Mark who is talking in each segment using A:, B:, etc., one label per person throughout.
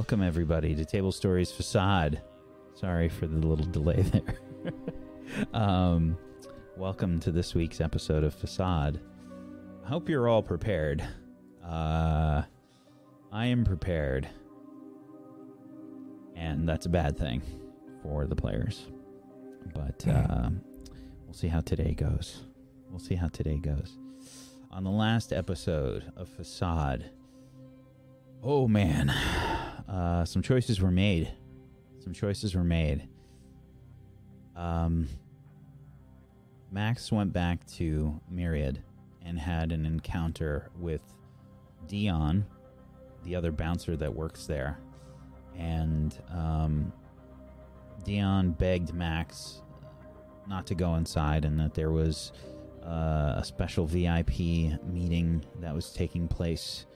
A: Welcome, everybody, to Table Stories Facade. Sorry for the little delay there. um, welcome to this week's episode of Facade. I hope you're all prepared. Uh, I am prepared. And that's a bad thing for the players. But uh, we'll see how today goes. We'll see how today goes. On the last episode of Facade, oh man, uh, some choices were made. Some choices were made. Um, Max went back to Myriad and had an encounter with Dion, the other bouncer that works there. And um, Dion begged Max not to go inside and that there was uh, a special VIP meeting that was taking place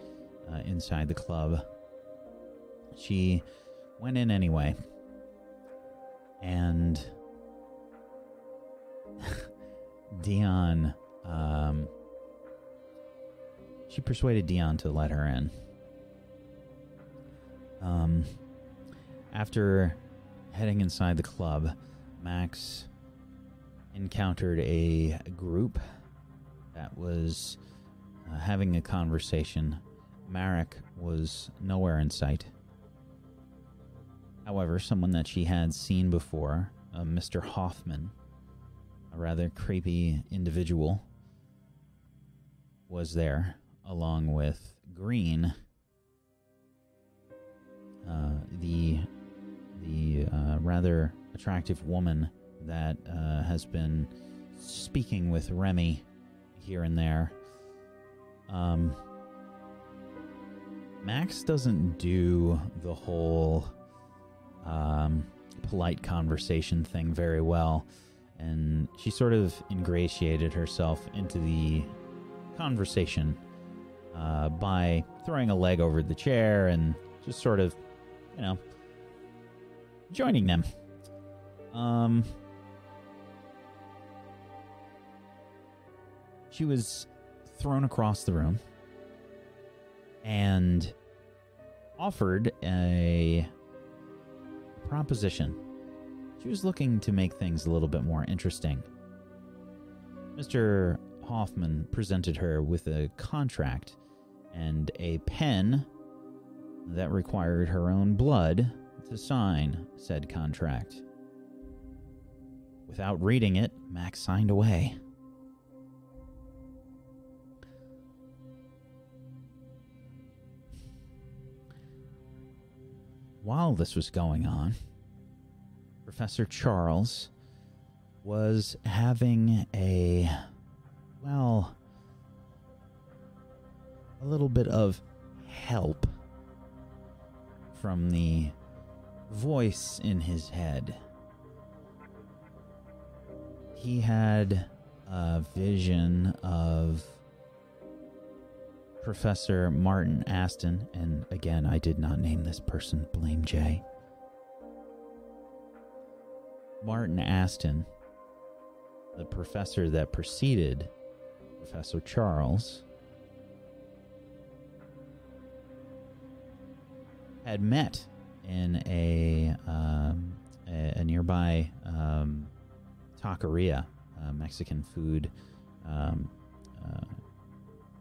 A: uh, inside the club. She went in anyway. And Dion, um, she persuaded Dion to let her in. Um, after heading inside the club, Max encountered a group that was uh, having a conversation. Marek was nowhere in sight. However, someone that she had seen before, uh, Mr. Hoffman, a rather creepy individual, was there, along with Green, uh, the the uh, rather attractive woman that uh, has been speaking with Remy here and there. Um, Max doesn't do the whole um, polite conversation thing very well, and she sort of ingratiated herself into the conversation uh, by throwing a leg over the chair and just sort of, you know, joining them. Um, she was thrown across the room and offered a proposition. She was looking to make things a little bit more interesting. Mr. Hoffman presented her with a contract and a pen that required her own blood to sign said contract. Without reading it, Max signed away. While this was going on, Professor Charles was having a, well, a little bit of help from the voice in his head. He had a vision of Professor Martin Aston, and again, I did not name this person, blame Jay. Martin Aston, the professor that preceded Professor Charles, had met in a um, a, a, nearby um, taqueria, uh, Mexican food, um, uh,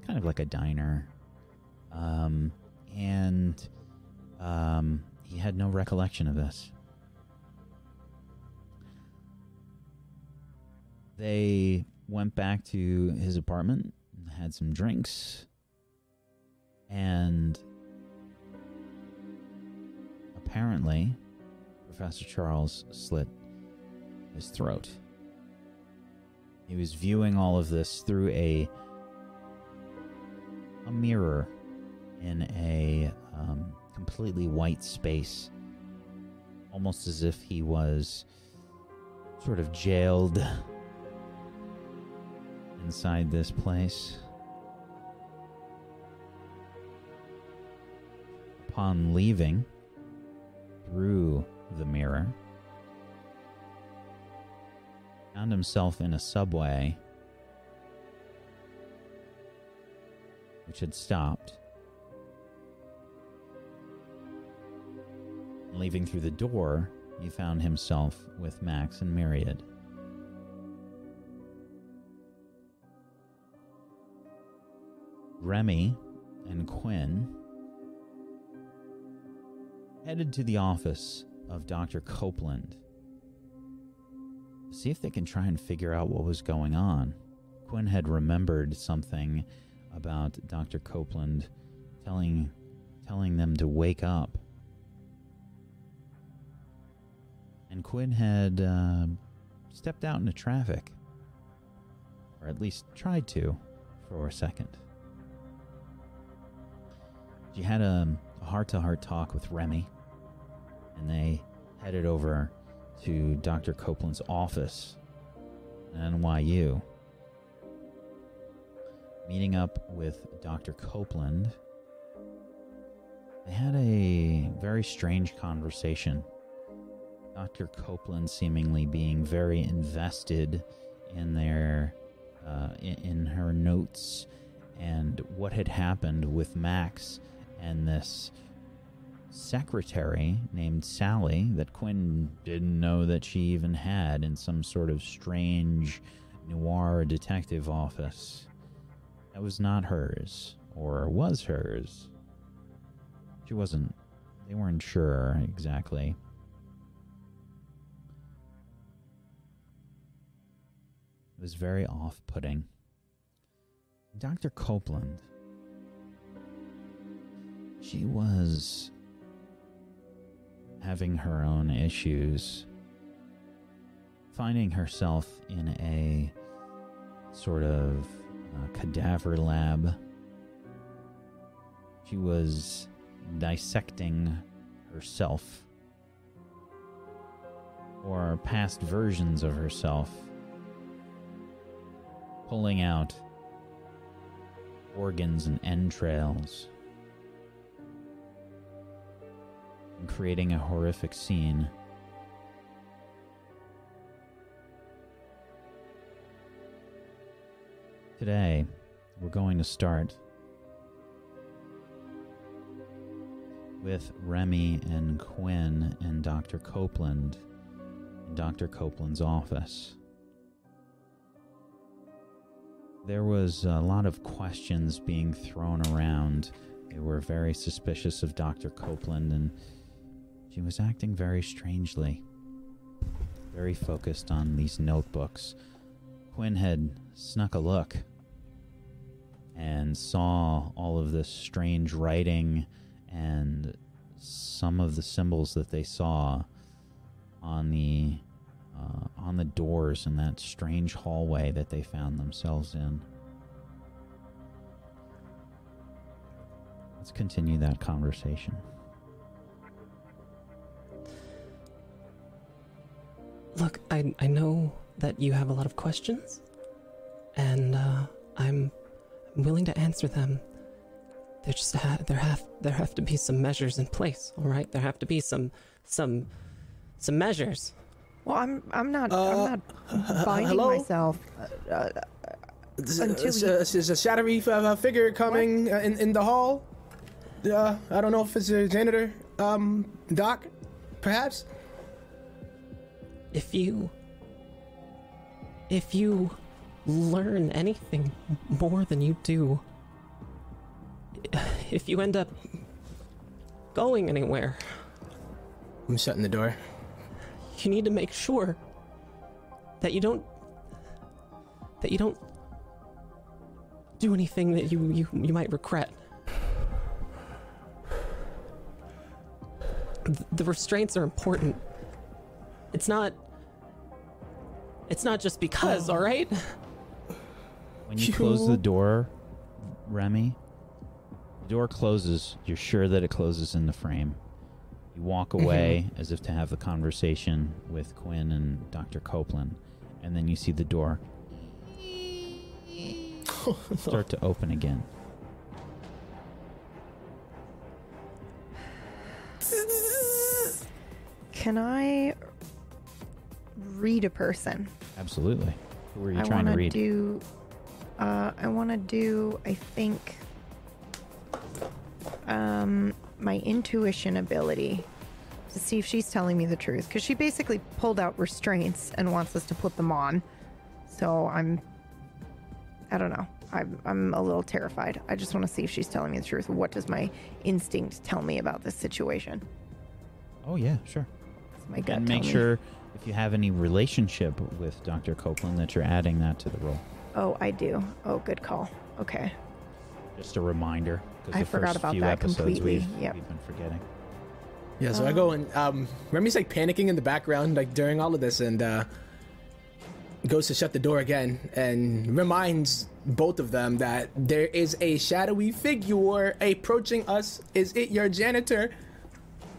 A: kind of like a diner, um, and um, he had no recollection of this. They went back to his apartment, had some drinks, and apparently, Professor Charles slit his throat. He was viewing all of this through a a mirror in a um, completely white space, almost as if he was sort of jailed inside this place. Upon leaving through the mirror, found himself in a subway which had stopped. Leaving through the door, he found himself with Max and Myriad. Remy and Quinn headed to the office of Dr. Copeland to see if they can try and figure out what was going on. Quinn had remembered something about Dr. Copeland telling telling them to wake up. And Quinn had uh, stepped out into traffic, or at least tried to, for a second. She had a heart to heart talk with Remy, and they headed over to Dr. Copeland's office at NYU. Meeting up with Dr. Copeland, they had a very strange conversation. Dr. Copeland seemingly being very invested in their uh, in, in her notes and what had happened with Max and this secretary named Sally that Quinn didn't know that she even had in some sort of strange noir detective office. That was not hers, or was hers. She wasn't, they weren't sure exactly. It was very off putting. Dr. Copeland she was having her own issues, finding herself in a sort of uh, cadaver lab. She was dissecting herself or past versions of herself, pulling out organs and entrails and creating a horrific scene. Today, we're going to start with Remy and Quinn and Dr. Copeland in Dr. Copeland's office. There was a lot of questions being thrown around. They were very suspicious of Dr. Copeland and she was acting very strangely, very focused on these notebooks. Quinn had snuck a look and saw all of this strange writing and some of the symbols that they saw on the uh, on the doors in that strange hallway that they found themselves in. Let's continue that conversation.
B: Look, I, I know that you have a lot of questions, and uh, I'm willing to answer them. There just ha- there have there have to be some measures in place. All right, there have to be some some some measures.
C: Well, I'm I'm not
D: Uh,
C: I'm not binding
D: hello?
C: myself. Uh, uh,
D: There's
C: Until
D: there's
C: you-
D: a, there's a shadowy uh, figure coming uh, in, in the hall. Uh, I don't know if it's a janitor, um, Doc, perhaps.
B: If you if you learn anything more than you do, if you end up going anywhere,
D: I'm shutting the door.
B: you need to make sure that you don't that you don't do anything that you you, you might regret. Th- The restraints are important. It's not it's not just because, oh. all right?
A: When you close the door, Remy, the door closes. You're sure that it closes in the frame. You walk mm-hmm. away as if to have the conversation with Quinn and Dr. Copeland, and then you see the door start to open again.
C: can I read a person?
A: Absolutely. Who are you
C: I
A: trying
C: want
A: to read?
C: do. Uh, I want to do. I think. Um, my intuition ability. to see if she's telling me the truth because she basically pulled out restraints and wants us to put them on. So I'm, I don't know. I'm, I'm a little terrified. I just want to see if she's telling me the truth. What does my instinct tell me about this situation?
A: Oh yeah, sure.
C: Does my gut
A: and make
C: me?
A: sure if you have any relationship with Dr. Copeland that you're adding that to the roll.
C: Oh, I do. Oh, good call. Okay.
A: Just a reminder.
C: I
A: the
C: forgot
A: first
C: about
A: few
C: that
A: episodes
C: completely.
A: We've,
C: Yep.
A: we've been forgetting.
D: Yeah, so I go and um, Remy's like panicking in the background, like during all of this, and uh, goes to shut the door again and reminds both of them that there is a shadowy figure approaching us. Is it your janitor?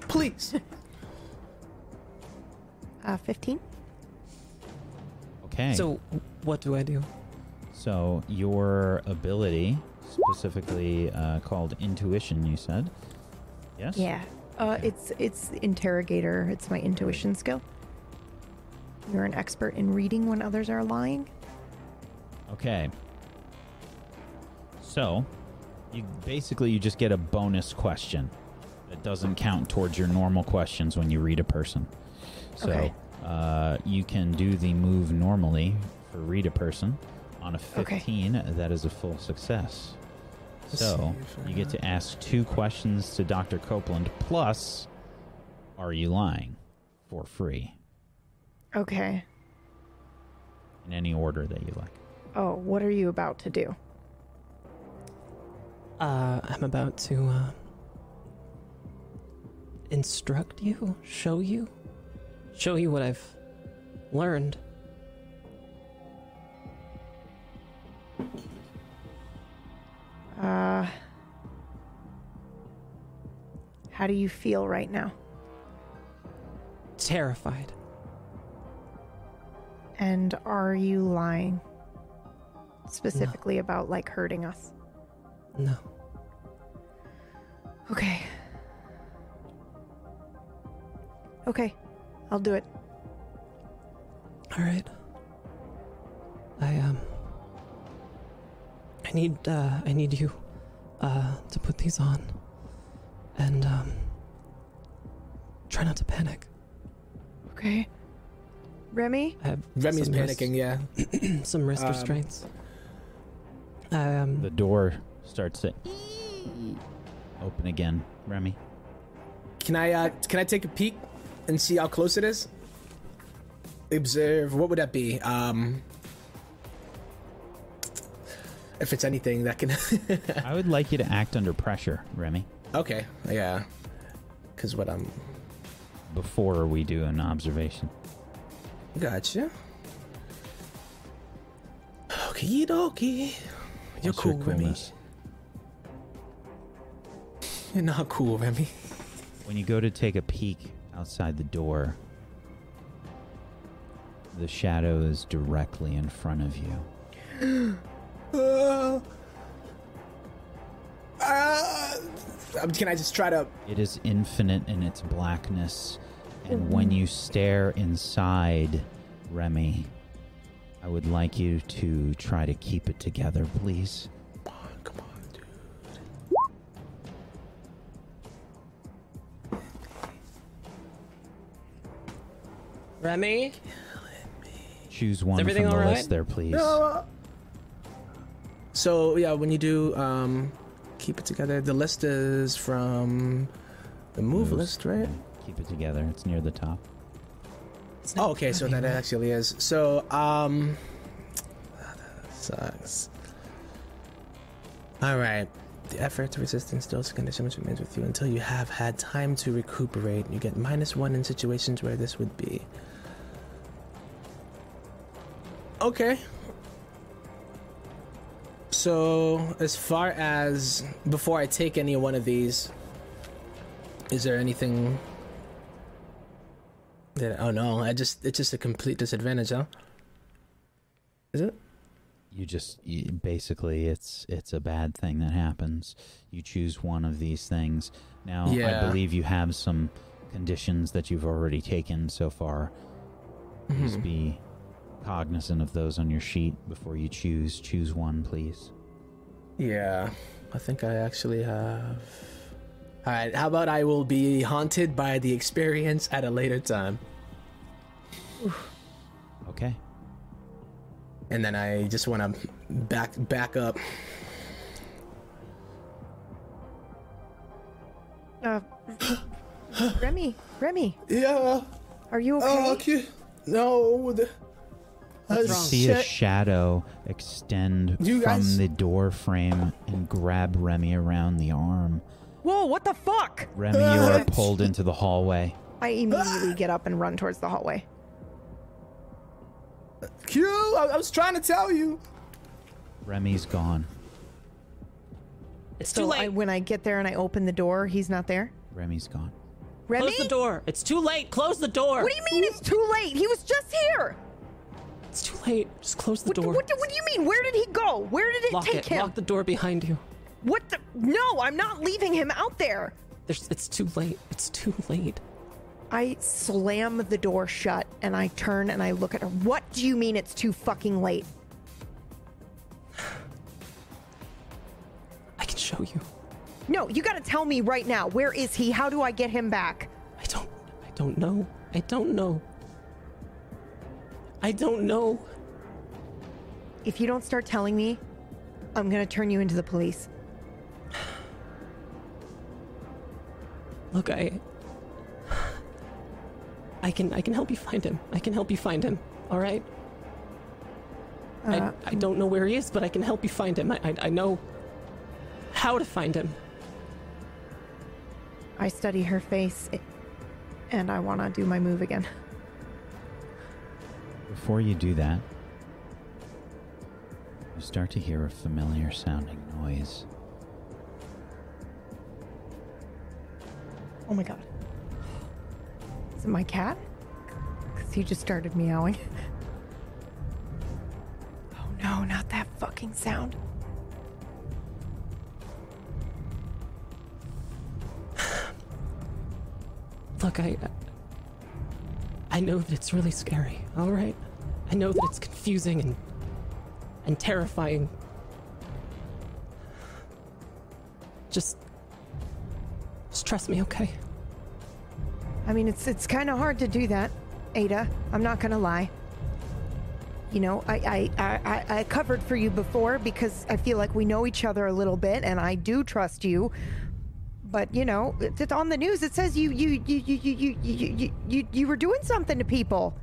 D: Please.
C: Uh, 15?
A: Okay.
B: So, what do I do?
A: So your ability, specifically uh, called intuition, you said. Yes.
C: Yeah. Uh, it's it's interrogator. It's my intuition skill. You're an expert in reading when others are lying.
A: Okay. So, you basically you just get a bonus question that doesn't count towards your normal questions when you read a person. So,
C: Okay.
A: uh, you can do the move normally for read a person. On a
C: Okay.
A: 15, that is a full success.
D: Let's
A: So, you get to ask two questions to Dr. Copeland plus are you lying for free
C: Okay.
A: in any order that you like.
C: Oh, what are you about to do?
B: Uh, I'm about to, uh, instruct you, show you, show you what I've learned.
C: Uh, how do you feel right now?
B: Terrified.
C: And are you lying? Specifically about like hurting us.
B: No.
C: Okay. Okay, I'll do it.
B: All right. I um. I need uh I need you, uh to put these on, and um. Try not to panic.
C: Okay. Remy?
B: I have
D: Remy's
B: some wrist-
D: panicking, yeah.
B: some wrist
D: Um,
B: restraints. Um.
A: The door starts to open again. Remy.
D: Can I uh can I take a peek and see how close it is? Observe what would that be? Um if it's anything that can
A: I would like you to act under pressure, Remy,
D: Okay, yeah. Cause what I'm
A: before we do an observation.
D: gotcha. Okie dokie. You're
A: What's your
D: cool, Remy. You're not cool, Remy.
A: When you go to take a peek outside the door, the shadow is directly in front of you.
D: Uh, uh, can I just try to
A: It is infinite in its blackness, and when you stare inside, Remy, I would like you to try to keep it together, please.
D: Come on, come on, dude.
B: Remy.
A: Choose one from the
B: all right?
A: list there, please.
D: No. uh, So yeah, when you do um, keep it together, the list is from the move
A: Moves.
D: list, right?
A: Keep it together. It's near the top.
B: It's not
D: Oh, okay, so that
B: man.
D: actually is. So um, that sucks. All right. The effort to resistance dose condition which remains with you until you have had time to recuperate. You get minus one in situations where this would be. Okay. So, as far as before I take any one of these, is there anything that oh no, I just it's just a complete disadvantage, huh? Is it?
A: You just you, basically it's it's a bad thing that happens. You choose one of these things. Now
D: Yeah.
A: I believe you have some conditions that you've already taken so far. Please
D: Mhm.
A: be cognizant of those on your sheet before you choose. Choose one, please.
D: Yeah, I think I actually have. All right, how about I will be haunted by the experience at a later time,
A: Okay.
D: and then I just want to back back up.
C: Uh, Remy, Remy,
D: Yeah.
C: are you okay?
D: Oh, okay. No. The, uh,
A: You see a shadow extend
D: You guys-
A: from the door frame and grab Remy around the arm.
C: Whoa, what the fuck?
A: Remy, you are pulled into the hallway.
C: I immediately get up and run towards the hallway.
D: Q, I, I was trying to tell you.
A: Remy's gone.
B: It's
C: So
B: too late.
C: I, when I get there and I open the door, he's not there.
A: Remy's gone.
C: Remy,
B: Close the door. It's too late. Close the door.
C: what do you mean it's too late? He was just here.
B: It's too late. Just close the
C: What,
B: door.
C: what, do- what do you mean? Where did he go? Where did it
B: Lock
C: take
B: it.
C: him?
B: Lock the door behind you.
C: What the? No, I'm not leaving him out there.
B: There's. It's too late. It's too late.
C: I slam the door shut and I turn and I look at her. What do you mean it's too fucking late?
B: I can show you.
C: No, you gotta tell me right now. Where is he? How do I get him back?
B: I don't. I don't know. I don't know. I don't know.
C: If you don't start telling me, I'm gonna turn you into the police.
B: Look, I. I can. I can help you find him. I can help you find him. All right. I. Uh, I don't know where he is, but I can help you find him. I. I, I know how to find him.
C: I study her face and I wanna do my move again.
A: Before you do that, you start to hear a familiar sounding noise.
C: Oh my god. Is it my cat? Because he just started meowing. Oh no, not that fucking sound.
B: Look, I. I know that it's really scary. All right. I know that it's confusing and and terrifying. Just. Just trust me, okay?
C: I mean, it's it's kind of hard to do that, Ada. I'm not gonna lie. You know, I, I, I- I covered for you before because I feel like we know each other a little bit, and I do trust you. But you know, it's it's on the news. It says you you you you you you you you, were doing something to people.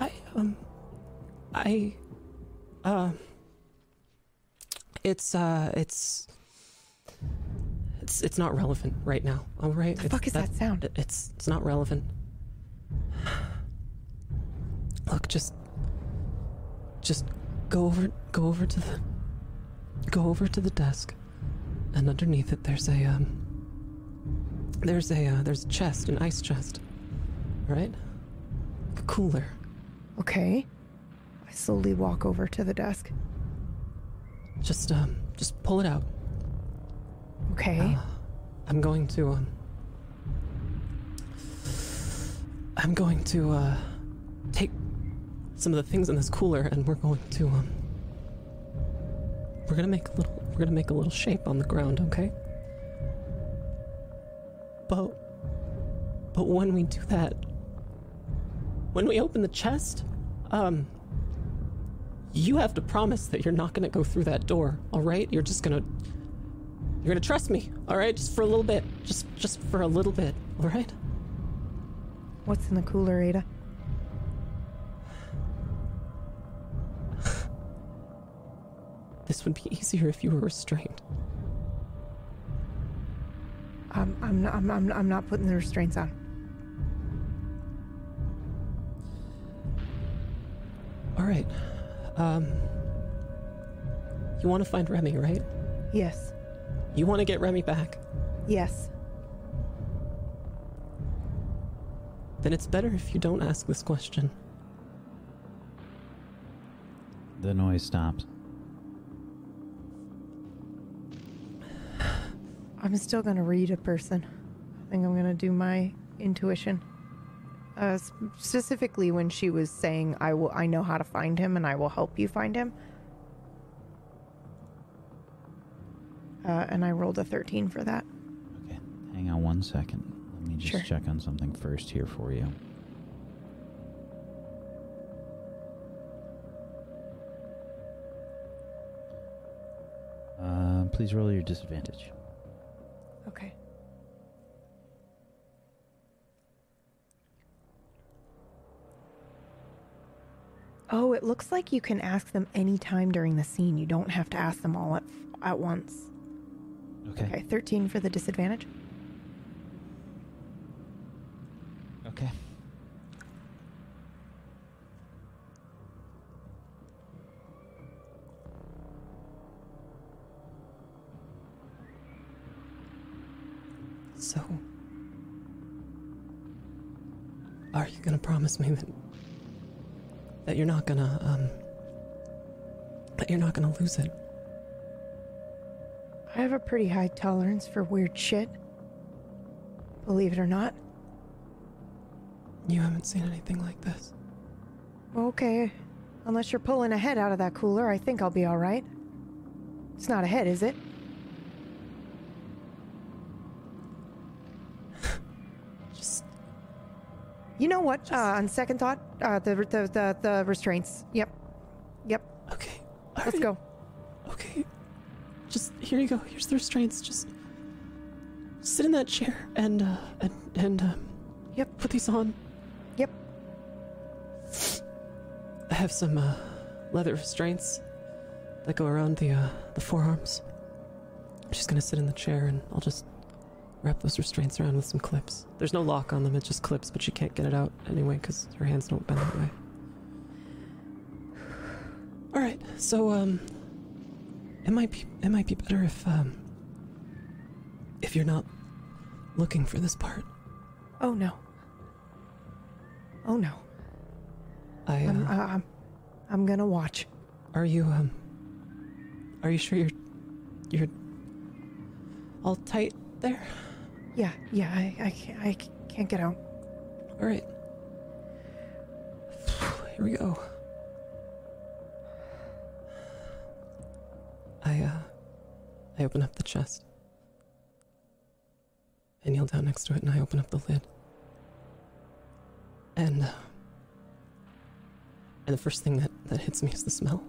B: I um I uh it's uh it's it's it's not relevant right now. All right.
C: The fuck is that sound?
B: It's it's not relevant. Look, just just go over go over to the go over to the desk and underneath it there's a um there's a uh, there's a chest, an ice chest. Right? A cooler.
C: Okay. I slowly walk over to the desk.
B: Just um just pull it out.
C: Okay.
B: I'm going to um I'm going to uh take some of the things in this cooler and we're going to um we're gonna make a little we're gonna make a little shape on the ground, okay? But but when we do that when we open the chest, um you have to promise that you're not gonna go through that door, alright? You're just gonna you're gonna trust me, all right? Just for a little bit, just just for a little bit, all right?
C: What's in the cooler, Ada?
B: This would be easier if you were restrained.
C: I'm, I'm, not, I'm, I'm, I'm not putting the restraints on.
B: All right. Um. You want to find Remy, right?
C: Yes.
B: You want to get Remy back.
C: Yes.
B: Then it's better if you don't ask this question.
A: The noise stops.
C: I'm still gonna read a person. I think I'm gonna do my intuition. Uh, specifically, when she was saying, "I will, I know how to find him, and I will help you find him." uh, and I rolled a 13 for that.
A: Okay, hang on one second. Let me just
C: Sure.
A: check on something first here for you. Uh, please roll your disadvantage.
C: Okay. Oh, it looks like you can ask them anytime during the scene. You don't have to ask them all at, at once.
A: Okay.
C: Okay, 13 for the disadvantage.
A: Okay.
B: So, are you gonna promise me that that you're not gonna um that you're not gonna lose it?
C: I have a pretty high tolerance for weird shit. Believe it or not.
B: You haven't seen anything like this.
C: Okay. Unless you're pulling a head out of that cooler, I think I'll be alright. It's not a head, is it? You know what? Uh, on second thought, uh, the, the the the restraints. Yep, yep.
B: okay.
C: Let's
B: alright,
C: go.
B: Okay. Just here you go. Here's the restraints. Just sit in that chair and uh and and um
C: Yep,
B: put these on.
C: yep.
B: I have some uh, leather restraints that go around the uh, the forearms. She's gonna sit in the chair, and I'll just wrap those restraints around with some clips. There's no lock on them; it's just clips, but she can't get it out anyway because her hands don't bend that way. All right, so um, it might be it might be better if um, if you're not looking for this part.
C: Oh no. Oh no.
B: I
C: I'm,
B: uh,
C: uh, I'm, I'm gonna watch.
B: Are you um Are you sure you're you're all tight there?
C: Yeah, yeah. I, I, can't, I can't get out.
B: All right. Here we go. I uh I open up the chest. I kneel down next to it and I open up the lid. And uh, and the first thing that that hits me is the smell.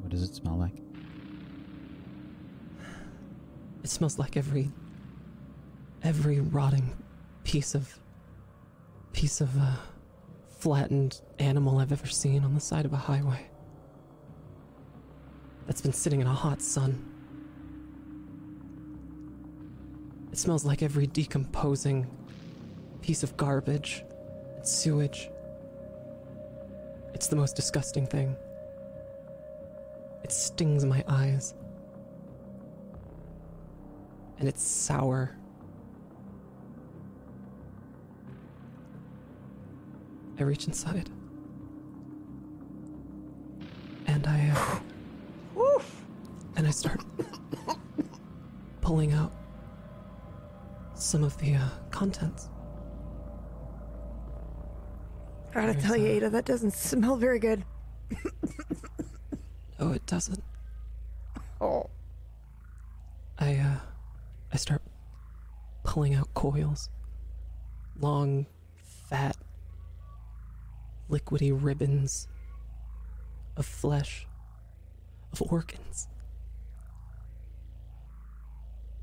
A: What does it smell like?
B: It smells like every every rotting piece of piece of uh, flattened animal I've ever seen on the side of a highway. That's been sitting in a hot sun. It smells like every decomposing piece of garbage and sewage. It's the most disgusting thing. It stings my eyes and it's sour. I reach inside. And I uh, and I start pulling out some of the uh, contents.
C: I gotta
B: There's,
C: tell you, Ada, that doesn't smell very good.
B: Oh, it doesn't.
C: Oh.
B: I uh I start pulling out coils. Long, fat, liquidy ribbons of flesh, of organs.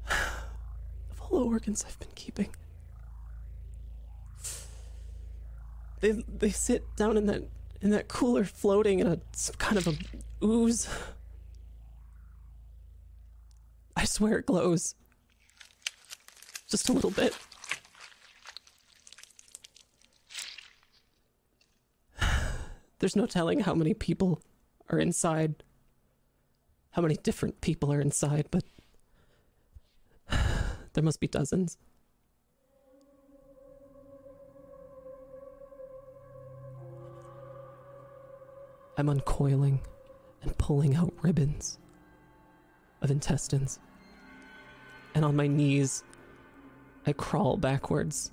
B: of all the organs I've been keeping. They they sit down in that in that cooler floating in a some kind of a ooze. I swear it glows. Just a little bit. There's no telling how many people are inside, how many different people are inside, but there must be dozens. I'm uncoiling and pulling out ribbons of intestines. And on my knees, I crawl backwards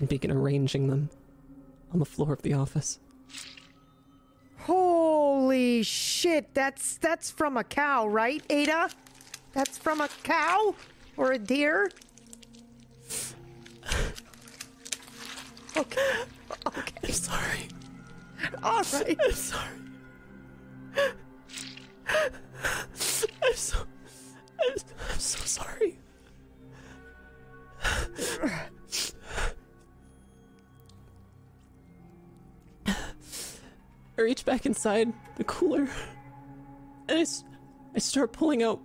B: and begin arranging them on the floor of the office.
C: Holy shit! That's that's from a cow, right, Ada? That's from a cow or a deer? Okay. Okay.
B: I'm sorry.
C: All right.
B: I'm sorry. I'm so. I'm, I'm so sorry. reach back inside the cooler and I start pulling out.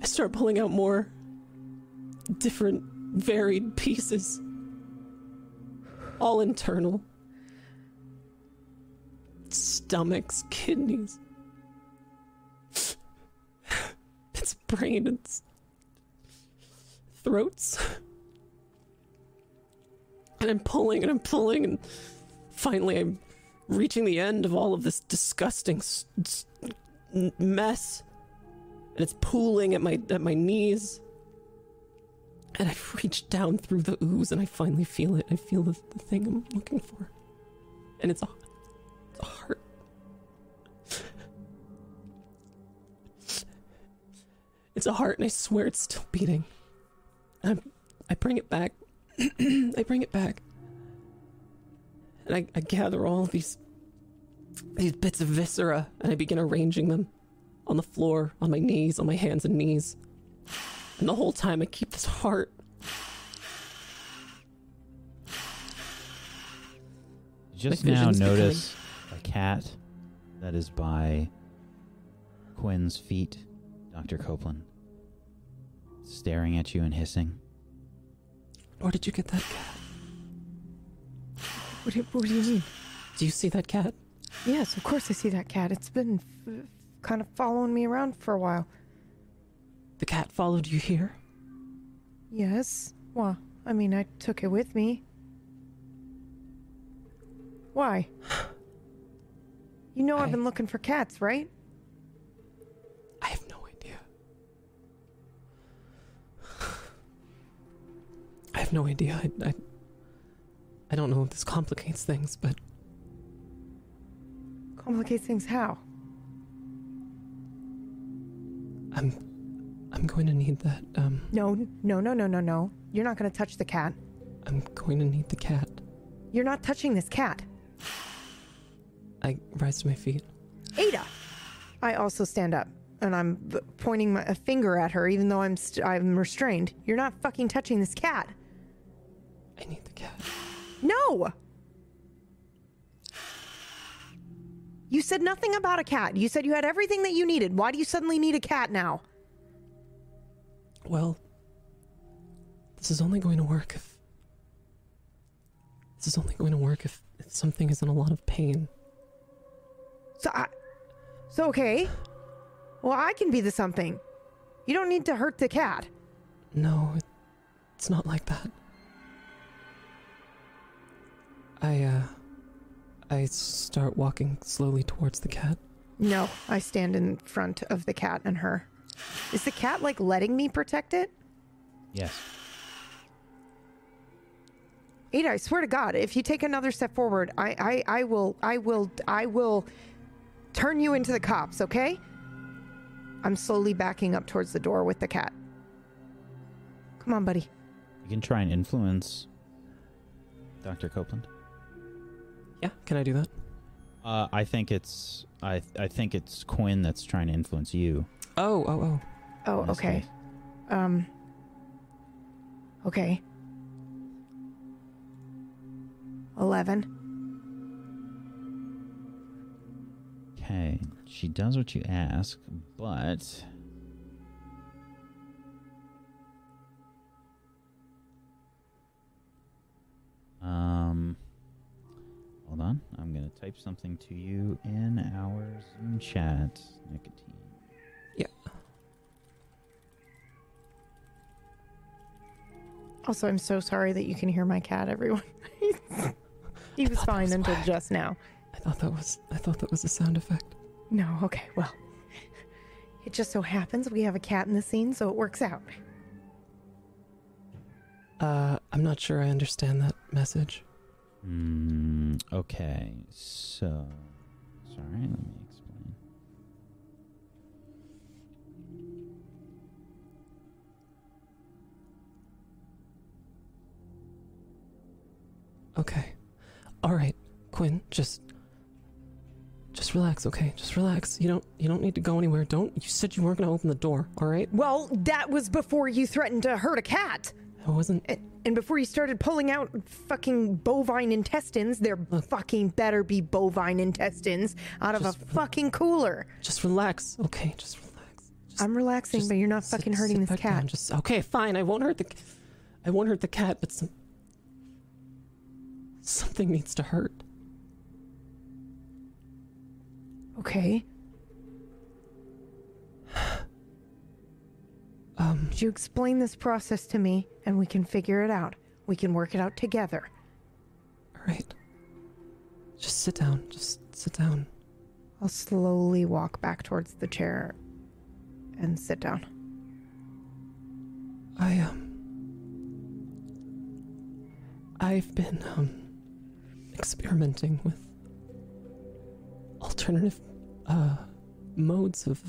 B: I start pulling out more different, varied pieces. All internal stomachs, kidneys. It's brain, it's throats. And I'm pulling and I'm pulling, and finally I'm reaching the end of all of this disgusting s- s- mess. And it's pooling at my at my knees. And I've reached down through the ooze and I finally feel it. I feel the, the thing I'm looking for. And it's a a heart. It's a heart, and I swear it's still beating. I, I bring it back. I bring it back, and I, I gather all these these bits of viscera, and I begin arranging them on the floor, on my knees, on my hands and knees. And the whole time, I keep this heart.
A: Just now
B: vision's becoming-
A: notice a cat that is by Quinn's feet, Dr. Copeland, staring at you and hissing.
B: Where did you get that cat?
C: What do, you, what do you mean?
B: Do you see that cat?
C: Yes, of course I see that cat. It's been f- kind of following me around for a while.
B: The cat followed you here?
C: Yes. Well, I mean, I took it with me. Why? You know I've been looking for cats, right?
B: I have no idea. I have no idea. I, I, I don't know if this complicates things, but
C: Complicates things how?
B: I'm, I'm going to need that. Um,
C: No, no, no, no, no, no. You're not going to touch the cat.
B: I'm going to need the cat.
C: You're not touching this cat.
B: I rise to my feet.
C: Ada! I also stand up and I'm pointing my, a finger at her even though I'm st- I'm restrained. You're not fucking touching this cat.
B: I need the cat.
C: No! You said nothing about a cat. You said you had everything that you needed. Why do you suddenly need a cat now?
B: Well, this is only going to work if. This is only going to work if, if something is in a lot of pain.
C: So I, so okay. Well, I can be the something. You don't need to hurt the cat.
B: No, it, it's not like that. I, uh. I start walking slowly towards the cat.
C: No, I stand in front of the cat and her. Is the cat like letting me protect it?
A: Yes.
C: Ada, I swear to God, if you take another step forward, I, I, I will, I will, I will turn you into the cops, okay? I'm slowly backing up towards the door with the cat. Come on, buddy.
A: You can try and influence Dr. Copeland.
B: Yeah, can I do that?
A: Uh, I think it's I I think it's Quinn that's trying to influence you.
B: Oh, oh, oh.
C: Oh,
A: in
C: okay.
A: case.
C: Um. Okay. Eleven.
A: Okay, she does what you ask, but on. I'm gonna type something to you in our Zoom chat. Nicotine. Yeah.
C: Also, I'm so sorry that you can hear my cat, everyone. he was fine
B: was
C: until
B: whack.
C: just now.
B: I thought that was. I thought that was a sound effect.
C: No, okay, well. It just so happens we have a cat in the scene, so it works out.
B: Uh, I'm not sure I understand that message.
A: Mm, okay, so sorry, let me explain.
B: Okay, all right, Quinn, just just relax, okay? Just relax. You don't you don't need to go anywhere. Don't you said you weren't gonna open the door, all right?
C: Well, that was before you threatened to hurt a cat.
B: I wasn't
C: And, and before you started pulling out fucking bovine intestines, there fucking better be bovine intestines out of a
B: Just-
C: fucking cooler.
B: just relax, okay? Just relax. Just
C: I'm relaxing,
B: just
C: but you're not
B: sit-
C: fucking hurting
B: sit
C: this
B: back
C: cat.
B: down. Just okay, fine. I won't hurt the I won't hurt the cat, but some something needs to hurt.
C: Okay.
B: Um
C: Could you explain this process to me and we can figure it out? We can work it out together.
B: all right. Just sit down. Just sit down.
C: I'll slowly walk back towards the chair and sit down.
B: I um I've been um experimenting with alternative uh modes of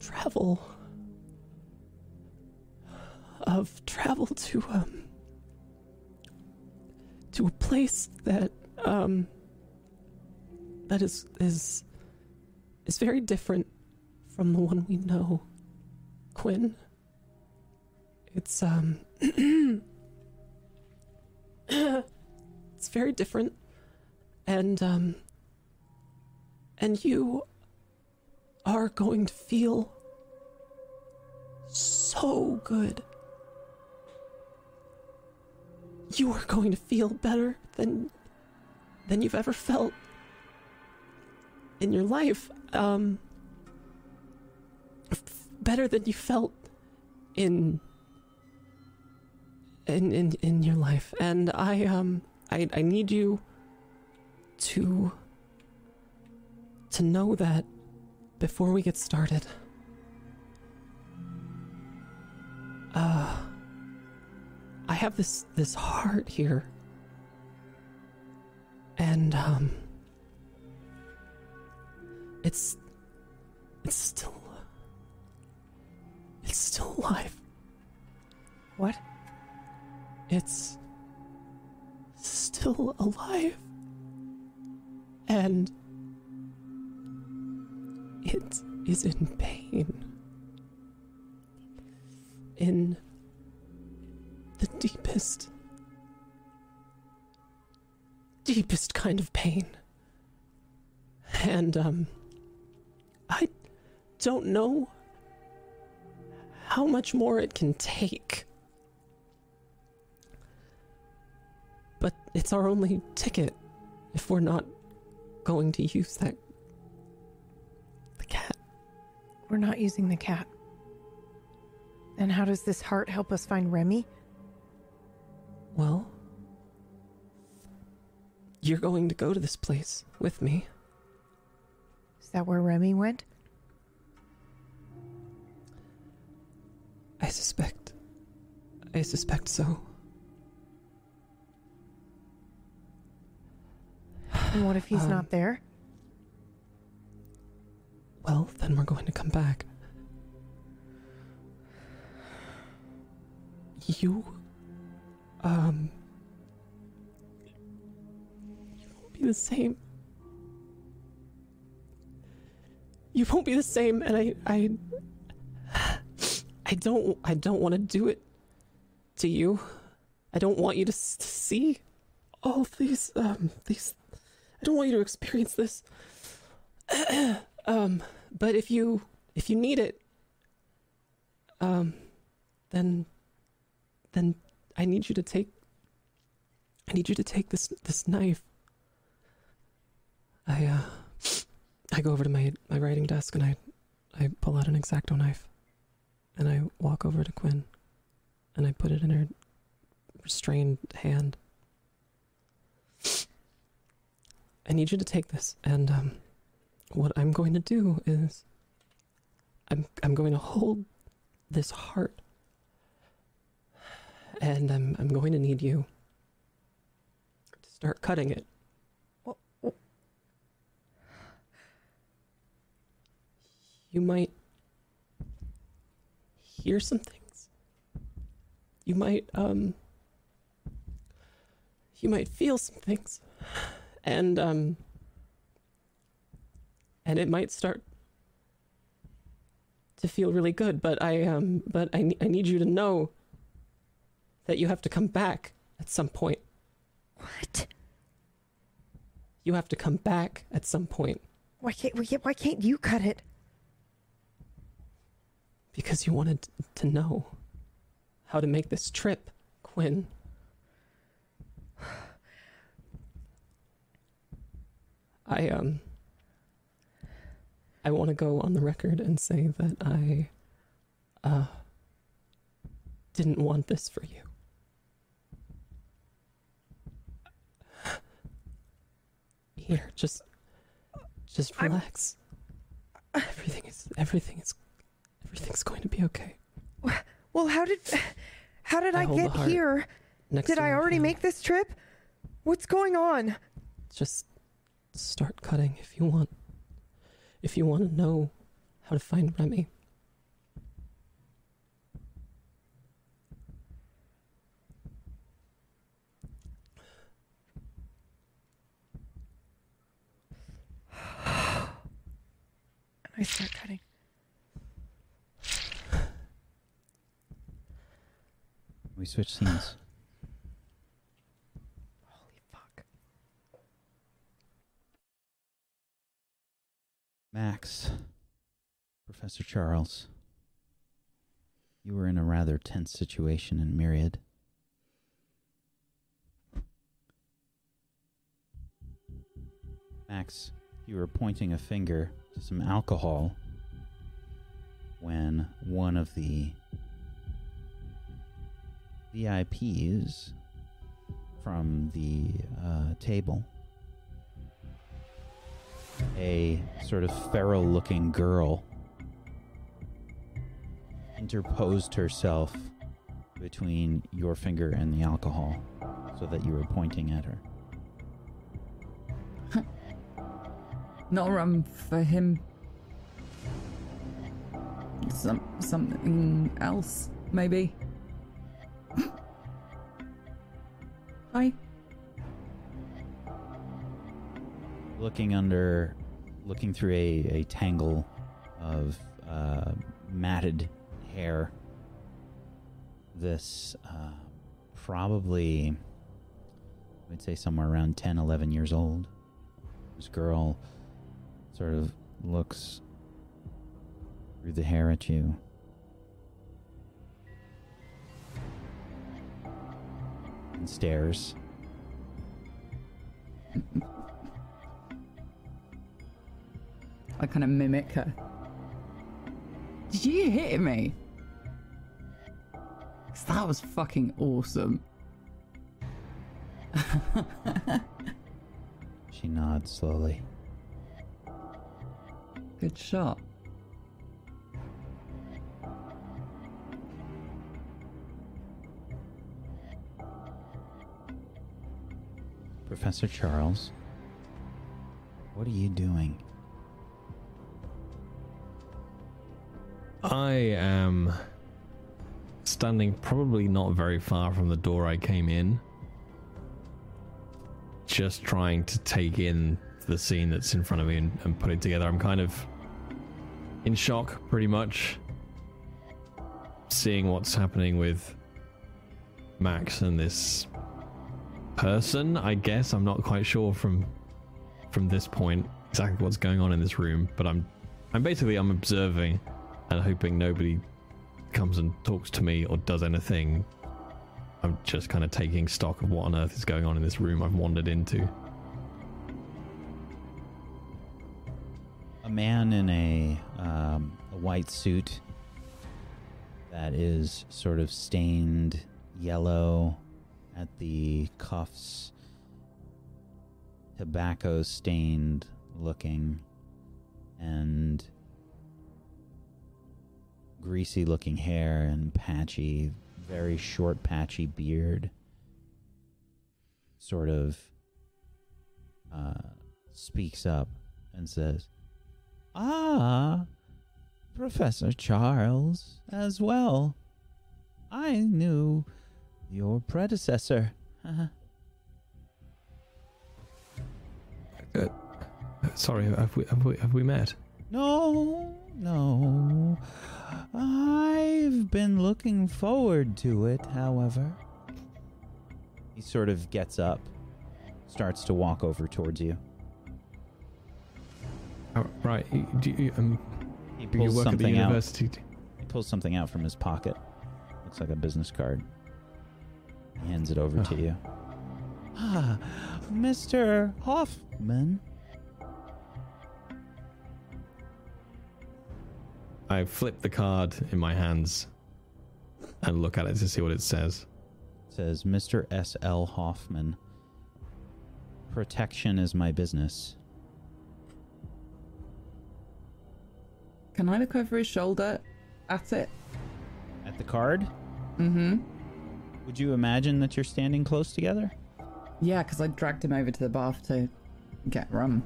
B: travel of travel to um to a place that um that is is is very different from the one we know Quinn. It's um it's very different. And um and you are going to feel so good you are going to feel better than than you've ever felt in your life. Um f- better than you felt in in in in your life. And i um i i need you to to know that before we get started uh i have this this heart here and um it's it's still it's still alive
C: What?
B: it's still alive. And it is in pain. In the deepest, deepest kind of pain. And, um, I don't know how much more it can take. But it's our only ticket if we're not going to use that. the cat.
C: We're not using the cat. And how does this heart help us find Remy?
B: Well, you're going to go to this place with me.
C: Is that where Remy went?
B: I suspect. I suspect so.
C: And what if he's
B: Um,
C: not there?
B: Well, then we're going to come back. You, um, you won't be the same. You won't be the same, and I, I, I don't, I don't want to do it to you. I don't want you to, s- to see all these, um, these. I don't want you to experience this. um, but if you if you need it, um, then then I need you to take. I need you to take this this knife. I uh, I go over to my my writing desk and I I pull out an exacto knife, and I walk over to Quinn, and I put it in her restrained hand. I need you to take this, and um, what I'm going to do is I'm I'm going to hold this heart and I'm I'm going to need you to start cutting it. You might hear some things. You might um you might feel some things, and um, and it might start to feel really good. But I um, but I I need you to know that you have to come back at some point.
C: What?
B: You have to come back at some point
C: Why can't we? Why can't you cut it?
B: because you wanted to know how to make this trip, Quinn. I um I want to go on the record and say that I uh didn't want this for you. Here, just just
C: I'm-
B: relax. Everything is everything is everything's going to be okay.
C: Well, how did how did
B: I
C: I, get here?
B: Next
C: Did I already make this trip? What's going on?
B: just start cutting if you want. If you want to know how to find Remy.
C: I start cutting.
A: We switch scenes.
C: Holy fuck.
A: Max, Professor Charles, you were in a rather tense situation in Myriad. Max, you were pointing a finger some alcohol when one of the VIPs from the uh, table a sort of feral looking girl interposed herself between your finger and the alcohol so that you were pointing at her.
E: Not a rum for him. Some something else, maybe. Hi.
A: Looking under, looking through a, a tangle of uh, matted hair, this uh, probably, I would say somewhere around 10, 11 years old. This girl sort of looks through the hair at you. And stares.
E: I kind of mimic her. Did you hit me? 'Cause that was fucking awesome.
A: She nods slowly.
E: Good shot.
A: Professor Charles, what are you doing?
F: I am standing probably not very far from the door I came in. Just trying to take in the scene that's in front of me and, and put it together. I'm kind of in shock, pretty much. Seeing what's happening with Max and this person, I guess. I'm not quite sure from from this point exactly what's going on in this room, but I'm I'm basically I'm observing and hoping nobody comes and talks to me or does anything. I'm just kind of taking stock of what on earth is going on in this room I've wandered into.
A: A man in a, um, a white suit that is sort of stained yellow at the cuffs, tobacco stained looking, and greasy looking hair and patchy, very short, patchy beard. Sort of uh, speaks up and says, Ah, Professor Charles as well. I knew your predecessor.
F: Uh, sorry, have we, have we have we met?
A: No, no. I've been looking forward to it, however. He sort of gets up, starts to walk over towards you.
F: Oh, right. Do you, um,
A: He
F: you
A: pulls
F: work at the
A: something out.
F: university?
A: He pulls something out from his pocket. Looks like a business card. He hands it over to
F: Oh.
A: you. Ah, Mr. Hoffman.
F: I flip the card in my hands and look at it to see what it says.
A: says Mr. S.L. Hoffman. Protection is my business.
E: Can I look over his shoulder at it?
A: At the card,
E: Mm-hmm.
A: would you imagine that you're standing close together?
E: Yeah, because I dragged him over to the bath to get rum.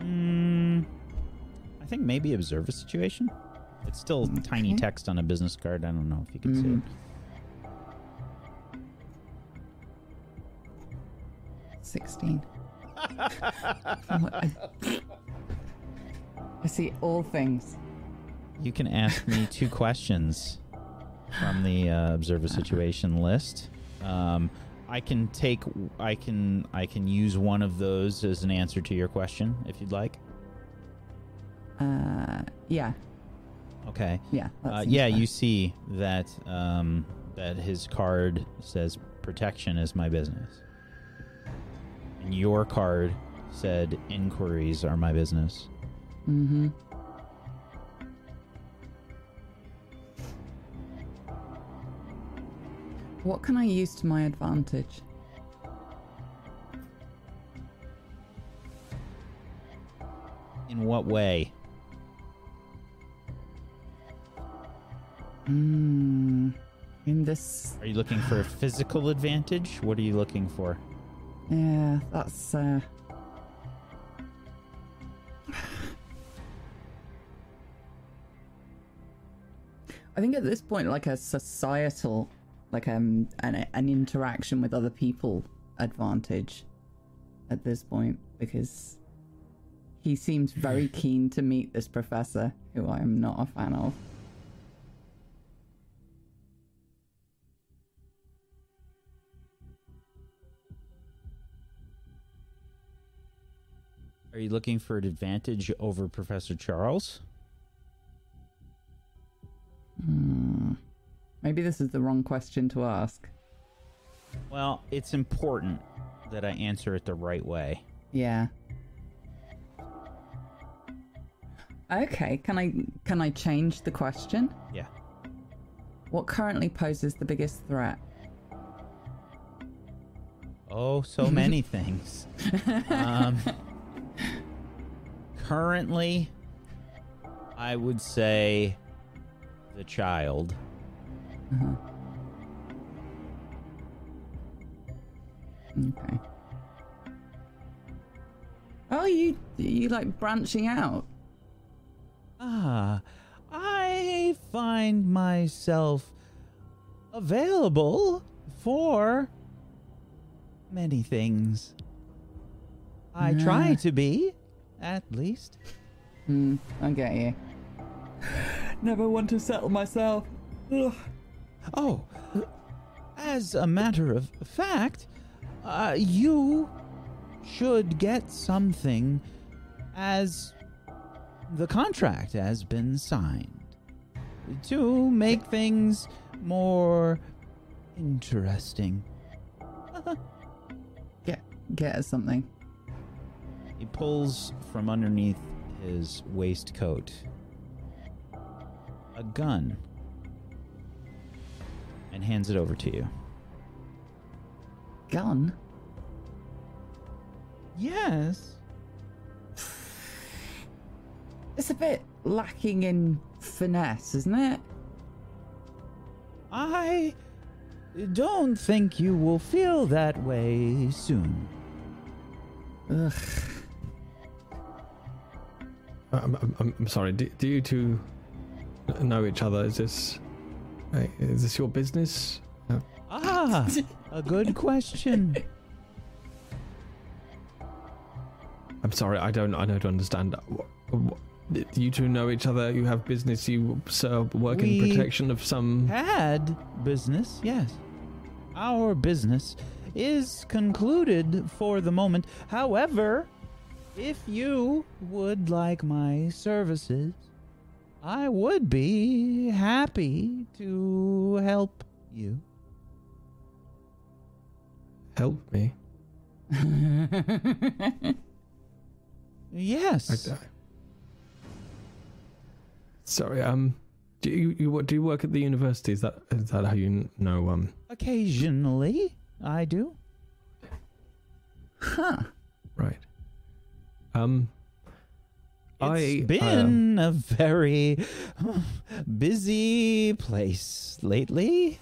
A: Hmm. I think maybe observe a situation. It's still tiny text on a business card. I don't know if you can see
E: Mhm.
A: it.
E: Sixteen. What I, I see all things.
A: You can ask me two questions from the uh, observe a situation list. Um, I can take. I can. I can use one of those as an answer to your question, if you'd like.
E: Uh, yeah,
A: Okay.
E: yeah.
A: Uh, yeah,
E: fair.
A: you see that um, that his card says protection is my business, and your card said inquiries are my business.
E: Mm-hmm. What can I use to my advantage?
A: In what way?
E: Hmm. In this,
A: Are you looking for a physical advantage? What are you looking for?
E: yeah, that's uh. I think at this point, like a societal, like um, an an interaction with other people advantage. At this point, because he seems very keen to meet this professor, who I am not a fan of.
A: Are you looking for an advantage over Professor Charles?
E: Hmm. Maybe this is the wrong question to ask.
A: Well, it's important that I answer it the right way.
E: Yeah. Okay, can I can I change the question?
A: Yeah.
E: What currently poses the biggest threat?
A: Oh, so many things. Um, currently, I would say the child.
E: Uh-huh. Okay. Oh, you you like branching out?
A: Ah, I find myself available for many things. I try to be, at least.
E: Hmm. I get you. Never want to settle myself. Ugh.
A: Oh, as a matter of fact, uh, you should get something as the contract has been signed to make things more interesting.
E: Get get us something.
A: He pulls from underneath his waistcoat a gun and hands it over to you.
E: Gun.
A: Yes.
E: It's a bit lacking in finesse, isn't it?
A: I don't think you will feel that way soon.
E: Ugh.
F: I'm, I'm- I'm, I'm sorry. Do, do you two know each other? Is this is this your business?
A: Ah, a good question.
F: I'm sorry, I don't. I don't understand. You two know each other. You have business. You sir, work in protection of some.
A: Had business, yes. Our business is concluded for the moment. However, if you would like my services, I would be happy to help you.
F: Help me.
A: Yes.
F: I- sorry. Um. Do you, you what- do you work at the university? Is that is that how you know? Um.
A: Occasionally, I do.
E: Huh.
F: Right. Um.
A: It's
F: I uh,
A: been a very busy place lately.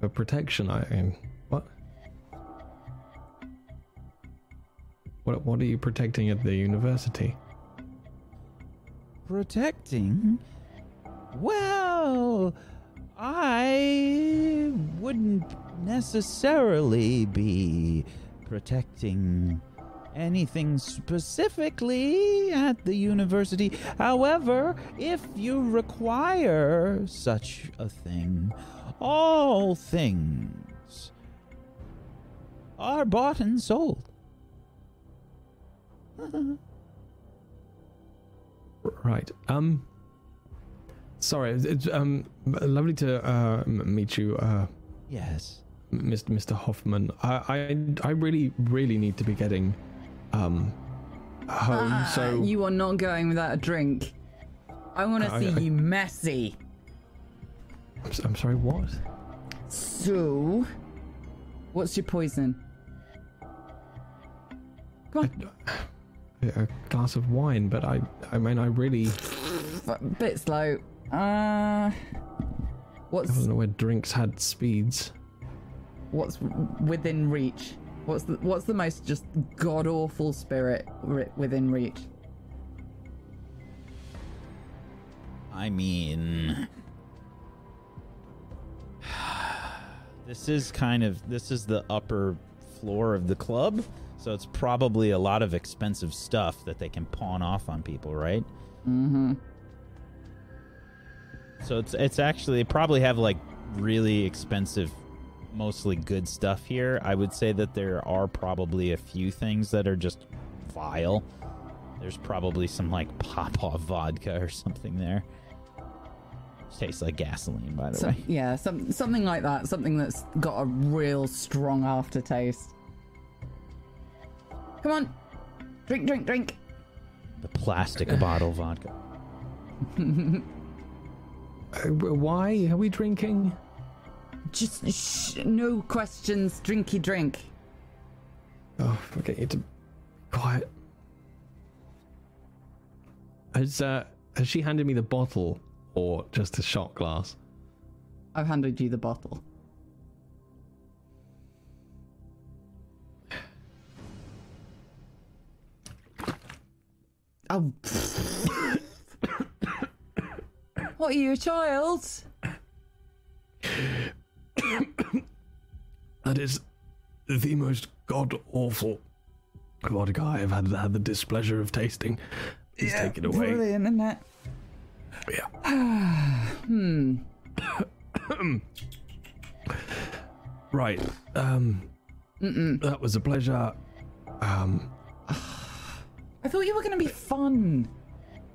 F: for protection. I what? What what are you protecting at the university?
A: Protecting? Well, I wouldn't necessarily be protecting anything specifically at the university. However, if you require such a thing, all things are bought and sold.
F: Right. Um. Sorry. It's, um. Lovely to uh m- meet you, uh,
A: yes.
F: Mr. Mr. Hoffman. I I I really really need to be getting, um, home.
E: Ah,
F: so
E: you are not going without a drink. I want to see
F: I-
E: you messy.
F: I'm, I'm sorry. What?
E: So, what's your poison? Come on,
F: A glass of wine, but I I mean I really
E: bit slow. Uh, what's?
F: I don't know where drinks had speeds.
E: what's within reach? What's the what's the most just god awful spirit ri- within reach?
A: I mean, this is kind of this is the upper floor of the club, so it's probably a lot of expensive stuff that they can pawn off on people, right?
E: Mm-hmm.
A: So it's it's actually they probably have like really expensive, mostly good stuff here. I would say that there are probably a few things that are just vile. There's probably some like Popov vodka or something there. Tastes like gasoline, by the
E: So,
A: way.
E: yeah, some something like that. Something that's got a real strong aftertaste. Come on, drink, drink, drink.
A: The plastic bottle vodka.
F: Uh, why are we drinking?
E: Just no questions. Drinky drink.
F: Oh, okay, you to quiet. Has uh, has she handed me the bottle or just a shot glass?
E: I've handed you the bottle. Oh. what are you, a child?
F: That is the most god awful vodka I have had had the displeasure of tasting. Please take it away.
E: Brilliant, isn't it?
F: Yeah.
E: Hmm.
F: Right. Um. That was a pleasure. Um.
E: I thought you were going to be fun.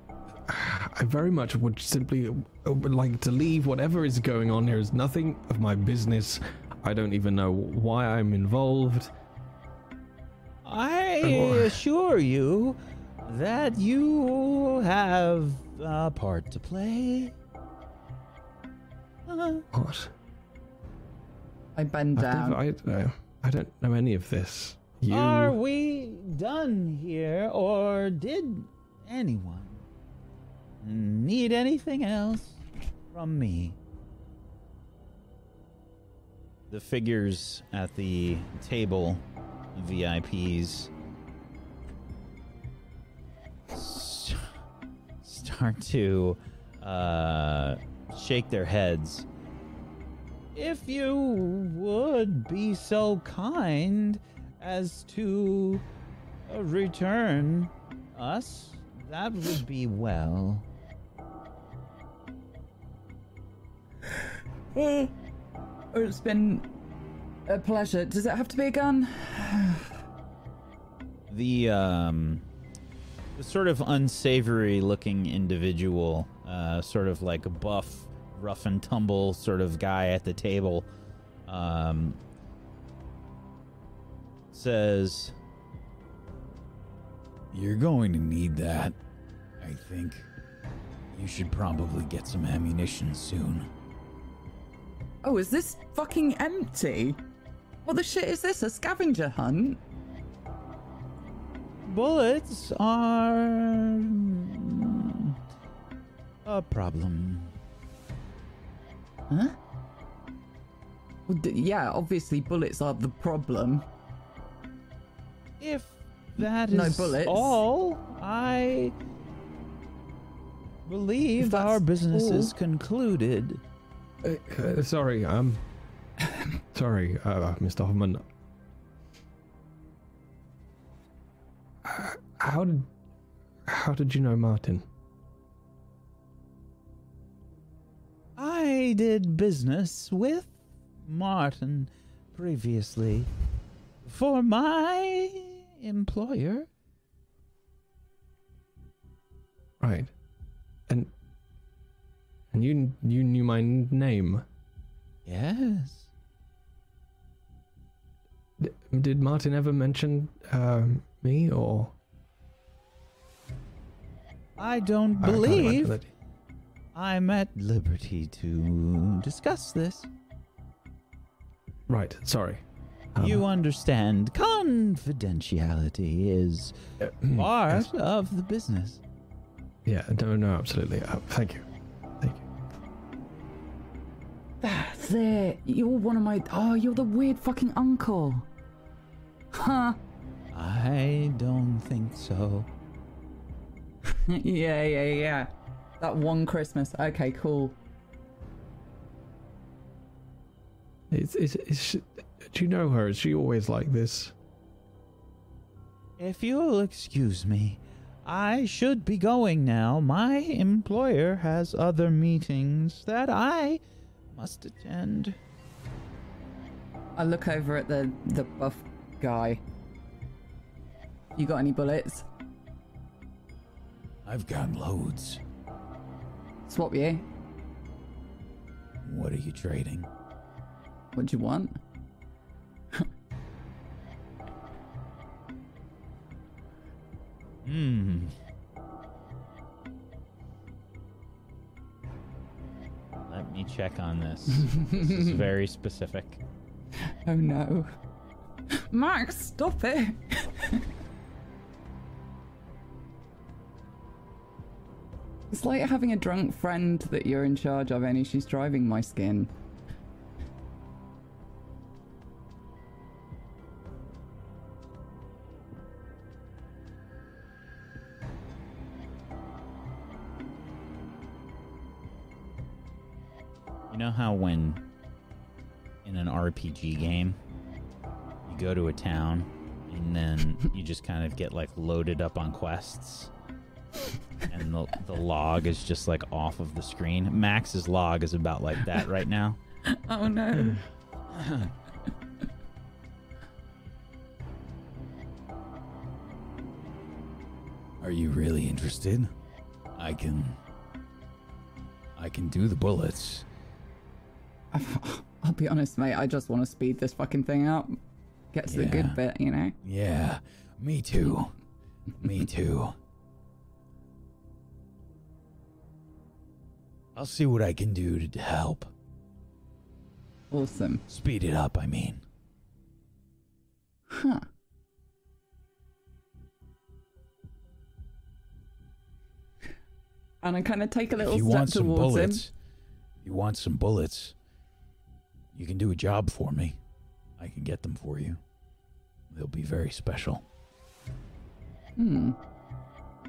F: I very much would simply like to leave. Whatever is going on here is nothing of my business. I don't even know why I'm involved.
A: I
F: Oh.
A: assure you that you have a part to play. Uh,
F: What?
E: I bend
F: I've
E: down.
F: never- I, uh, I don't know any of this. You.
A: Are we done here, or did anyone need anything else from me? The figures at the table, VIPs, start to uh, shake their heads. If you would be so kind as to uh, return us, that would be well.
E: It's been a pleasure. Does it have to be a gun?
A: The um, sort of unsavory looking individual, uh, sort of like a buff, rough and tumble sort of guy at the table, um, says, You're going to need that, I think. You should probably get some ammunition soon.
E: Oh, is this fucking empty? What the shit is this? A scavenger hunt?
A: Bullets are mm, a problem.
E: Huh? Well, d- yeah, obviously bullets are the problem.
A: If that is
E: No bullets.
A: all, I believe our business is concluded.
F: Uh, sorry, um, sorry, uh, Mr. Hoffman. Uh, How did, how did you know Martin?
A: I did business with Martin previously for my employer.
F: Right, and you you knew my name.
A: Yes.
F: D- did Martin ever mention uh, me or?
A: I don't
F: I can't imagine
A: believe I'm at liberty to discuss this.
F: Right, sorry. Um,
A: you understand, confidentiality is
F: uh,
A: part
F: yes.
A: of the business.
F: Yeah, no, no, absolutely. Uh, thank you.
E: That's it. You're one of my. Oh, you're the weird fucking uncle. Huh.
A: I don't think so.
E: yeah, yeah, yeah. That one Christmas. Okay, cool.
F: Is, is, is she, do you know her? Is she always like this?
A: If you'll excuse me, I should be going now. My employer has other meetings that I must attend.
E: I look over at the the buff guy. You got any bullets?
A: I've got loads.
E: Swap you.
A: What are you trading?
E: What do you want?
A: Check on this. this is very specific.
E: Oh no. Max, stop it. it's like having a drunk friend that you're in charge of, only she's driving my skin.
A: How when in an RPG game you go to a town and then you just kind of get like loaded up on quests and the, the log is just like off of the screen. Max's log is about like that right now.
E: Oh no.
A: Are you really interested? I can I can do the bullets.
E: I'll be honest, mate, I just want to speed this fucking thing up. Get to the good bit, you know?
A: Yeah, me too. me too. I'll see what I can do to help.
E: Awesome.
A: Speed it up, I mean.
E: Huh. And I kind of take a little step
A: want some
E: towards
A: bullets, you want some bullets, you can do a job for me. I can get them for you. They'll be very special.
E: Hmm.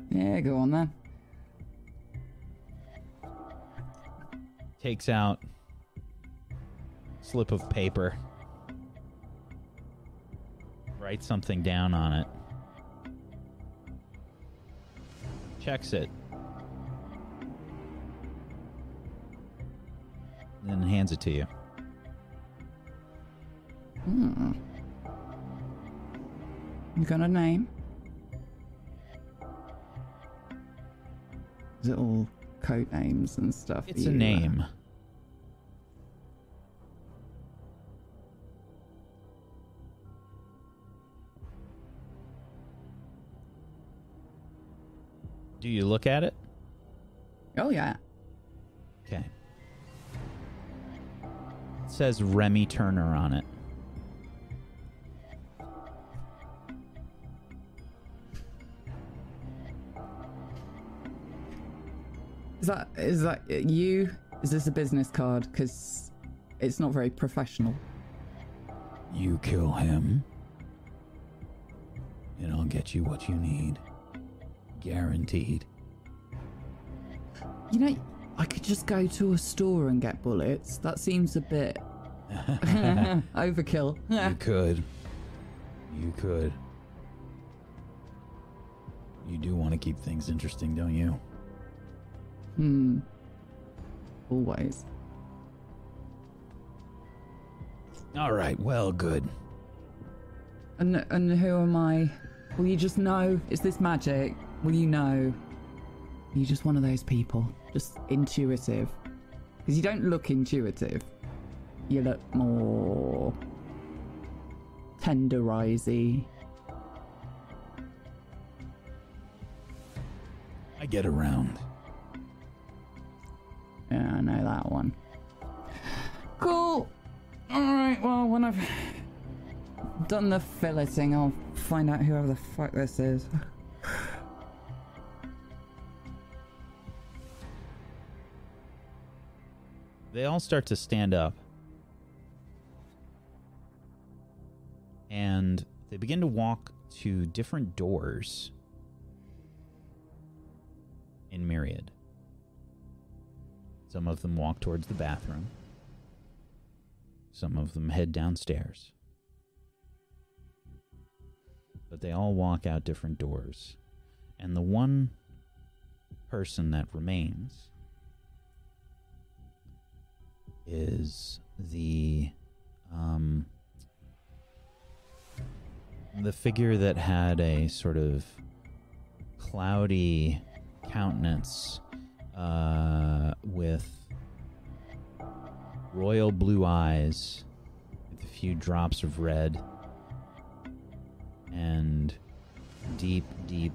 E: Yeah, go on then.
A: Takes out slip of paper. writes something down on it. Checks it. Then hands it to you.
E: Hmm. You got a name? Is it all code names and stuff?
A: It's
E: you,
A: a
E: uh,
A: name. Do you look at it?
E: Oh yeah.
A: Okay. It says Remy Turner on it.
E: Is that is that you? Is this a business card? Because it's not very professional.
A: You kill him, and I'll get you what you need. Guaranteed.
E: You know, I could just go to a store and get bullets. That seems a bit overkill.
A: You could. You could. You do want to keep things interesting, don't you?
E: Hmm. Always.
A: All right, well, good.
E: And and who am I? Will you just know? Is this magic? Will you know? You're you just one of those people, just intuitive? Because you don't look intuitive. You look more tenderizy.
A: I get around.
E: Yeah, I know that one. Cool. All right. Well, when I've done the filleting, I'll find out whoever the fuck this is.
A: They all start to stand up. And they begin to walk to different doors in Myriad. Some of them walk towards the bathroom. Some of them head downstairs. But they all walk out different doors. And the one person that remains is the um the figure that had a sort of cloudy countenance uh, with royal blue eyes with a few drops of red and deep deep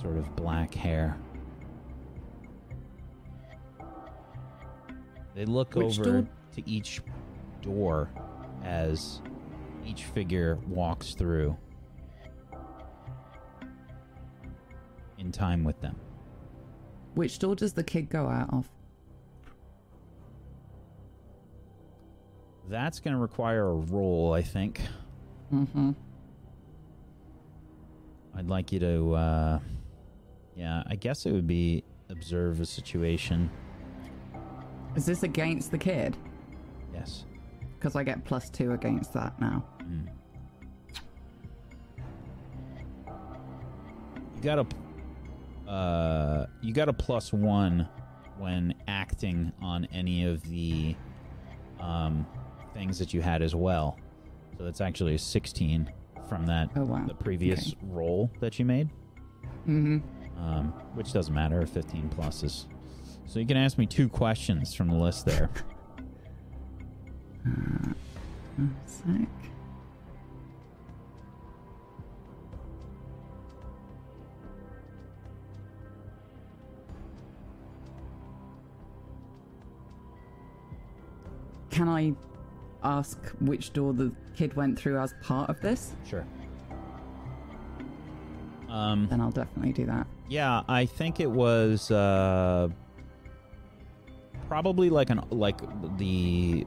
A: sort of black hair They look
E: Which
A: over
E: door?
A: to each door as each figure walks through in time with them.
E: Which door does the kid go out of?
A: That's going to require a roll, I think.
E: Mm-hmm.
A: I'd like you to, uh, yeah, I guess it would be observe a situation.
E: Is this against the kid?
A: Yes.
E: Because I get plus two against that now.
A: Mm. You got a, uh, you got a plus one when acting on any of the, um, things that you had as well. So that's actually a sixteen from that
E: Oh wow.
A: the previous
E: Okay.
A: roll that you made.
E: Mm-hmm.
A: um, which doesn't matter. 15 plus is. So you can ask me two questions from the list there.
E: Uh, sec. Can I ask which door the kid went through as part of this?
A: sure. Um,
E: Then I'll definitely do that.
A: yeah, I think it was uh, probably like an like the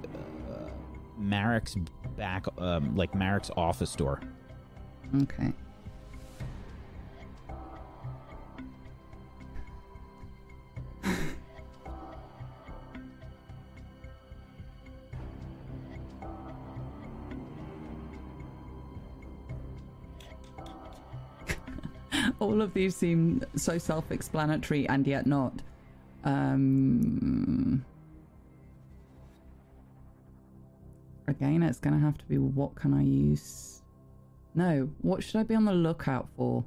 A: uh, Marek's back, um, like Marek's office door.
E: Okay. All of these seem so self-explanatory and yet not. Um, again, it's going to have to be what can I use? No, what should I be on the lookout for?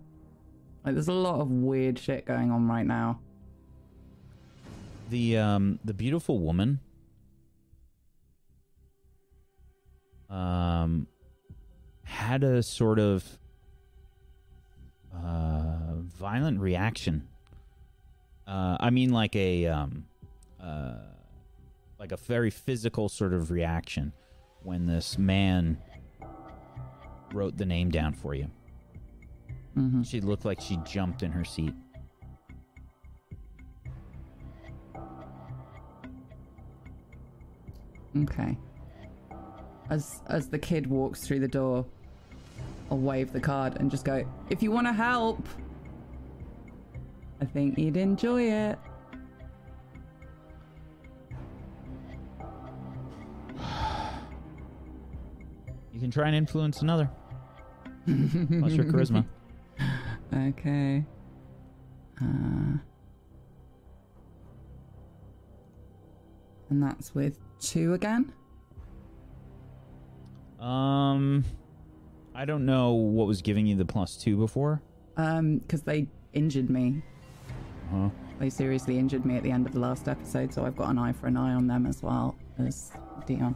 E: Like, there's a lot of weird shit going on right now.
A: The um the beautiful woman um had a sort of uh violent reaction. Uh I mean like a um uh like a very physical sort of reaction when this man wrote the name down for you.
E: hmm
A: She looked like she jumped in her seat.
E: Okay. As as the kid walks through the door, I'll wave the card and just go, if you want to help, I think you'd enjoy it.
A: You can try and influence another. Plus your charisma.
E: Okay. Uh, and that's with two again?
A: Um, I don't know what was giving you the plus two before.
E: Um, because they injured me.
A: Huh?
E: They seriously injured me at the end of the last episode, so I've got an eye for an eye on them as well as Dion.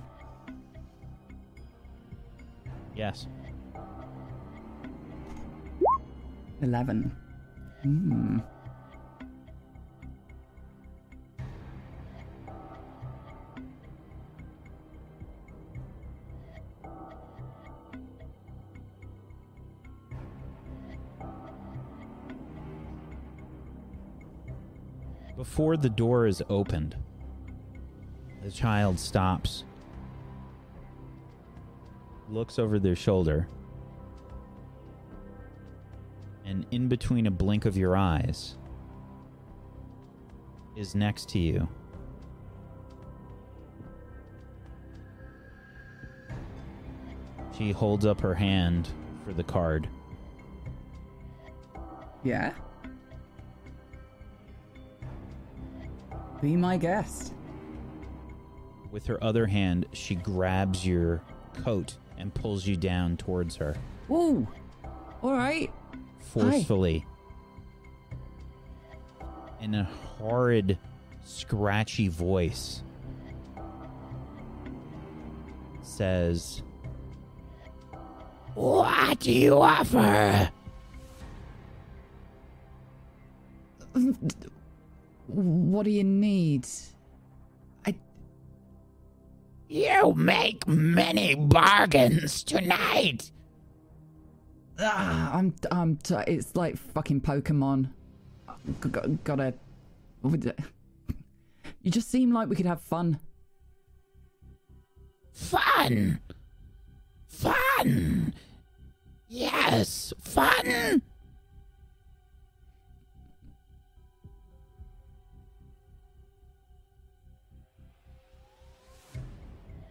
A: Yes.
E: 11. Hmm.
A: Before the door is opened, the child stops, looks over their shoulder, and in between a blink of your eyes is next to you. She holds up her hand for the card.
E: Yeah? Be my guest.
A: With her other hand, she grabs your coat and pulls you down towards her
E: Ooh! Alright.
A: forcefully. In a horrid, scratchy voice, says, What do you offer?
E: What do you need? I.
A: You make many bargains tonight.
E: Ah, I'm. I'm. T- it's like fucking Pokemon. G- g- gotta. You just seem like we could have fun.
A: Fun. Fun. Yes, fun.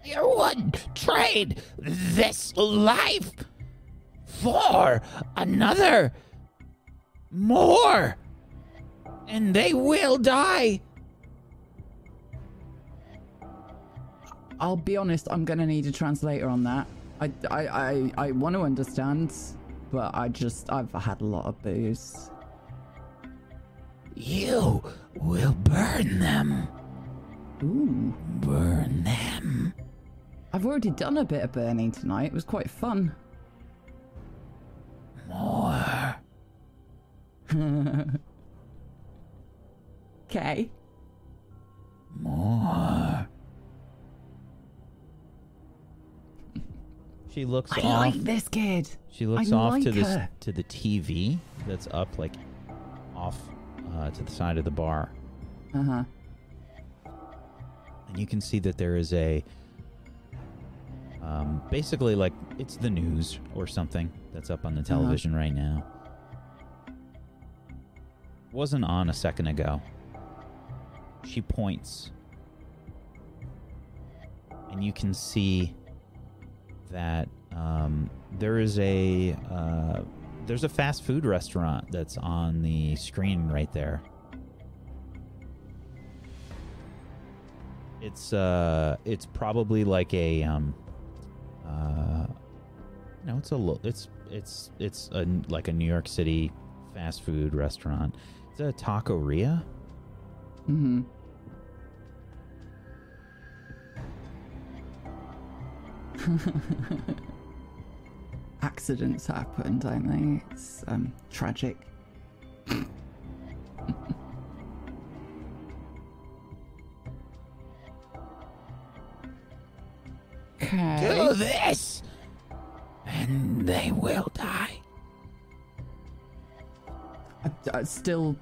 A: You would trade this life for another more. And they will die.
E: I'll be honest. I'm gonna need a translator on that. I. I. I. I want to understand, but I just. I've had a lot of booze.
A: You will burn them.
E: Ooh.
A: Burn them.
E: I've already done a bit of burning tonight. It was quite fun.
A: More.
E: Okay.
A: More. She looks
E: I
A: off.
E: like this kid.
A: She looks
E: I
A: off to
E: like
A: this
E: her.
A: to the TV that's up like off uh, to the side of the bar,
E: Uh huh.
A: and you can see that there is a um, basically like it's the news or something that's up on the television right now. Wasn't on a second ago. She points, and you can see that um, there is a uh, there's a fast food restaurant that's on the screen right there. It's uh, it's probably like a um, uh, no, it's a lo- it's it's it's a like a New York City fast food restaurant. It's a Taqueria?
E: Mm-hmm. Accidents happen, don't they? It's um, tragic.
A: this, and they will die.
E: I, I still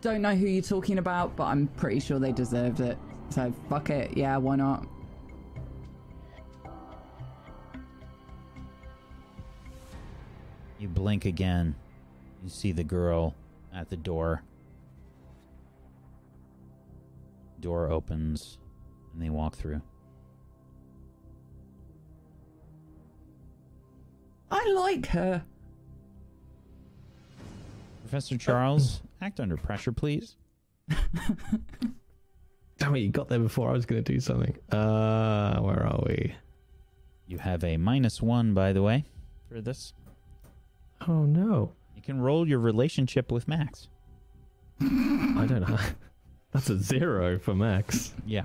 E: don't know who you're talking about, but I'm pretty sure they deserved it. So fuck it. Yeah, why not?
A: You blink again. You see the girl at the door. Door opens, and they walk through.
E: I like her.
A: Professor Charles, act under pressure, please.
F: Damn it, you got there before I was going to do something. Uh, where are we?
A: You have a minus one, by the way, for this.
F: Oh no.
A: You can roll your relationship with Max.
F: I don't know. That's a zero for Max.
A: Yeah.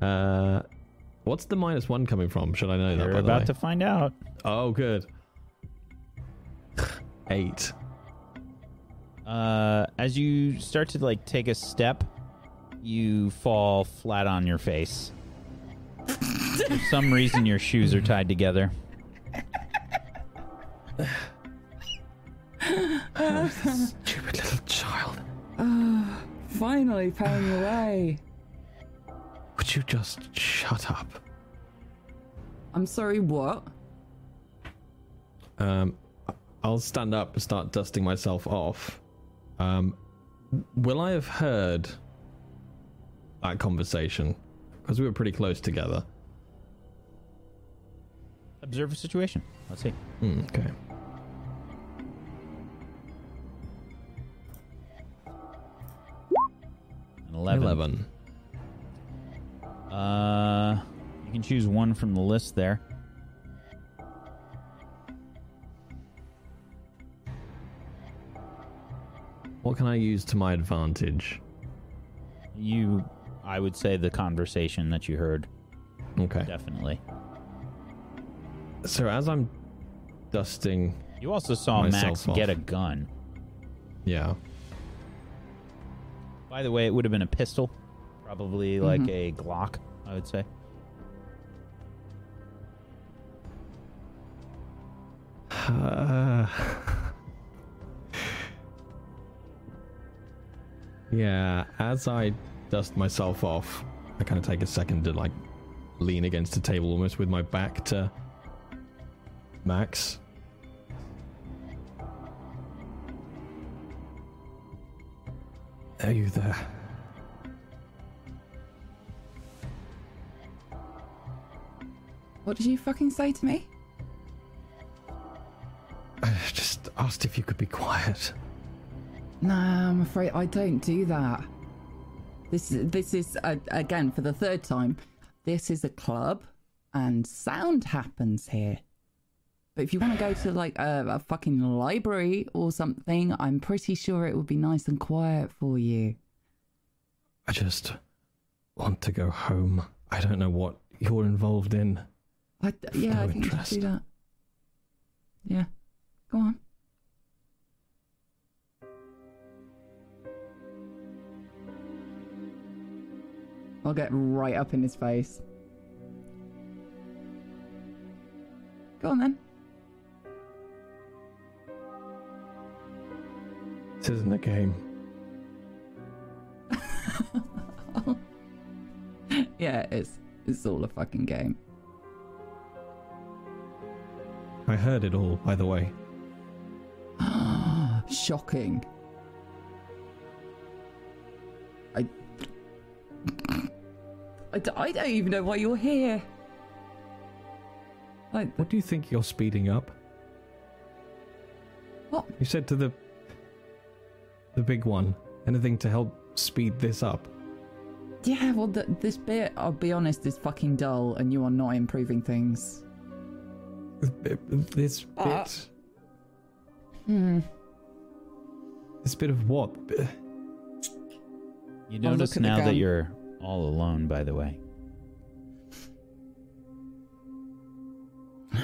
F: Uh, what's the minus one coming from? Should I know that?
A: You're
F: by the
A: about
F: way?
A: to find out.
F: Oh, good. Eight.
A: Uh, as you start to like take a step, you fall flat on your face. For some reason, your shoes are tied together.
F: Stupid little child.
E: Finally paying your way.
F: Would you just shut up?
E: I'm sorry, what?
F: Um, I'll stand up and start dusting myself off. Um, will I have heard that conversation? Because we were pretty close together.
A: Observe a situation. Let's see.
F: Hmm, okay.
A: An 11.
F: Eleven.
A: Uh, you can choose one from the list there.
F: What can I use to my advantage?
A: You, I would say the conversation that you heard,
F: Okay.
A: definitely.
F: So as I'm dusting,
A: You also saw Max
F: off.
A: get a gun.
F: yeah.
A: By the way, it would have been a pistol, probably like
E: Mhm.
A: a Glock, I would say.
F: Uh, yeah, as I dust myself off, I kind of take a second to like lean against the table almost with my back to Max. Are you there?
E: What did you fucking say to me?
F: I just asked if you could be quiet.
E: Nah, I'm afraid I don't do that. This is this is uh, again for the third time. This is a club, and sound happens here. But if you want to go to like a, a fucking library or something, I'm pretty sure it would be nice and quiet for you.
F: I just want to go home. I don't know what you're involved in.
E: I, yeah, I
F: No
E: think you should do that. Yeah, go on. I'll get right up in his face. Go on then.
F: This isn't a game.
E: Yeah, it's it's all a fucking game.
F: I heard it all, by the way.
E: Shocking. I, I, d- I don't even know why you're here. Like,
F: What do you think you're speeding up? What? You said to the the big one, anything to help speed this up.
E: Yeah, well, th- this bit, I'll be honest, is fucking dull, and you are not improving things.
F: This bit.
E: Uh. Hmm.
F: This bit of what?
A: You notice
E: look at the
A: now that you're all alone, by the way.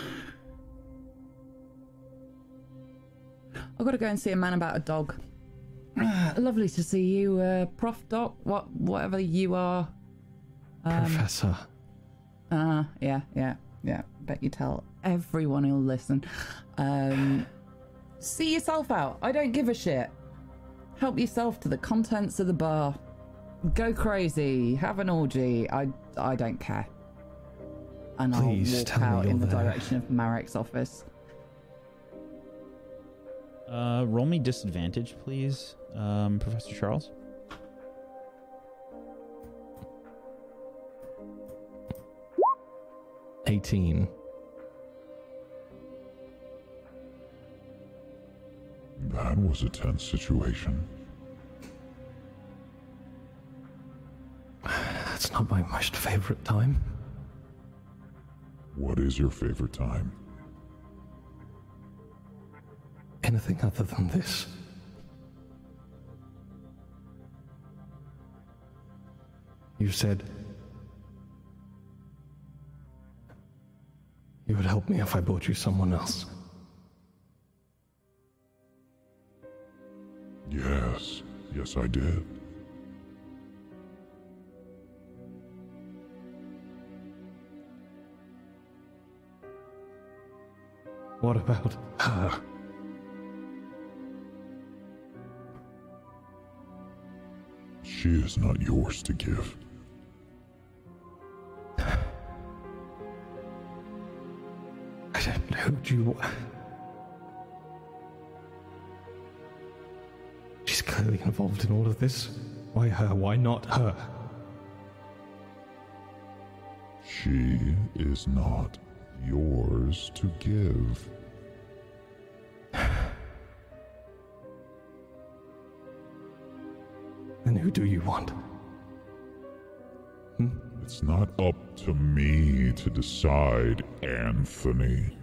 E: I've got to go and see a man about a dog. Lovely to see you, uh, Prof Doc, what, whatever you are. Um,
F: Professor.
E: Uh, yeah, yeah, yeah. Bet you tell everyone who'll listen. Um, see yourself out. I don't give a shit. Help yourself to the contents of the bar. Go crazy. Have an orgy. I, I don't care. And
F: Please
E: I'll walk out in the
F: there.
E: direction of Marek's office.
A: Uh, roll me disadvantage, please, um, Professor Charles.
F: Eighteen.
G: That was a tense situation.
F: That's not my most favorite time.
G: What is your favorite time?
F: Anything other than this. You said you would help me if I bought you someone else.
G: Yes, yes, I did.
F: What about her?
G: She is not yours to give.
F: I don't know. Do you. Clearly involved in all of this. Why her? Why not her?
G: She is not yours to give.
F: Then who do you want? Hmm?
G: It's not up to me to decide, Anthony.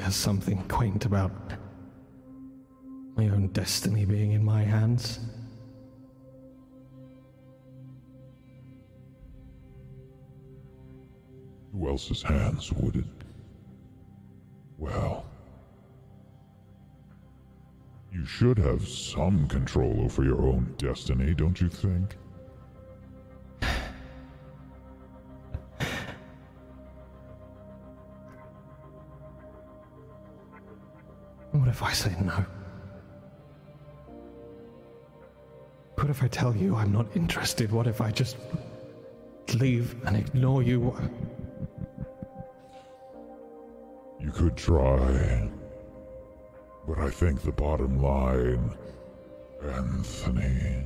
F: Has something quaint about my own destiny being in my hands.
G: Who else's hands would it? Well, you should have some control over your own destiny, don't you think?
F: If I say no? What if I tell you I'm not interested? What if I just leave and ignore you?
G: You could try. But I think the bottom line, Anthony,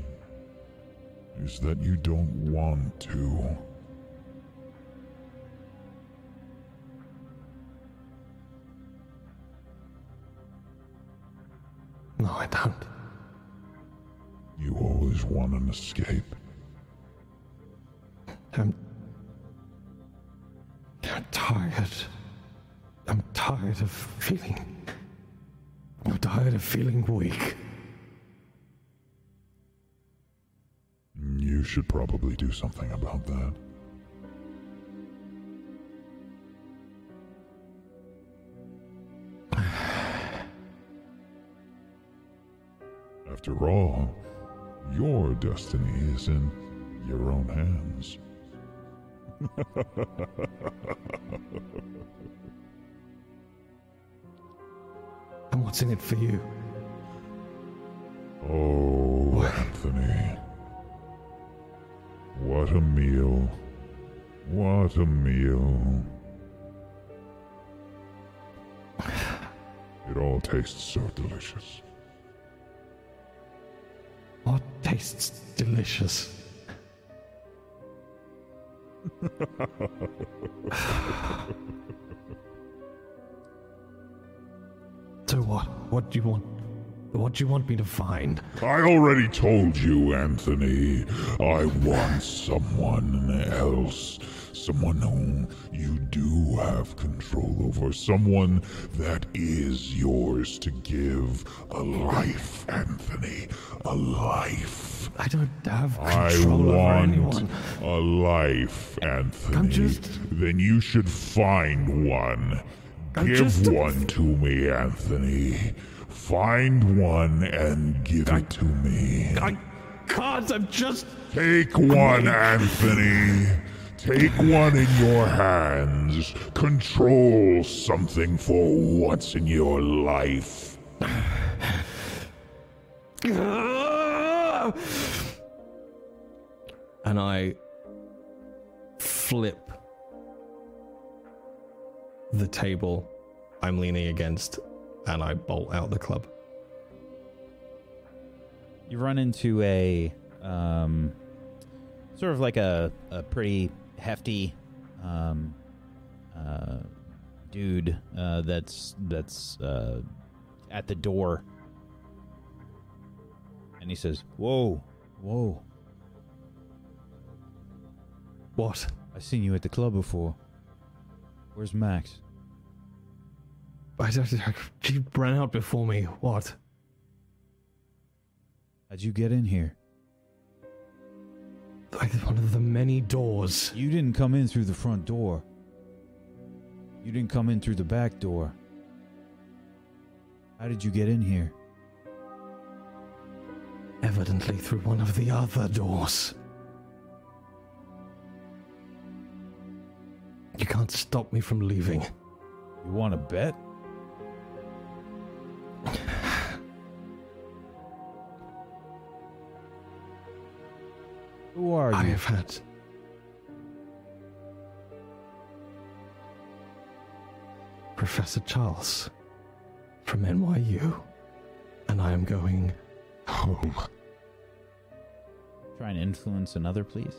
G: is that you don't want to. Want an escape.
F: I'm. I'm tired. I'm tired of feeling. I'm tired of feeling weak.
G: You should probably do something about that. After all, your destiny is in your own hands.
F: And what's in it for you?
G: Oh, Anthony. What a meal. What a meal. It all tastes so delicious.
F: What tastes delicious? So what? What do you want? What do you want me to find?
G: I already told you, Anthony. I want someone else. Someone whom you do have control over. Someone that is yours to give a life, Anthony. A life.
F: I don't have
G: I
F: control over
G: want
F: anyone.
G: a life, Anthony.
F: I'm just-
G: Then you should find one.
F: I'm
G: give
F: just
G: one to me, Anthony. Find one and give it to me.
F: I can't. I'm just.
G: Take one, Anthony. Take one in your hands. Control something for once in your life.
F: And I flip the table I'm leaning against and I bolt out the club.
A: You run into a um, sort of like a, a pretty hefty um, uh, dude uh, that's that's uh, at the door, and he says, "Whoa, whoa!
F: What?
A: I've seen you at the club before. Where's Max?
F: I don't. She ran out before me. What?
A: How'd you get in here?
F: Like one of the many doors.
A: You didn't come in through the front door. You didn't come in through the back door. How did you get in here?
F: Evidently through one of the other doors. You can't stop me from leaving.
A: You want to bet? Who are
F: I
A: you?
F: have had. Professor Charles from NYU, and I am going home.
A: Try and influence another, please.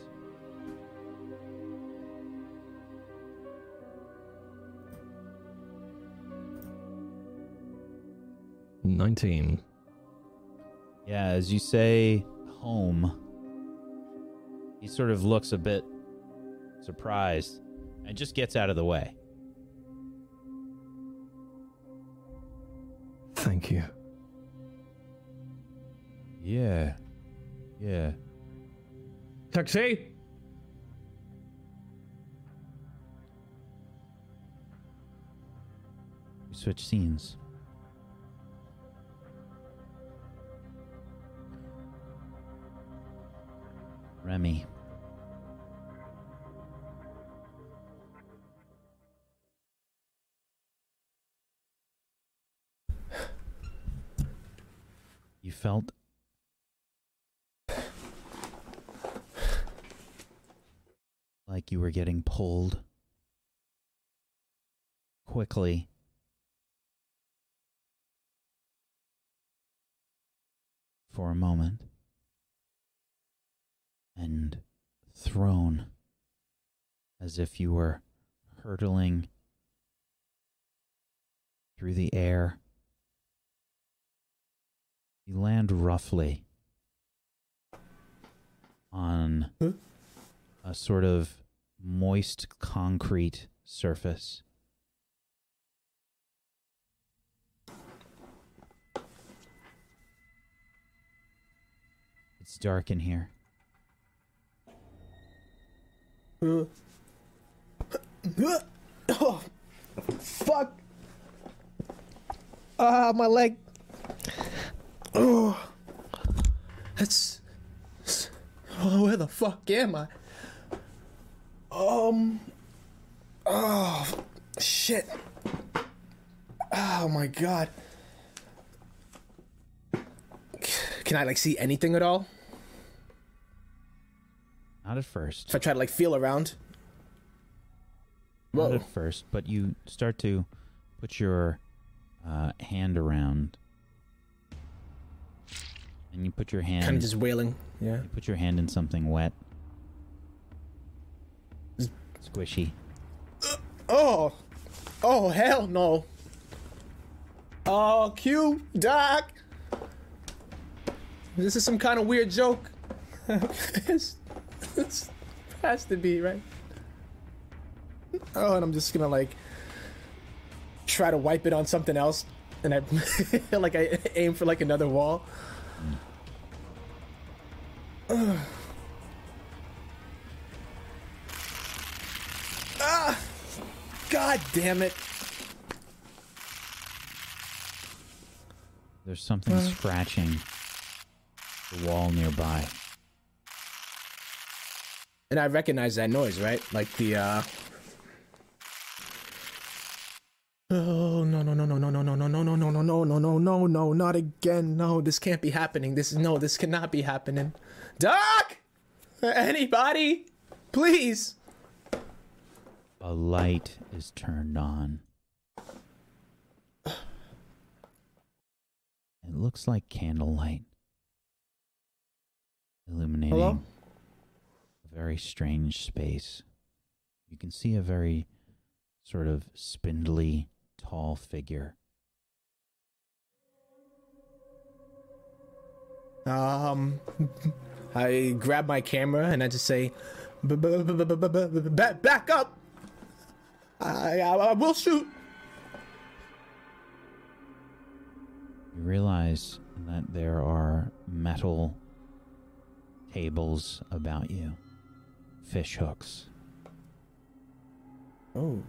F: Nineteen.
A: Yeah, as you say home, he sort of looks a bit surprised and just gets out of the way.
F: Thank you.
A: Yeah. Yeah.
F: Taxi.
A: We switch scenes. Remy. You felt like you were getting pulled quickly for a moment and thrown as if you were hurtling through the air. You land roughly on
D: Huh?
A: a sort of moist concrete surface. It's dark in here.
D: Oh, fuck. Ah, my leg. Oh, that's. Oh, where the fuck am I? Um. Oh, shit. Oh my god. Can I like see anything at all?
A: Not at first.
D: If I try to like feel around.
A: Not at first, but you start to put your uh, hand around, and you put your hand.
D: Kind of just wailing. Yeah.
A: you put your hand in something wet. Squishy.
D: Oh, oh hell no. Oh, Q, Doc. This is some kind of weird joke. this, this has to be right. Oh, and I'm just gonna like try to wipe it on something else, and I like I aim for like another wall. Ah! God damn it!
A: There's something scratching the wall nearby.
D: And I recognize that noise, right? Like the uh Oh no no no no no no no no no no no no no no no no no not again. No, this can't be happening. This is no, this cannot be happening. Doc! Anybody? Please.
A: A light is turned on. It looks like candlelight, illuminating
D: Hello?
A: Very strange space. You can see a very sort of spindly, tall figure.
D: Um I grab my camera and I just say "B- b- b- b- b- b- b- back back up. I, I I will shoot.
A: You realize that there are metal tables about you, fish hooks.
D: Oh.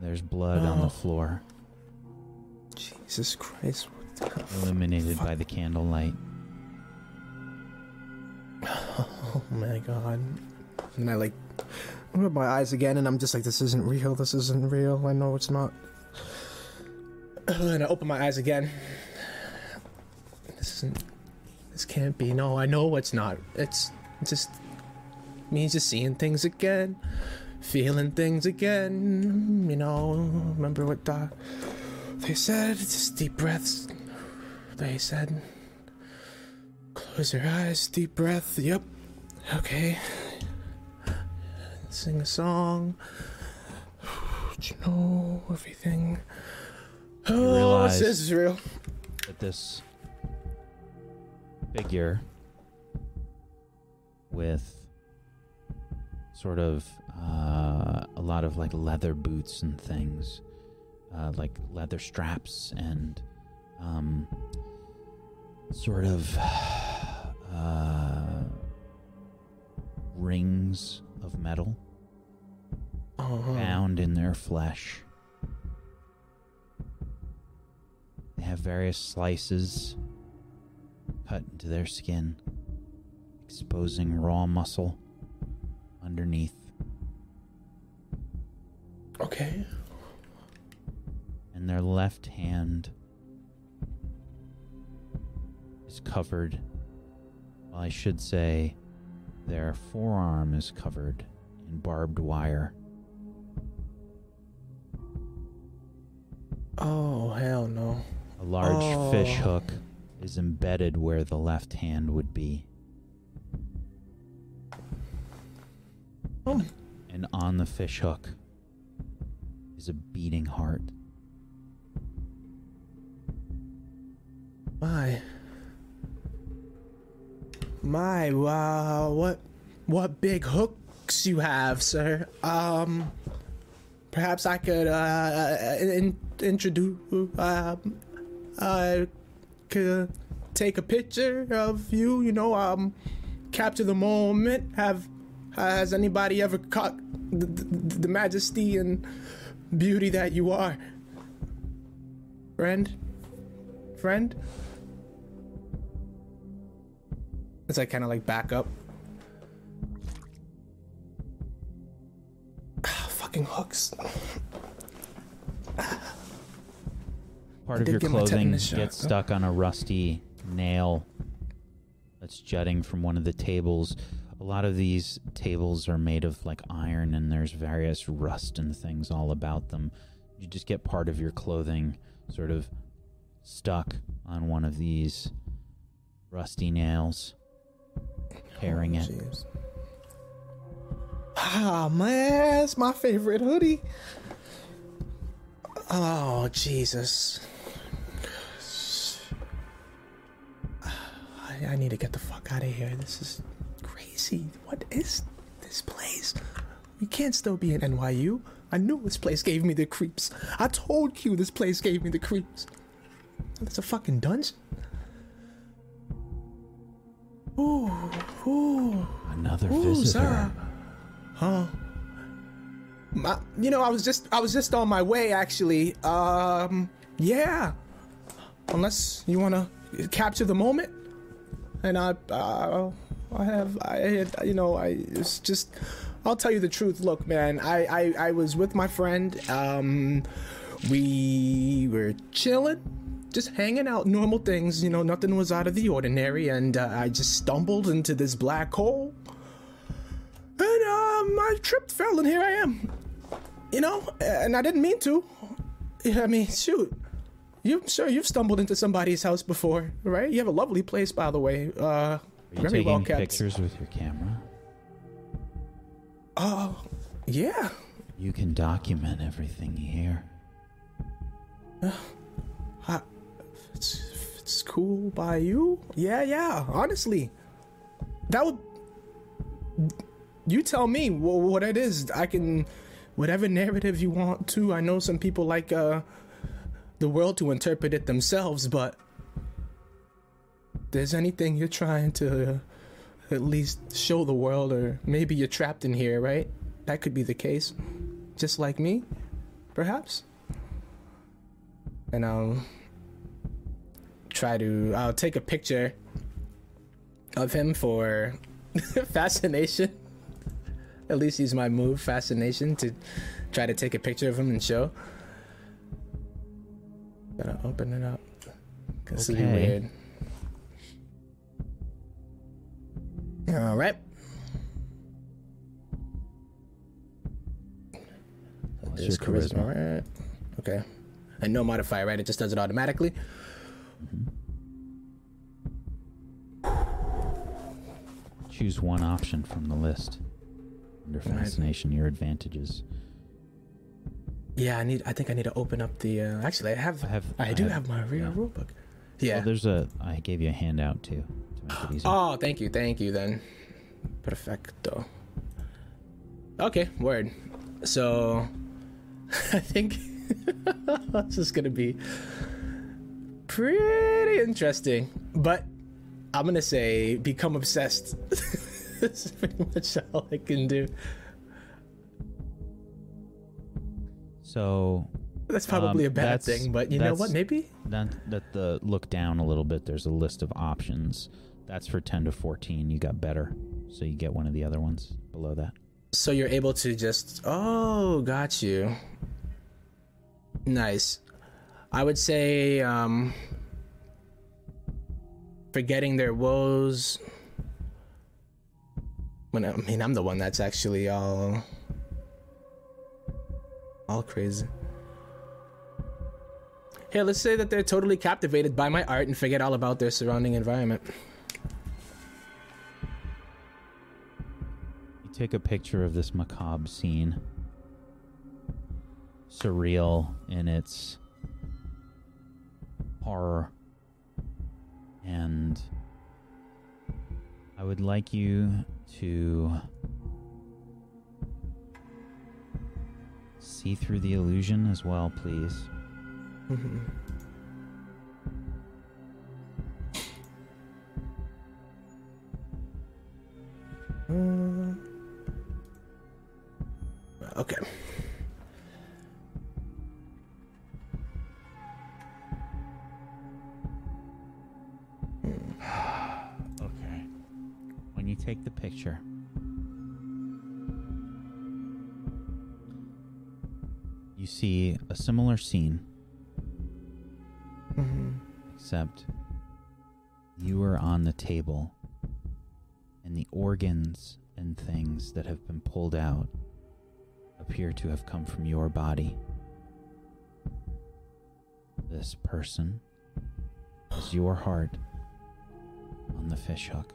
A: There's blood on the
D: Oh.
A: floor,
D: Jesus Christ. What the
A: illuminated by the candlelight.
D: Oh my god. And I like rub my eyes again and I'm just like, this isn't real, this isn't real, I know it's not. And I open my eyes again. This isn't this can't be. No, I know it's not. It's just me just seeing things again. Feeling things again. You know, remember what Doc they said, just deep breaths. They said Close your eyes, deep breath. Yep. Okay. Sing a song. You know everything. Oh, this is real.
A: that this figure with sort of uh, a lot of like leather boots and things, uh, like leather straps and um, sort of uh, rings of metal
D: Oh,
A: bound in their flesh. They have various slices cut into their skin, exposing raw muscle underneath.
D: okay.
A: And their left hand is covered. Well, I should say their forearm is covered in barbed wire.
D: Oh hell no.
A: A large fish
D: Oh.
A: hook is embedded where the left hand would be.
D: Oh.
A: And on the fish hook is a beating heart.
D: My. My wow, what what big hooks you have, sir. Um perhaps I could uh in, introduce um uh could take a picture of you, you know, um capture the moment. Have has anybody ever caught the, the, the majesty and beauty that you are? Friend? Friend? As I kind of like back up. Ah, fucking hooks.
A: Part of your
D: get
A: clothing
D: shot,
A: gets stuck on a rusty nail that's jutting from one of the tables. A lot of these tables are made of like iron and there's various rust and things all about them. You just get part of your clothing sort of stuck on one of these rusty nails, tearing
D: Oh,
A: it.
D: jeez. Ah man, it's my favorite hoodie. Oh Jesus. I, I need to get the fuck out of here. This is crazy. What is this place? We can't still be in NYU. I knew this place gave me the creeps. I told you this place gave me the creeps. That's a fucking dungeon. Ooh, ooh.
A: Another
D: Ooh,
A: visitor.
D: Sarah. Huh? My, you know, I was just I was just on my way actually. Um, yeah. Unless you want to capture the moment, and I, uh, I have, I, had, you know, I it's just. I'll tell you the truth. Look, man, I, I, I was with my friend. Um, we were chilling, just hanging out, normal things. You know, nothing was out of the ordinary, and uh, I just stumbled into this black hole. And um, I tripped, fell, and here I am. You know, and I didn't mean to. I mean, shoot. You sure you've stumbled into somebody's house before, right? You have a lovely place, by the way. Uh,
A: Are you
D: very
A: taking
D: well kept.
A: pictures with your camera?
D: Oh, yeah.
A: You can document everything here. hear.
D: I, it's, it's cool by you, yeah, yeah. Honestly, that would. You tell me wh- what it is. I can, whatever narrative you want to. I know some people like uh, the world to interpret it themselves, but there's anything you're trying to at least show the world, or maybe you're trapped in here, right? That could be the case. Just like me, perhaps. And I'll try to. I'll take a picture of him for fascination. At least use my move, fascination, to try to take a picture of him and show. Gotta open it up. This
A: Okay.
D: weird. All right.
A: What's
D: There's
A: charisma?
D: right? Okay. And no modifier, right? It just does it automatically.
A: Choose one option from the list. Under fascination, your advantages.
D: Yeah, I need. I think I need to open up the. Uh, actually, I have.
A: I have-
D: I,
A: I
D: do
A: have-
D: have, my real
A: yeah.
D: rulebook. Yeah.
A: Well, there's a. I gave you a handout too to make it easier.
D: oh, thank you, thank you. Then, perfecto. Okay, word. So, I think this is gonna be pretty interesting. But I'm gonna say become obsessed. this is pretty much all I can do.
A: So
D: That's probably
A: Um,
D: a bad thing, but you know what? Maybe.
A: that that the look down a little bit. There's a list of options. That's for 10 to 14. You got better, so you get one of the other ones below that.
D: So you're able to just oh, got you. Nice. I would say um forgetting their woes. When I mean I'm the one that's actually all all crazy. Here, let's say that they're totally captivated by my art and forget all about their surrounding environment.
A: Take a picture of this macabre scene. Surreal in its horror. And I would like you to see through the illusion as well, please. Mm-hmm.
D: Uh, Okay.
A: Okay. When you take the picture, you see a similar scene, mm-hmm. except you are on the table, and the organs and things that have been pulled out appear to have come from your body. This person is your heart on the fishhook.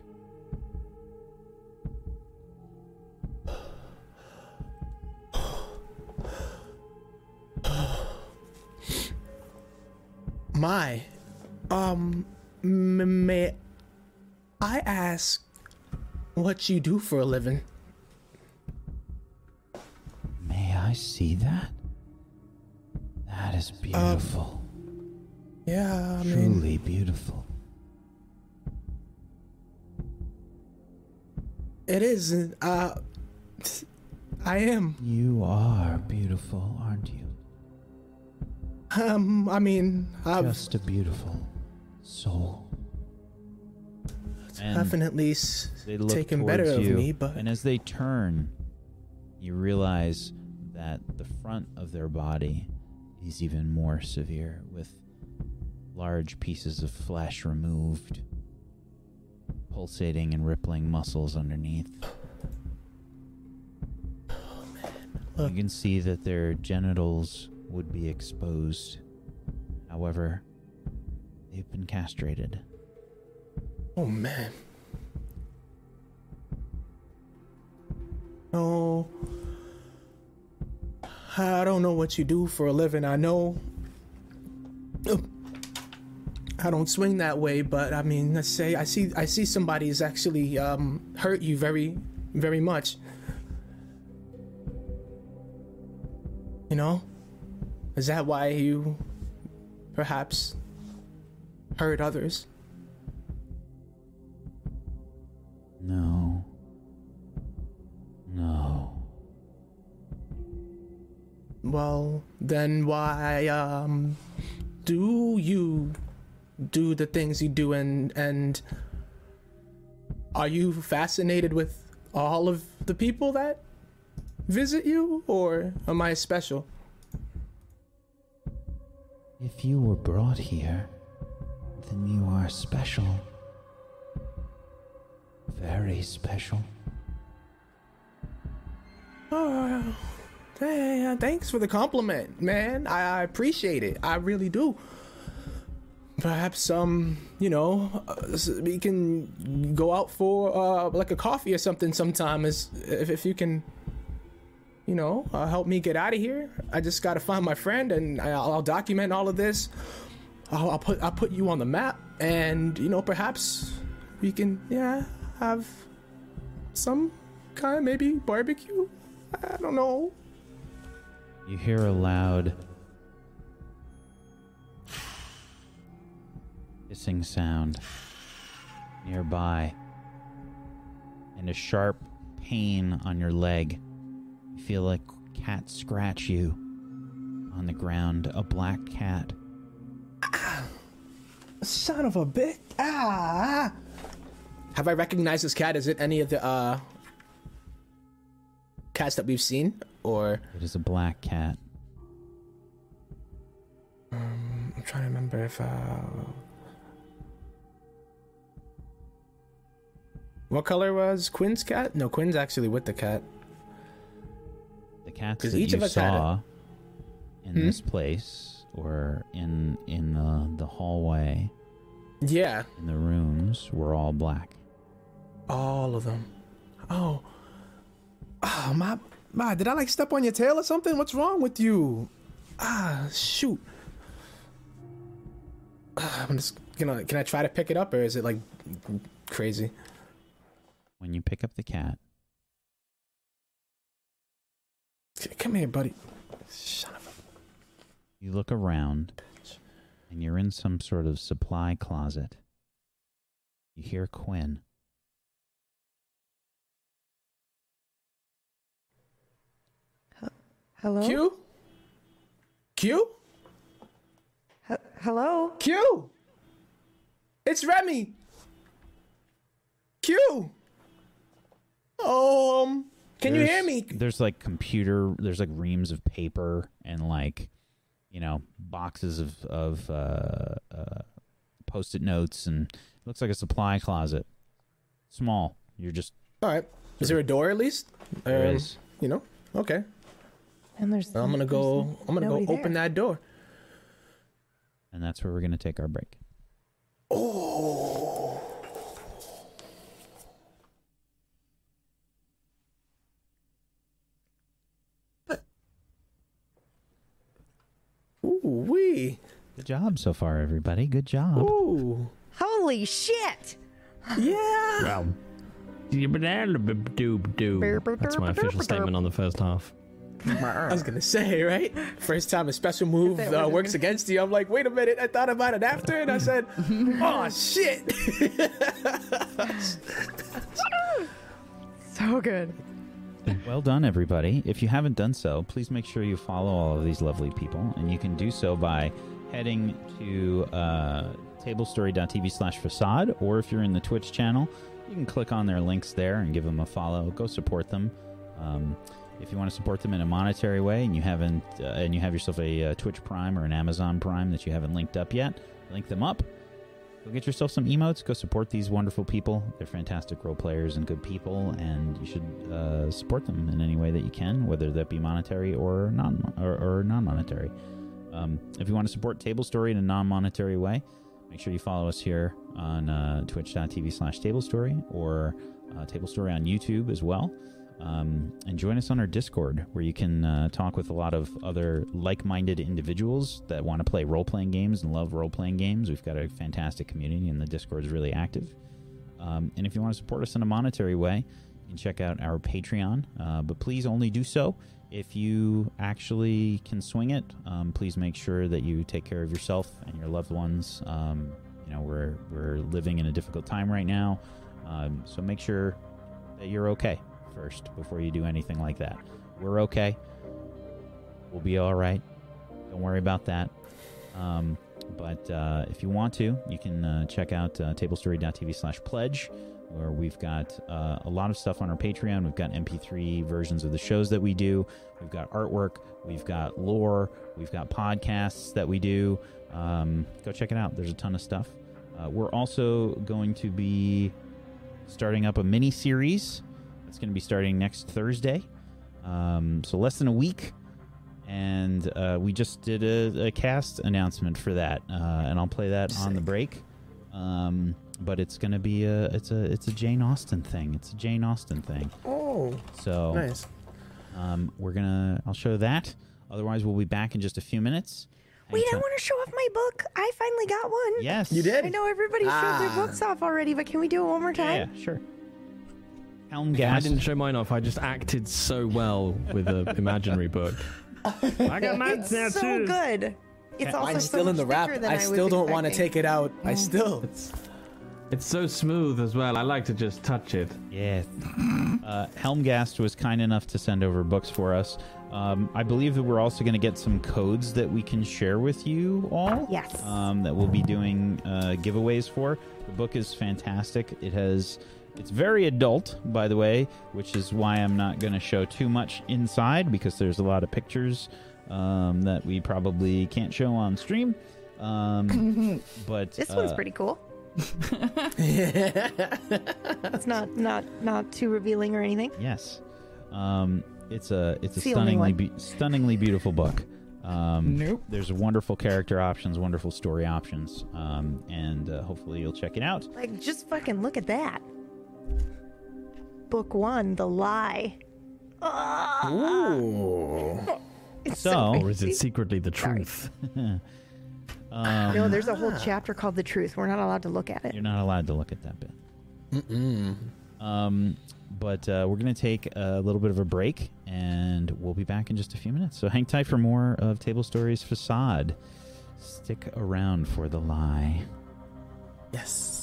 D: My, um, may I ask what you do for a living?
A: I see that? That is beautiful.
D: Yeah, I mean,
A: Truly beautiful.
D: it is. Uh, I am.
A: You are beautiful, aren't you?
D: Um, I mean, I've
A: Just a beautiful soul. And
D: definitely s-
A: they look
D: taken better
A: towards
D: of me, but
A: and as they turn, you realize that the front of their body is even more severe, with large pieces of flesh removed, pulsating and rippling muscles underneath. You can see that their genitals would be exposed. However, they've been castrated.
D: oh man. No. I don't know what you do for a living. I know I don't swing that way, but I mean, let's say I see I see somebody somebody's actually um, hurt you very, very much. You know, is that why you perhaps hurt others?
A: No. No.
D: Well, then why um do you do the things you do and and are you fascinated with all of the people that visit you or am I special?
A: If you were brought here, then you are special. Very special.
D: Oh, hey, uh, thanks for the compliment, man. I, I appreciate it. I really do. Perhaps, um, you know, uh, we can go out for uh, like a coffee or something sometime. Is if, if you can, you know, uh, help me get out of here. I just gotta find my friend, and I'll, I'll document all of this. I'll, I'll put I'll put you on the map, and you know, perhaps we can, yeah, have some kind of maybe barbecue. I don't know.
A: You hear a loud hissing sound nearby and a sharp pain on your leg. You feel like cat scratch you on the ground, a black cat.
D: Son of a bitch. Ah. Have I recognized this cat? Is it any of the uh cats that we've seen? Or
A: It is a black cat.
D: I'm trying to remember if uh What color was Quinn's cat? No, Quinn's actually with the cat.
A: The cats
D: 'Cause
A: that
D: each
A: you
D: of us had
A: saw in
D: Hmm?
A: this place or in in the, the hallway
D: Yeah,
A: in the rooms were all black.
D: all of them. Oh. Oh, my my, did I like step on your tail or something? What's wrong with you? Ah, shoot. Ah, I'm just gonna can I try to pick it up or is it like crazy?
A: When you pick up the cat,
D: Come here, buddy. Son of a
A: you look around and you're in some sort of supply closet. You hear Quinn.
C: Hello?
D: Q? Q?
C: H- hello?
D: Q? It's Remy. Q? Um, can you hear me?
A: There's like computer. There's like reams of paper and like, you know, boxes of of uh, uh, post-it notes, and it looks like a supply closet. Small. You're just
D: All right. Is there a door at least?
A: there
D: Um,
A: is.
D: You know? Okay.
C: And there's
D: I'm gonna go. I'm gonna go
C: nobody
D: open
C: there.
D: that door.
A: and that's where we're gonna take our break.
D: Oh. But. Ooh wee.
A: Good job so far, everybody. Good job.
D: Ooh.
C: Holy shit!
D: Yeah.
F: Well, that's my official statement on the first half.
D: I was gonna say, right? First time a special move
C: Is that what
D: uh, works against you, I'm like, wait a minute, I thought about it after, and I said, oh shit.
C: So good.
A: Well done, everybody. If you haven't done so, please make sure you follow all of these lovely people, and you can do so by heading to uh, tablestory.tv slash facade, or if you're in the Twitch channel, you can click on their links there and give them a follow. Go support them. Um, if you want to support them in a monetary way, and you haven't, uh, and you have yourself a, uh Twitch Prime or an Amazon Prime that you haven't linked up yet, link them up. Go get yourself some emotes. Go support these wonderful people. They're fantastic role players and good people, and you should uh, support them in any way that you can, whether that be monetary or non or, or non-monetary. Um, if you want to support Table Story in a non-monetary way, make sure you follow us here on uh, twitch.tv slash Table Story or uh, Table Story on YouTube as well. Um, and join us on our Discord, where you can uh, talk with a lot of other like-minded individuals that want to play role-playing games and love role-playing games. We've got a fantastic community, and the Discord is really active. Um, and if you want to support us in a monetary way, you can check out our Patreon. Uh, but please only do so if you actually can swing it. Um, please make sure that you take care of yourself and your loved ones. Um, you know, we're we're living in a difficult time right now, um, so make sure that you're okay first before you do anything like that. We're okay. We'll be all right. Don't worry about that. Um, but uh, if you want to, you can uh, check out uh, tablestory.tv slash pledge, where we've got uh, a lot of stuff on our Patreon. We've got MP3 versions of the shows that we do. We've got artwork. We've got lore. We've got podcasts that we do. Um, go check it out. There's a ton of stuff. Uh, we're also going to be starting up a mini series. It's going to be starting next Thursday. Um, so less than a week and uh, we just did a, a cast announcement for that, uh, and I'll play that on the break. Um, but it's gonna be a it's a it's a Jane Austen thing. It's a Jane Austen thing.
D: Oh,
A: So
D: nice.
A: um, we're gonna I'll show that. Otherwise, we'll be back in just a few minutes.
C: Wait, I want to show off my book. I finally got one.
A: Yes,
D: You did?
C: I know everybody showed their
D: Ah.
C: books off already, but can we do it one more
A: Yeah,
C: time?
A: yeah, sure. Helm
F: I didn't show mine off. I just acted so well with an imaginary book. I got mine
C: It's so good. It's also
D: Mine's
C: so
D: still in the wrap.
C: thicker than
D: I still don't want to take it out. I still.
F: It's it's so smooth as well. I like to just touch it.
A: Yeah. Uh, Helmgast was kind enough to send over books for us. Um, I believe that we're also going to get some codes that we can share with you all.
C: Yes.
A: Um, that we'll be doing uh, giveaways for. The book is fantastic. It has. It's very adult, by the way, which is why I'm not going to show too much inside because there's a lot of pictures um, that we probably can't show on stream. Um, but
C: This one's
A: uh,
C: pretty cool. it's not not not too revealing or anything.
A: Yes, um, it's a it's a
C: It's
A: stunningly be- stunningly beautiful book. Um,
E: Nope.
A: There's wonderful character options, wonderful story options, um, and uh, hopefully you'll check it out.
C: Like, just fucking look at that. Book one, The Lie.
D: Ooh.
C: it's
A: So-
F: Or is it secretly the truth?
A: Um,
C: No, there's a whole chapter called The Truth. We're not allowed to look at it.
A: You're not allowed to look at that bit.
D: Mm-mm.
A: Um, but uh, we're going to take a little bit of a break, and we'll be back in just a few minutes. So hang tight for more of Table Stories Facade. Stick around for the lie.
D: Yes.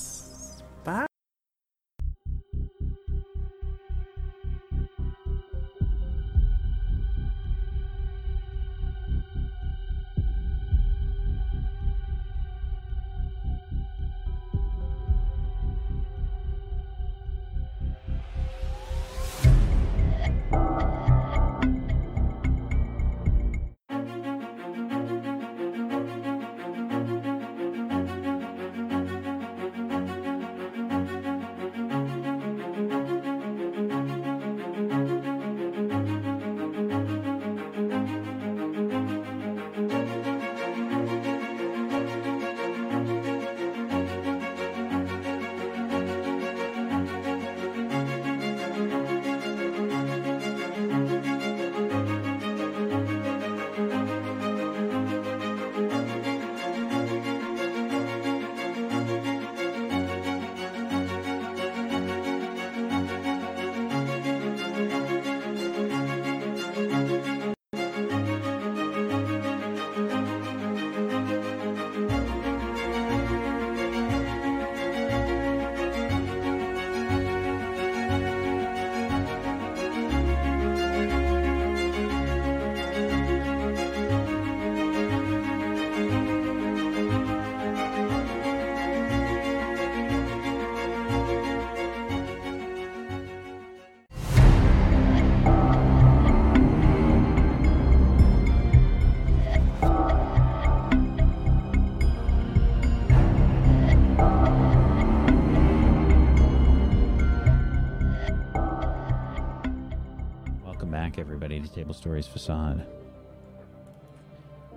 A: Table Stories facade.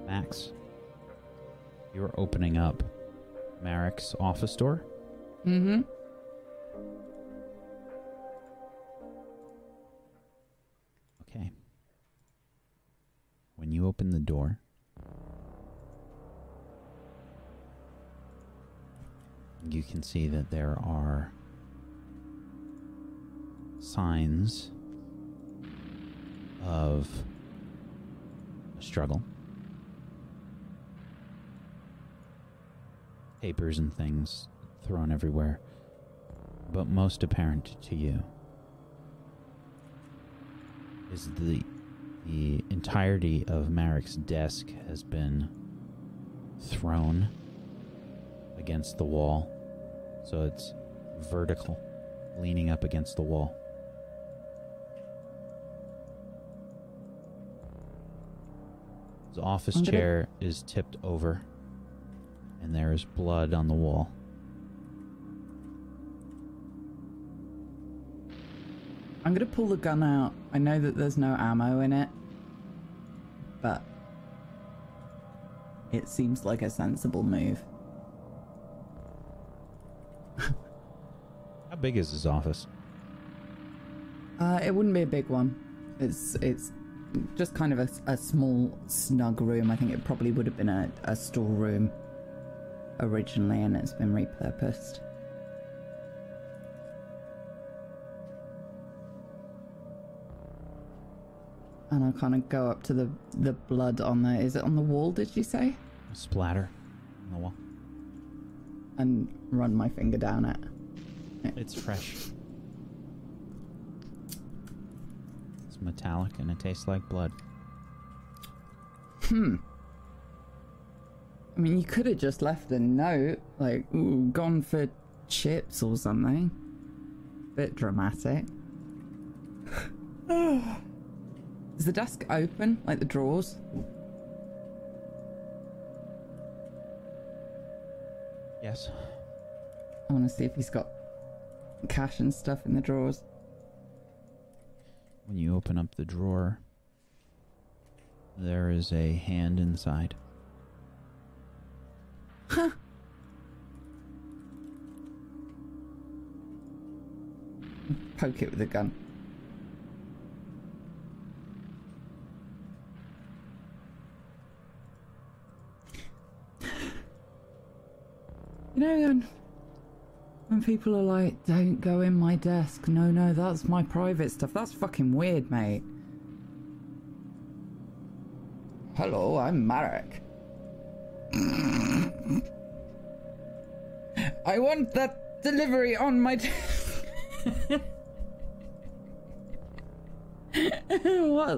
A: Max, you're opening up Marek's office door.
E: Mm-hmm.
A: Okay. When you open the door, you can see that there are signs of struggle. Papers and things thrown everywhere, but most apparent to you is the the entirety of Marek's desk has been thrown against the wall, so it's vertical, leaning up against the wall. His office
E: I'm gonna-
A: chair is tipped over, and there is blood on the wall.
E: I'm gonna pull the gun out. I know that there's no ammo in it, but it seems like a sensible move.
A: How big is his office?
E: Uh, it wouldn't be a big one. It's it's just kind of a, a small snug room. I think it probably would have been a, a storeroom originally, and it's been repurposed. And I'll kind of go up to the the blood on the. Is it on the wall? Did you say?
A: A splatter on the wall.
E: And run my finger down it.
A: It's fresh. It's metallic and it tastes like blood.
E: Hmm. I mean, you could have just left a note, like, ooh, gone for chips or something. Bit dramatic. Is the desk open, like the drawers?
A: Yes.
E: I want to see if he's got cash and stuff in the drawers.
A: When you open up the drawer, there is a hand inside. Huh.
E: Poke it with a gun. You know, when, when people are like, don't go in my desk, no, no, that's my private stuff, that's fucking weird, mate. Hello, I'm Marek. I want that delivery on my desk. what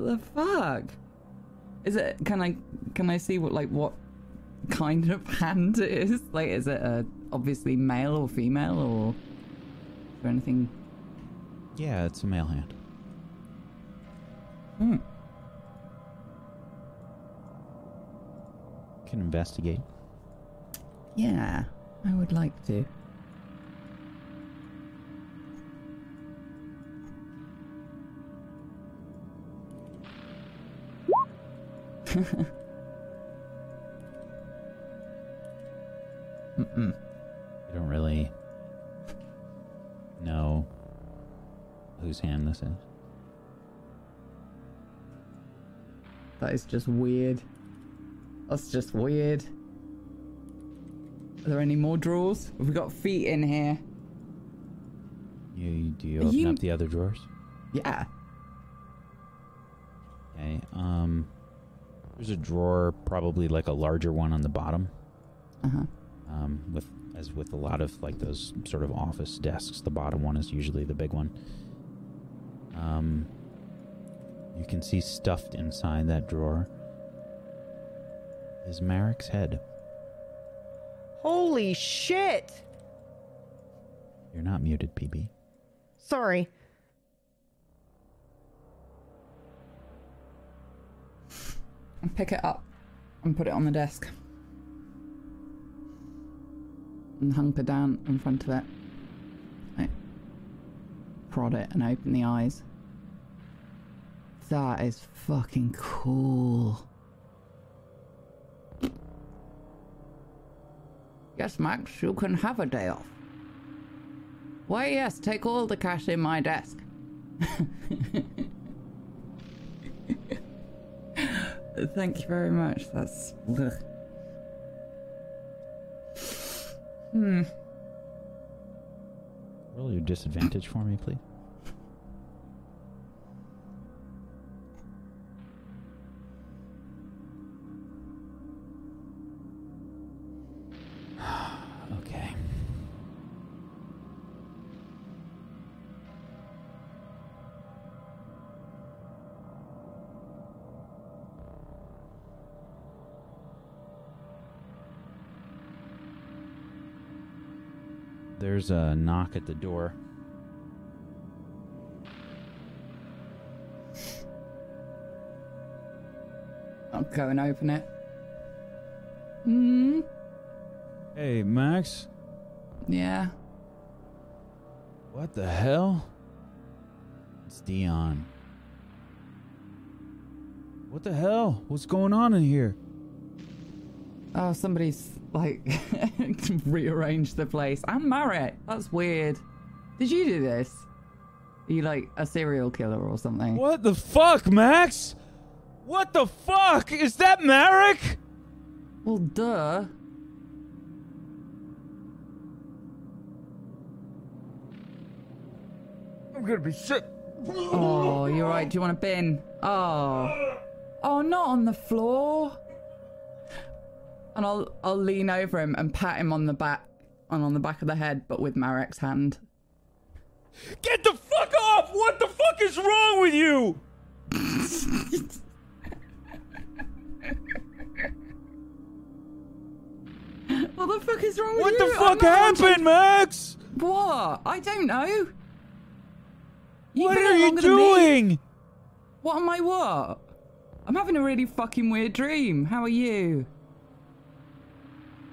E: the fuck? Is it? Can I? Can I see what like what kind of hand it is? Like, is it a obviously male or female or is there anything?
A: Yeah, it's a male hand.
E: Hmm.
A: Can investigate.
E: Yeah, I would like to. Mm-mm.
A: You don't really know whose hand this is.
E: That is just weird. That's just weird. Are there any more drawers? We've we got feet in here?
A: You do you
E: Are
A: open
E: you-
A: up the other drawers?
E: Yeah.
A: Okay. Um, there's a drawer, probably like a larger one on the bottom.
E: Uh huh.
A: Um, with as with a lot of like those sort of office desks, the bottom one is usually the big one. Um, you can see stuffed inside that drawer is Marek's head.
C: Holy shit!
A: You're not muted, PB.
C: Sorry.
E: And pick it up and put it on the desk. And hunker down in front of it. Like, prod it and open the eyes. That is fucking cool. Yes, Max, you can have a day off. Why, yes, take all the cash in my desk. Thank you very much. That's. Ugh. Hmm.
A: Roll your disadvantage for me, please. There's a knock at the door.
E: I'll go and open it. Hmm.
A: Hey, Max.
E: Yeah.
A: What the hell? It's Dion. What the hell? What's going on in here?
E: Oh, somebody's like rearrange the place. I'm Marek. That's weird. Did you do this? Are you like a serial killer or something?
A: What the fuck, Max? What the fuck? Is that Marek?
E: Well, duh.
A: I'm gonna be sick.
E: Oh, you're right. Do you want a bin? Oh. Oh, not on the floor. And I'll I'll lean over him and pat him on the back and on the back of the head, but with Marek's hand.
A: Get the fuck off! What the fuck is wrong with you?
E: What the fuck is wrong with
A: What
E: you?
A: What
E: the
A: fuck happened, Max?
E: What? I don't know. You've
A: What are you
E: longer than me.
A: doing?
E: What am I what? I'm having a really fucking weird dream. How are you?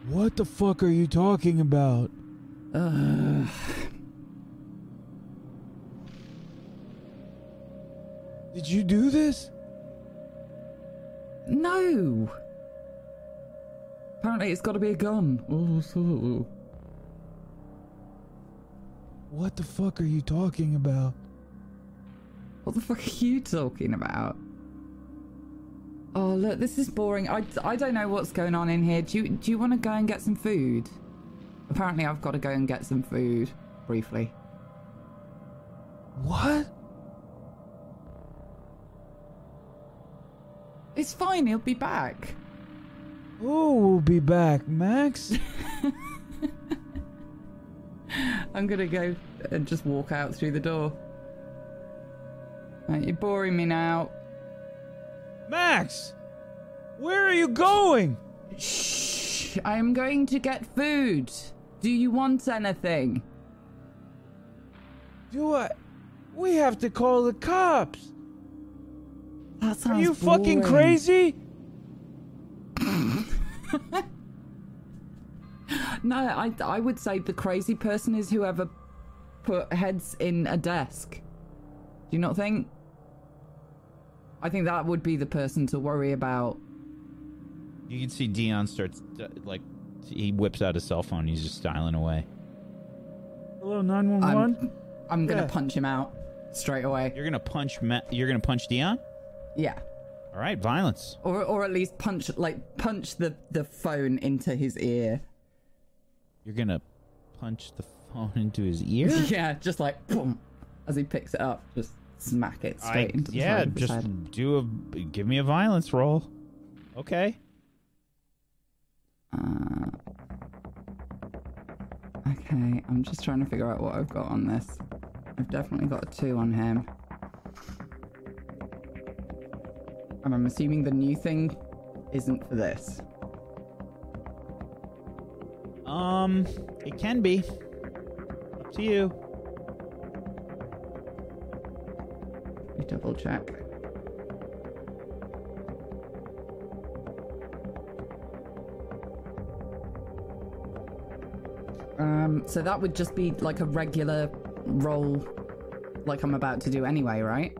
A: What the fuck are you talking about?
E: Ugh.
A: Did you do this?
E: No. Apparently, it's got to be a gun. Oh, so.
A: What the fuck are you talking about?
E: What the fuck are you talking about? Oh, look, this is boring. I, I don't know what's going on in here. Do you, do you want to go and get some food? Apparently, I've got to go and get some food briefly.
A: What?
E: It's fine, he'll be back.
A: Oh, we'll be back, Max.
E: I'm gonna go and just walk out through the door. Right, you're boring me now.
A: Max! Where are you going?
E: Shh! I am going to get food. Do you want anything?
A: Do I? We have to call the cops.
E: That
A: Are
E: sounds
A: you fucking crazy?
E: No, I, I would say the crazy person is whoever put heads in a desk. Do you not think? I think that would be the person to worry about.
A: You can see Dion starts uh, like he whips out his cell phone. He's just dialing away. Hello, nine one
E: I'm. I'm gonna
A: Yeah.
E: punch him out straight away.
A: You're gonna punch. Ma- you're gonna punch Dion.
E: Yeah.
A: All right, violence.
E: Or, or at least punch like punch the, the phone into his ear.
A: You're gonna punch the phone into his ear.
E: Yeah, just like boom, as he picks it up, just smack it
A: I,
E: straight into the
A: yeah,
E: side of his
A: just do a give me a violence roll. Okay.
E: Uh, okay, I'm just trying to figure out what I've got on this. I've definitely got a two on him. And I'm assuming the new thing isn't for this.
A: Um, it can be. Up to you.
E: Double check. Um, so that would just be like a regular roll, like I'm about to do anyway, right?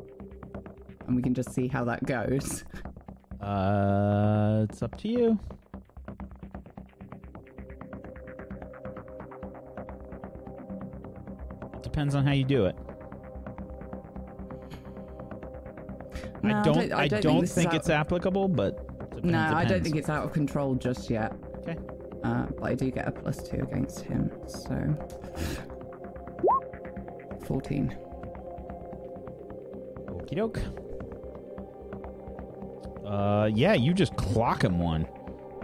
E: and we can just see how that goes.
A: Uh, it's up to you. Depends on how you do it.
E: No,
A: I don't. I don't,
E: think, this is
A: think
E: out-
A: it's applicable, but dep-
E: No, I don't think it's out of control just yet.
A: Okay.
E: Uh, but I do get a plus two against him, so. 14.
A: Okie doke. Uh, yeah, you just clock him one.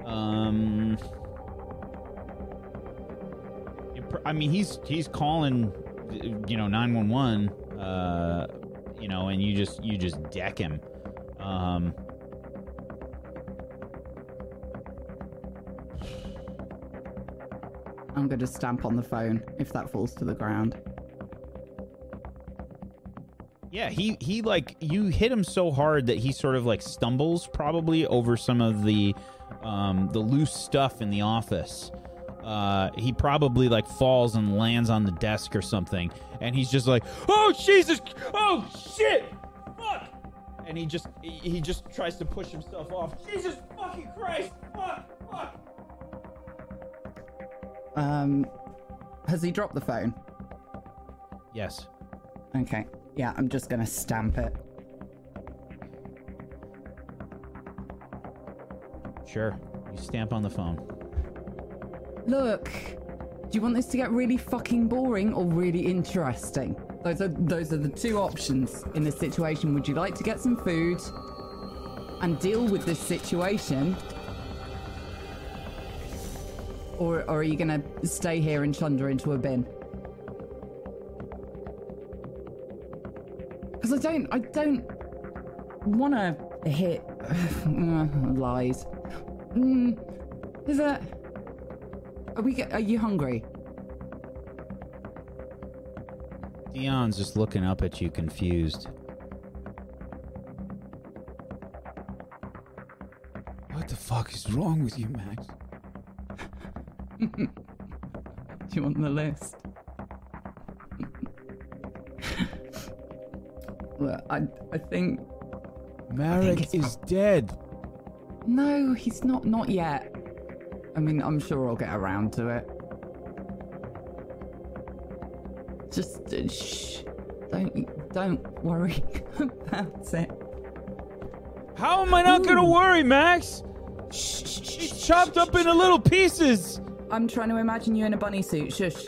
A: Um, I mean, he's he's calling, you know, nine one one. Uh, you know, and you just you just deck him. Um,
E: I'm going to stamp on the phone if that falls to the ground.
A: Yeah, he he like you hit him so hard that he sort of like stumbles probably over some of the um the loose stuff in the office. Uh he probably like falls and lands on the desk or something and he's just like, "Oh Jesus! Oh shit! Fuck!" And he just he, just tries to push himself off. Jesus fucking Christ! Fuck! Fuck!
E: Um, has he dropped the phone?
A: Yes.
E: Okay. Yeah, I'm just to stamp it.
A: Sure. You stamp on the phone.
E: Look, do you want this to get really fucking boring or really interesting? Those are those are the two options in this situation. Would you like to get some food and deal with this situation? Or, or are you gonna stay here and chunder into a bin? Because I don't, I don't want to hit lies. Mm, is that? Are we? Are you hungry?
A: Dion's just looking up at you confused. What the fuck is wrong with you, Max?
E: Do you want the list? well, I, I think
A: Marek
E: it's
A: is dead.
E: no, he's not. Not yet. I mean, I'm sure I'll get around to it. Just uh, shh. Don't don't worry about it.
A: How am I not gonna worry, Max? She's chopped up into little pieces.
E: I'm trying to imagine you in a bunny suit. Shush.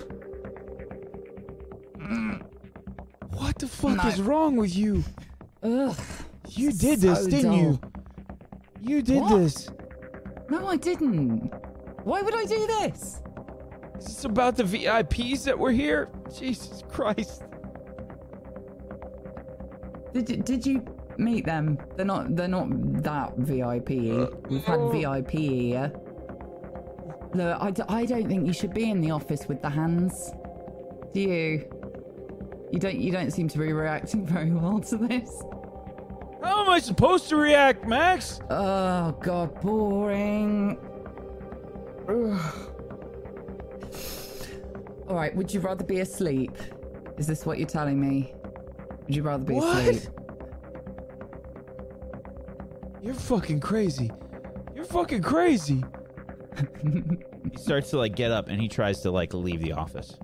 A: What the fuck
E: No.
A: is wrong with you?
E: Ugh.
A: You did this,
E: So
A: didn't you? You did
E: What?
A: this.
E: No, I didn't. Why would I do this?
A: Is this about the VIPs that were here? Jesus Christ.
E: Did you, did you meet them? They're not they're not that VIP. Uh, We've had VIP here. Look, I, d- I don't think you should be in the office with the hands. Do you? You don't you don't seem to be reacting very well to this.
A: How am I supposed to react, Max?
E: Oh god, boring. Ugh. All right, would you rather be asleep? Is this what you're telling me? Would you rather be
A: What?
E: asleep?
A: You're fucking crazy. You're fucking crazy. he starts to like get up and he tries to like leave the office.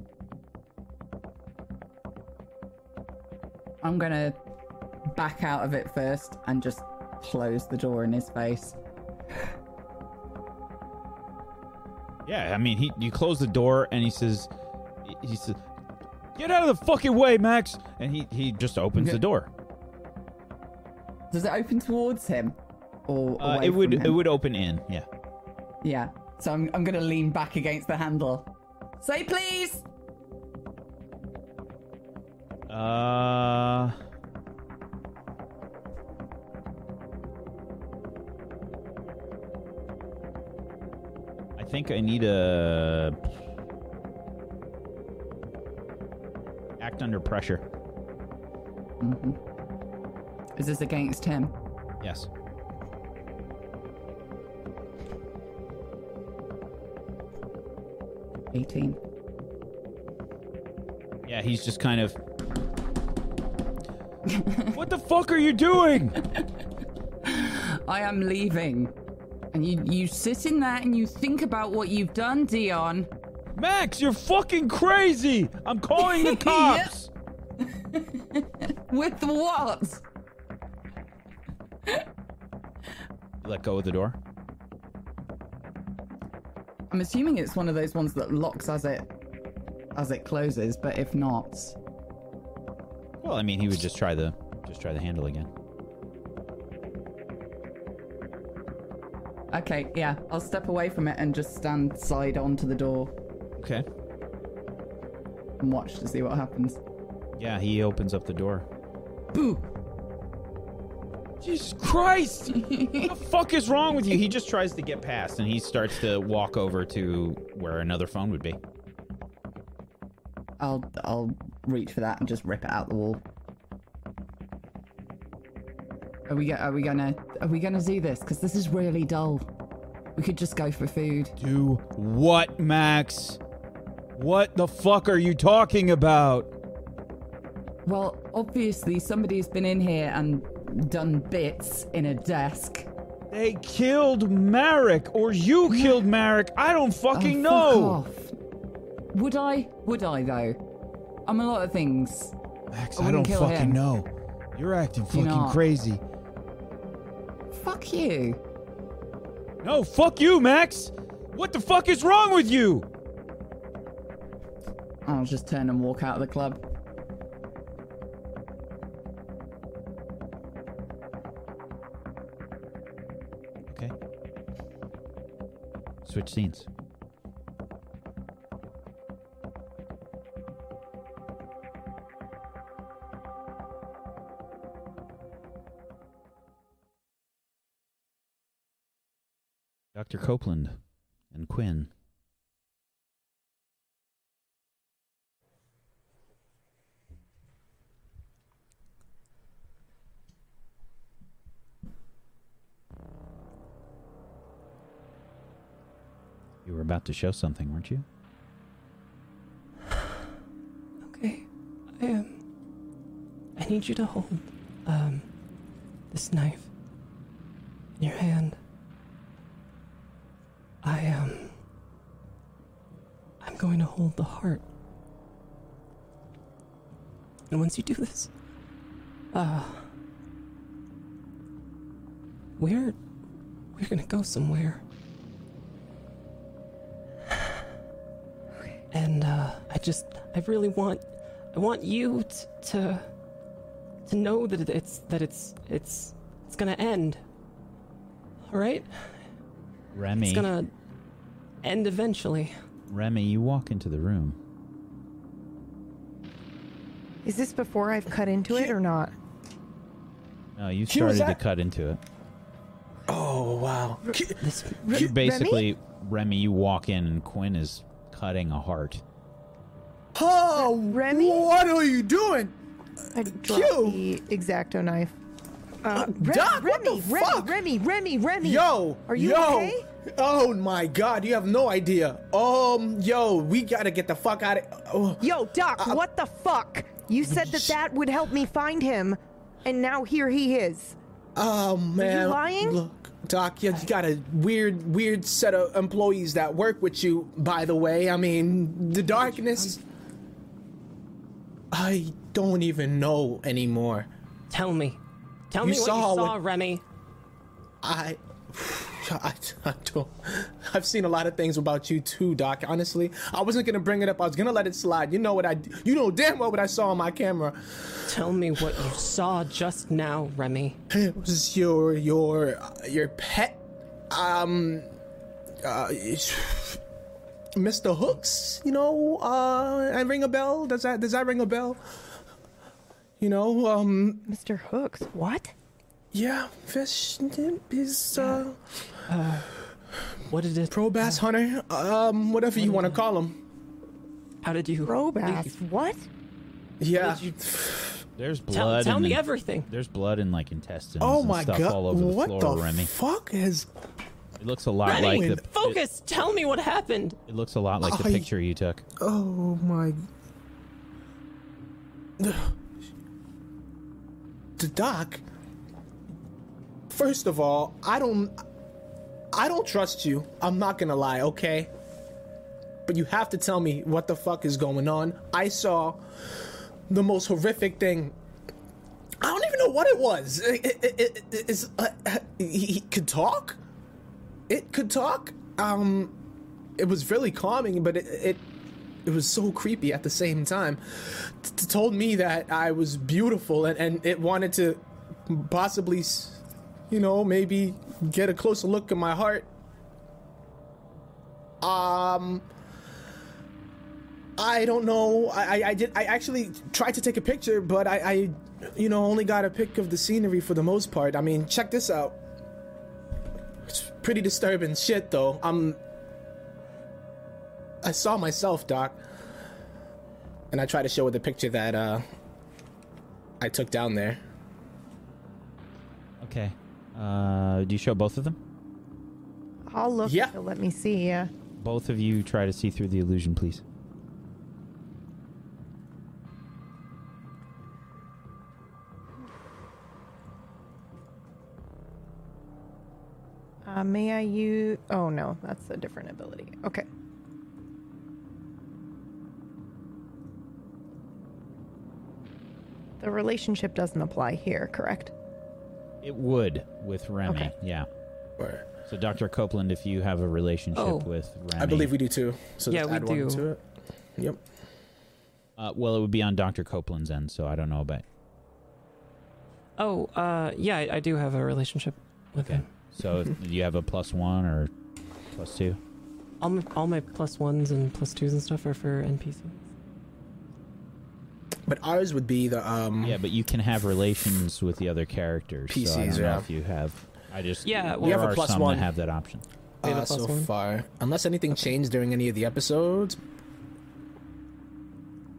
E: I'm gonna back out of it first and just close the door in his face.
A: Yeah, I mean, he you close the door and he says, he says, "Get out of the fucking way, Max!" And he he just opens the door.
E: Does it open towards him, or
A: Uh, it would it would open in. Yeah.
E: Yeah. So I'm I'm gonna lean back against the handle. Say please.
A: Uh. Think I need a act under pressure.
E: hmm Is this against him?
A: Yes.
E: Eighteen.
A: Yeah, he's just kind of What the fuck are you doing?
E: I am leaving. And you, you sit in there and you think about what you've done, Dion.
A: Max, you're fucking crazy. I'm calling the cops.
E: With what?
A: Let go of the door.
E: I'm assuming it's one of those ones that locks as it as it closes, but if not,
A: Well, I mean, he would just try the just try the handle again.
E: Okay, yeah, I'll step away from it and just stand side onto the door
A: Okay.
E: and watch to see what happens.
A: Yeah, he opens up the door.
E: Boo!
A: Jesus Christ! what the fuck is wrong with you? He just tries to get past and he starts to walk over to where another phone would be.
E: I'll I'll reach for that and just rip it out the wall. Are we are we gonna are we gonna do this? Because this is really dull. We could just go for food.
A: Do what, Max? What the fuck are you talking about?
E: Well, obviously somebody's been in here and done bits in a desk.
A: They killed Marek, or you killed Marek. I don't fucking
E: Oh, fuck
A: know.
E: off. Would I? Would I though? I'm a lot of things.
A: Max,
E: I
A: I, don't fucking
E: him.
A: know. You're acting
E: You're
A: fucking
E: not.
A: crazy.
E: Fuck you.
A: No, fuck you, Max. What the fuck is wrong with you?
E: I'll just turn and walk out of the club.
A: Okay. Switch scenes. Dr. Copeland and Quinn. You were about to show something, weren't you?
B: Okay. I um I need you to hold um this knife in your hand. I um I'm going to hold the heart. And once you do this, uh we're we're gonna go somewhere. And uh I just I really want I want you t- to to know that it's that it's it's it's gonna end. All right,
A: Remy.
B: it's gonna end eventually.
A: Remy, you walk into the room.
C: Is this before I've cut into it or not?
A: No, you
D: He was
A: started to
D: at-
A: cut into it.
D: Oh wow.
B: This
A: You basically, Remy, you walk in and Quinn is cutting a heart.
D: Oh,
C: Remy?
D: What are you doing?
C: I dropped the exacto knife. Uh, Re-
D: Doc, what
C: Remy,
D: the
C: Remy,
D: fuck?
C: Remy, Remy, Remy.
D: Yo,
C: Are you
D: yo.
C: okay?
D: Oh my god, you have no idea. Um, yo, we gotta get the fuck out of. Oh.
C: Yo, Doc,
D: Uh,
C: what the fuck? You said that that would help me find him, and now here he is.
D: Oh man, Are you
C: lying?
D: Look, Doc, you, you got a weird, weird set of employees that work with you. By the way, I mean the darkness. I don't even know anymore.
B: tell me, tell
D: You
B: me what
D: saw
B: you saw,
D: what-
B: Remy.
D: I, I, I don't. I've seen a lot of things about you too, Doc. Honestly, I wasn't gonna bring it up. I was gonna let it slide. You know what I? You know damn well what I saw on my camera.
B: Tell me what you saw just now, Remy.
D: It was your your your pet, um, uh, Mr. Hooks. You know, uh, and ring a bell. Does that does that ring a bell? You know, um,
C: Mr. Hooks, what?
D: Yeah, fish is uh,
B: What did it?
D: pro bass hunter, um, whatever you want to call him.
B: How did you?
C: Robath,
B: leave?
C: what?
D: Yeah.
B: did you-
A: There's blood.
B: tell
A: and
B: me
A: then-
B: everything.
A: There's blood in like intestines
D: Oh
A: and
D: my
A: stuff
D: god!
A: all over the
D: what
A: floor,
D: the
A: Remy.
D: fuck is?
A: It looks a lot
B: Remy,
A: like the. It,
B: focus. tell me what happened.
A: it looks a lot like the
D: I-
A: picture you took.
D: Oh my. The Doc. First of all, I don't. I don't trust you. I'm not gonna lie, okay? But you have to tell me what the fuck is going on. I saw the most horrific thing. I don't even know what it was. It, it, it, uh, he, could talk. It could talk. Um, it was really calming, but it it, was so creepy at the same time. T- told me that I was beautiful, and, and it wanted to possibly, s- you know, maybe get a closer look at my heart. Um. I don't know. I, I, I did. I actually tried to take a picture, but I, I, you know, only got a pic of the scenery for the most part. I mean, check this out. It's pretty disturbing shit, though. I'm. I saw myself, Doc, and I tried to show her the picture that uh, I took down there.
A: Okay. Uh, do you show both of them?
C: I'll look.
D: Yeah.
C: let me see. Yeah.
A: Both of you try to see through the illusion, please.
C: Uh, may I use? Oh no, that's a different ability. Okay. The relationship doesn't apply here, correct?
A: It would with Remy.
C: Okay.
A: Yeah.
D: Or
A: So, Dr. Copeland, if you have a relationship
B: Oh.
A: with Remy,
D: I believe we do too. So
B: Yeah,
D: just
B: we
D: add one
B: do.
D: to it. Yep.
A: Uh, well, it would be on Dr. Copeland's end, so I don't know about.
B: Oh, uh, yeah, I, I do have a relationship with
A: Okay.
B: him.
A: So, do you have a plus one or plus two?
B: All my, all my plus ones and plus twos and stuff are for NPCs.
D: But ours would be the um.
A: Yeah, but you can have relations with the other characters. so I
D: PCs,
A: don't know
D: yeah.
A: if you have. I just
B: Yeah,
A: there
B: we
D: have a
A: are
D: plus
A: some
D: one.
A: that have that option.
B: We have
D: uh,
B: plus
D: so
B: one?
D: far, unless anything changed during any of the episodes.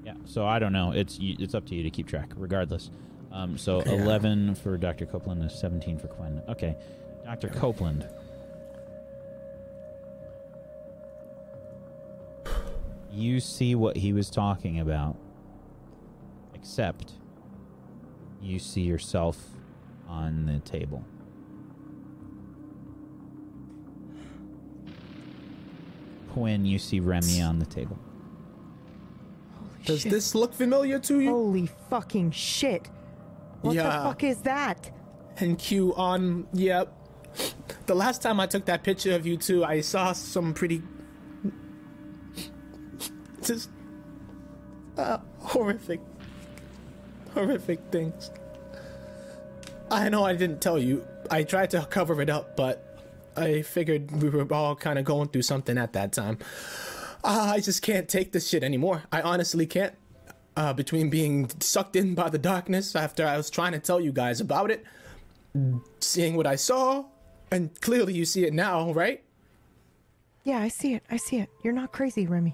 A: Yeah. So I don't know. It's you- it's up to you to keep track, regardless. Um, so
D: Yeah.
A: eleven for Dr. Copeland and seventeen for Quinn. Okay, Dr. Copeland. You see what he was talking about, except you see yourself on the table. Quinn, you see Remy on the table.
D: Does
C: Shit.
D: this look familiar to you?
C: Holy fucking shit! What
D: Yeah.
C: the fuck is that?
D: And Q on. Yep. The last time I took that picture of you two, I saw some pretty. Just. Uh, horrific. Horrific things. I know I didn't tell you. I tried to cover it up, but I figured we were all kind of going through something at that time. Uh, I just can't take this shit anymore. I honestly can't. Uh, between being sucked in by the darkness after I was trying to tell you guys about it, seeing what I saw, and clearly you see it now, right?
C: Yeah, I see it. I see it. You're not crazy, Remy.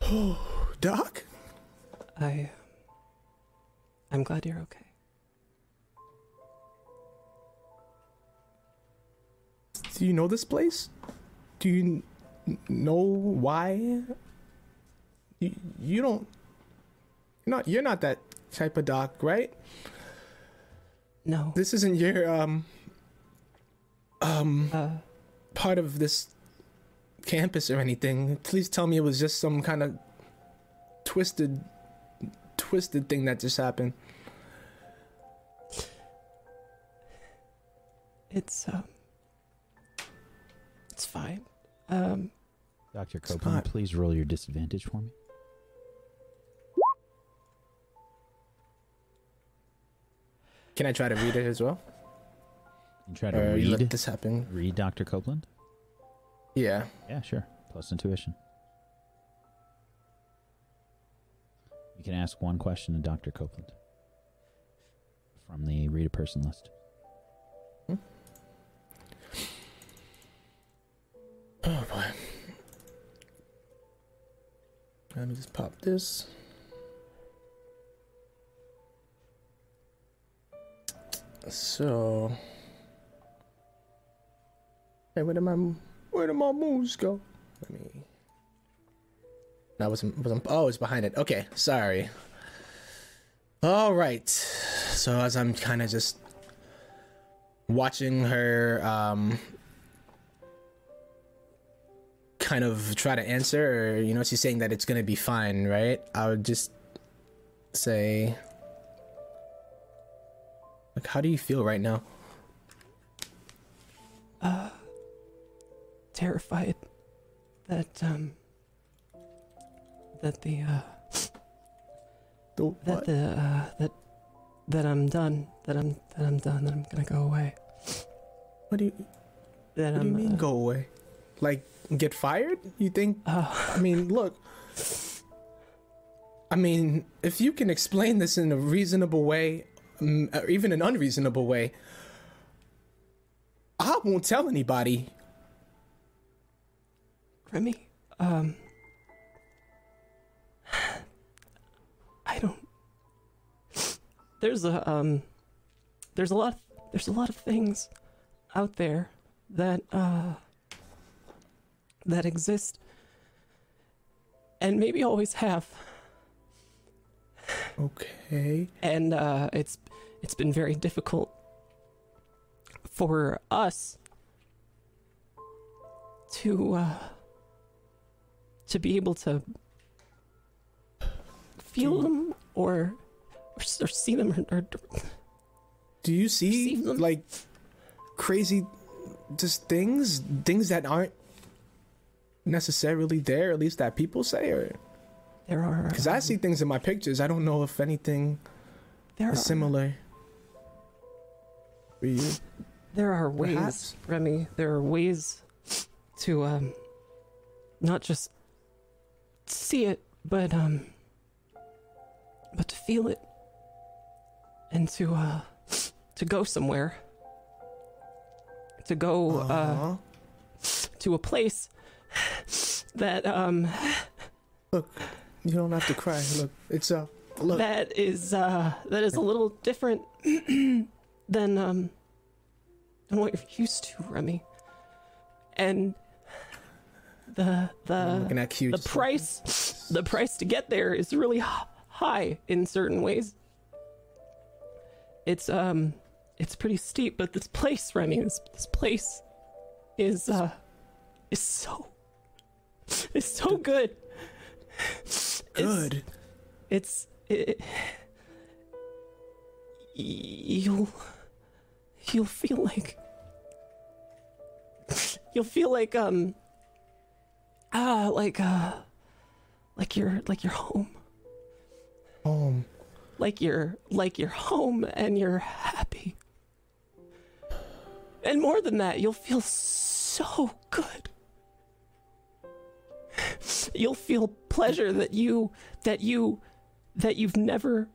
D: Doc?
B: I. I'm glad you're okay.
D: Do you know this place? Do you n- know why? You, you don't. You're not. You're not that type of doc, right?
B: No.
D: This isn't your um um
B: Uh,
D: part of this campus or anything. Please tell me it was just some kind of twisted, twisted thing that just happened.
B: it's, um. It's fine. Um,
A: Dr. Copeland, please roll your disadvantage for me.
D: Can I try to read it as well?
A: You try to
D: Or
A: read
D: let this happen?
A: read Dr. Copeland?
D: Yeah.
A: Yeah, sure. Plus intuition. You can ask one question to Dr. Copeland from the read a person list. Hmm.
D: Oh boy. Let me just pop this. So. Hey, where did my where did my moves go? Let me. That wasn't, wasn't. Oh, it's behind it. Okay, sorry. All right. So as I'm kind of just watching her, um, kind of try to answer, or you know, she's saying that it's gonna be fine, right? I would just say, like, how do you feel right now?
B: Terrified that um that the uh
D: The,
B: that the uh that that I'm done. That I'm that I'm done. That I'm gonna go away.
D: What do you?
B: That
D: What do
B: I'm
D: you mean
B: uh,
D: go away? Like get fired? You think?
B: Oh,
D: I mean, look. I mean, if you can explain this in a reasonable way, mm, or even an unreasonable way, I won't tell anybody.
B: Remy, um, I don't. There's a um, there's a lot. There's a lot of things out there that uh that exist, and maybe always have,
D: Okay.
B: and uh, it's it's been very difficult for us to uh, to be able to feel them or or, or see them or, or
D: Do you see like crazy just things, things that aren't necessarily there, at least that people say, or
B: there are
D: because I see things in my pictures. I don't know if anything
B: there are,
D: similar. For you,
B: there are ways
D: Perhaps.
B: Remy there are ways to um not just see it but um but to feel it and to uh to go somewhere to go uh
D: Uh-huh.
B: to a place that um
D: Look, you don't have to cry. Look, it's uh, look.
B: that is uh that is a little different than um than what you're used to, Remy. And the
D: I'm
B: the
D: looking at Q.
B: the
D: just-
B: price the price to get there is really high in certain ways. It's um it's pretty steep, but this place, Remy, this, this place is uh is so is so good. It's-
D: Good.
B: it's it, you'll you'll feel like you'll feel like um ah like uh like you're like you're home.
D: Home.
B: like you're like you're home and you're happy. And more than that you'll feel so good. You'll feel pleasure that you that you that you've never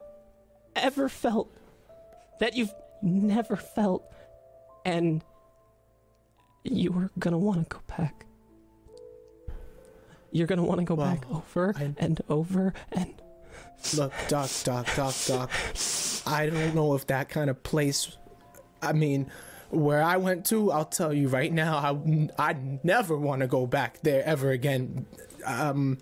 B: ever felt that you've never felt. And you are gonna want to go back you're gonna want to go back over
D: I-
B: and over and
D: Look, Doc, Doc, Doc, Doc. I don't know if that kind of place. I mean, where I went to, I'll tell you right now, I I never want to go back there ever again. Um,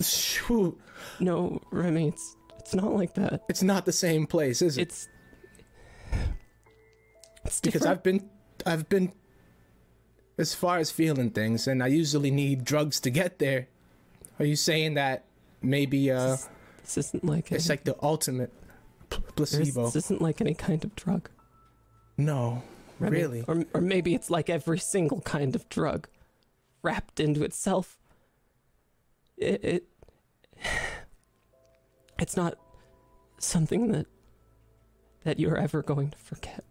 D: shoot,
B: no remy it's it's not like that
D: it's not the same place, is it?
B: it's it's
D: because. I've been I've been as far as feeling things, and I usually need drugs to get there. Are you saying that maybe uh,
B: this, this isn't like
D: it's
B: any,
D: like the ultimate p-
B: this,
D: placebo?
B: this isn't like any kind of drug
D: No,
B: Remy.
D: really.
B: or or maybe it's like every single kind of drug wrapped into itself it, it it's not something that that you're ever going to forget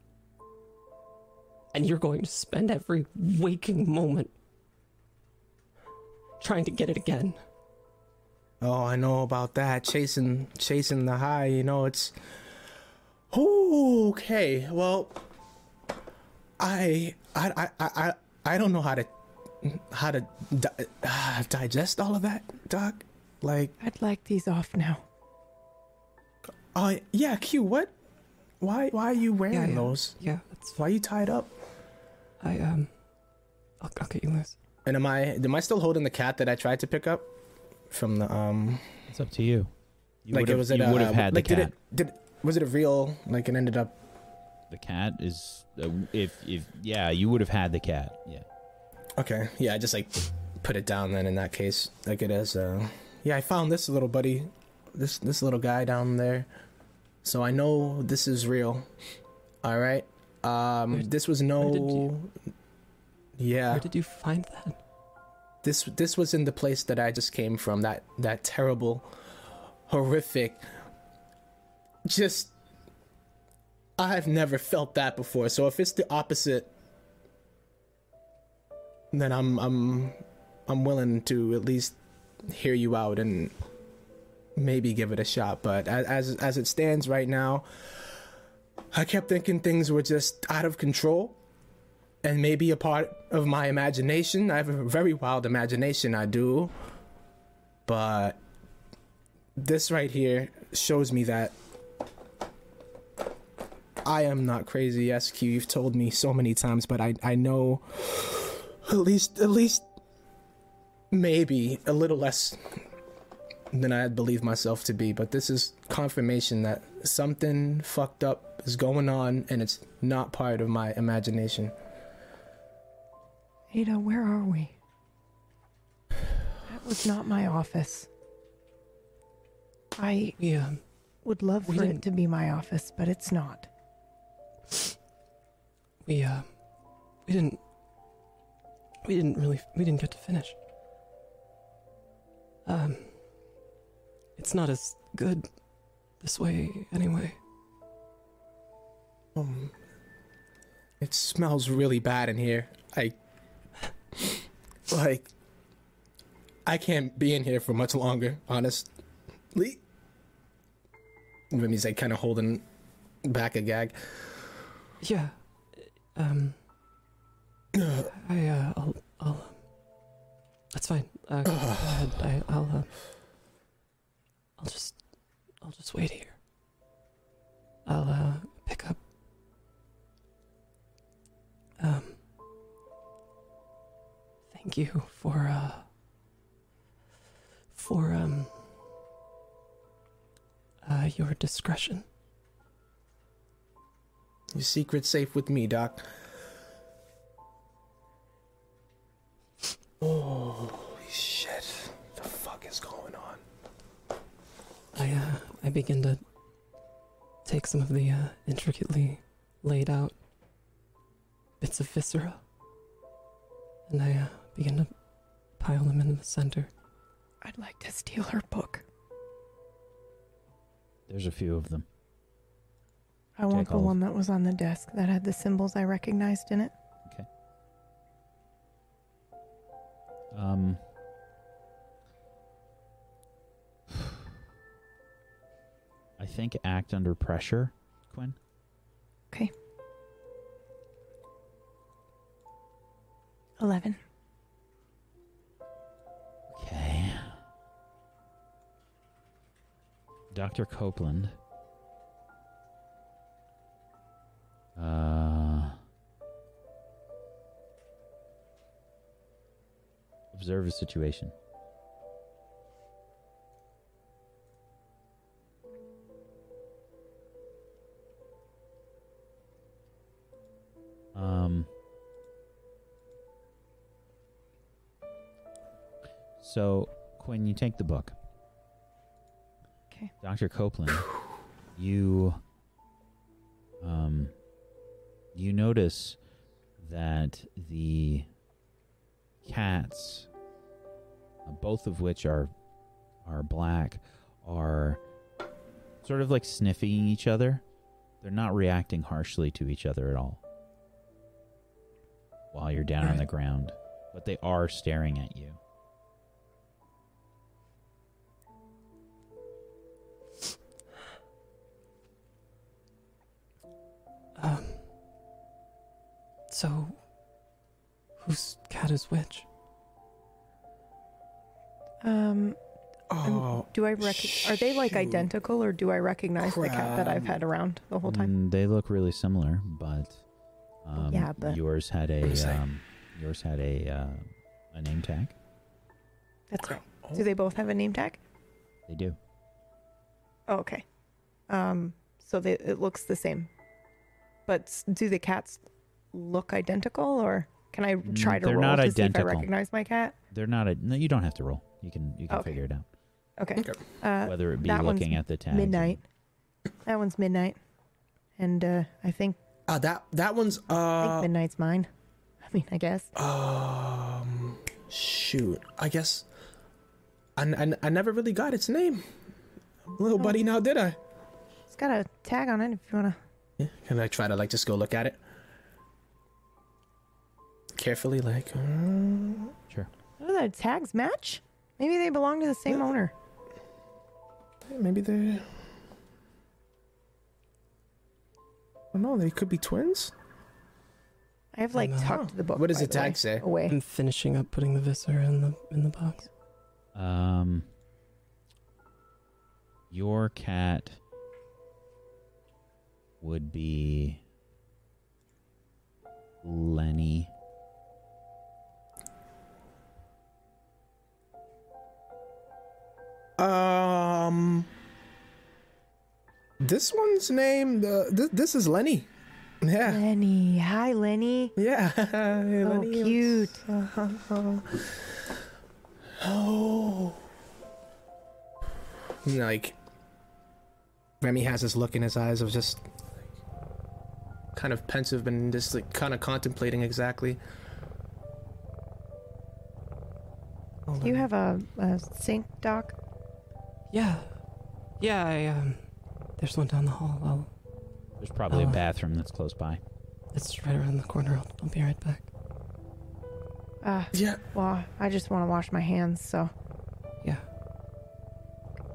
B: and you're going to spend every waking moment trying to get it again
D: Oh, I know about that. Chasing chasing the high, you know, it's Ooh, okay. Well, I I I I I don't know how to how to di- uh, digest all of that, doc. Like,
C: I'd like these off now.
D: uh yeah, Q, what? Why why are you wearing
B: Yeah, yeah.
D: those?
B: yeah that's
D: Why are you tied up?
B: I um i'll, I'll get you loose
D: And am I am I still holding the cat that I tried to pick up from the um?
A: It's up to you. You
D: like it was it
A: you
D: a,
A: would have had
D: like
A: the
D: did it did was it a real like it ended up
A: The cat is uh, if if yeah, you would have had the cat. Yeah.
D: okay yeah I just like put it down then in that case like it is uh yeah I found this little buddy this this little guy down there so I know this is real all right um
B: Where-
D: this was no
B: you-
D: yeah.
B: Where did you find that?
D: this this was in the place that I just came from that that terrible horrific just I've never felt that before. So if it's the opposite then I'm I'm I'm willing to at least hear you out and maybe give it a shot. But as as, as it stands right now I kept thinking things were just out of control and maybe a part of my imagination. I have a very wild imagination, I do. But this right here shows me that I am not crazy, SQ. You've told me so many times, but I, I know at least at least maybe a little less than I had believed myself to be. But this is confirmation that something fucked up is going on and it's not part of my imagination.
C: Ada, where are we? That was not my office. I
B: We um
C: would love
B: We
C: for it
B: didn't-
C: to be my office, but it's not.
B: we uh we didn't we didn't really we didn't get to finish. Um it's not as good this way anyway.
D: Um, it smells really bad in here. I like I can't be in here for much longer, honestly. Lee? Remy's like kind of holding back a gag.
B: Yeah. Um I uh I'll I'll That's fine. Uh go ahead. I I'll uh, I'll just I'll just wait here. I'll uh pick up um Thank you for uh for um uh your discretion.
D: Your secret's safe with me, Doc. Oh shit! The fuck is going on?
B: I uh, I begin to take some of the uh, intricately laid out bits of viscera, and I uh, begin to pile them in the center.
C: I'd like to steal her book.
A: There's a few of them.
C: I want the
A: all of-
C: one that was on the desk that had the symbols I recognized in it. Okay.
A: Um I think act under pressure, Quinn.
C: Okay. 11.
A: Okay. Dr. Copeland. Uh, observe a situation. Um. So, Quinn, you take the book.
C: Okay.
A: Dr. Copeland, you um you notice that the cats uh, both of which are are black are sort of like sniffing each other. They're not reacting harshly to each other at all. While you're down on the ground, but they are staring at you.
B: So, whose cat is which?
C: Um,
D: Oh,
C: do I rec- Are they like
D: shoot.
C: identical or do I recognize the cat that I've had around the whole time?
A: Mm, they look really similar, but um,
C: Yeah, but-
A: yours had a
D: What is that?
A: um, yours had a uh, a name tag.
C: That's right. Do they both have a name tag?
A: They do.
C: Oh, okay. Um, so they, it looks the same. But s- do the cats look identical, or can I
A: Mm,
C: try to
A: they're
C: roll
A: not
C: to see if I recognize my cat?
A: They're not a. No, you don't have to roll. You can you can
C: Okay.
A: figure it out.
C: Okay.
D: Okay.
C: Uh,
A: Whether it be
C: that one's
A: looking at the tag.
C: midnight. That one's midnight, and uh, I think
D: Uh, that that one's
C: I think
D: uh
C: midnight's mine. I mean, I guess.
D: um shoot. I guess I, I, I never really got its name. Little buddy, now did I?
C: It's got a tag on it. If you wanna.
D: Yeah. Can I try to like just go look at it carefully, like? uh,
A: Sure.
C: Oh, the tags match. Maybe they belong to the same
D: Yeah.
C: owner.
D: maybe they. Oh no, they could be twins.
C: I have like
B: no.
C: tucked the book.
D: What does the
C: the way,
D: tag say?
C: Away.
B: I'm finishing up putting the viscera in the in the box.
A: Um. Your cat would be Lenny.
D: Um, this one's name. Uh, th- this is Lenny. Yeah,
C: Lenny. Hi, Lenny.
D: yeah. Hey,
C: So
D: Lenny,
C: cute.
D: Oh. Like, Remy has this look in his eyes of just like, kind of pensive and just like kind of contemplating exactly.
C: Do you have a, a sink, Doc?
B: Yeah, yeah. I um, there's one down the hall. I'll,
A: There's probably a
B: Oh.
A: bathroom that's close by.
B: it's right around the corner. I'll, I'll be right back.
C: Uh,
D: Yeah.
C: well, I just want to wash my hands, so.
B: Yeah.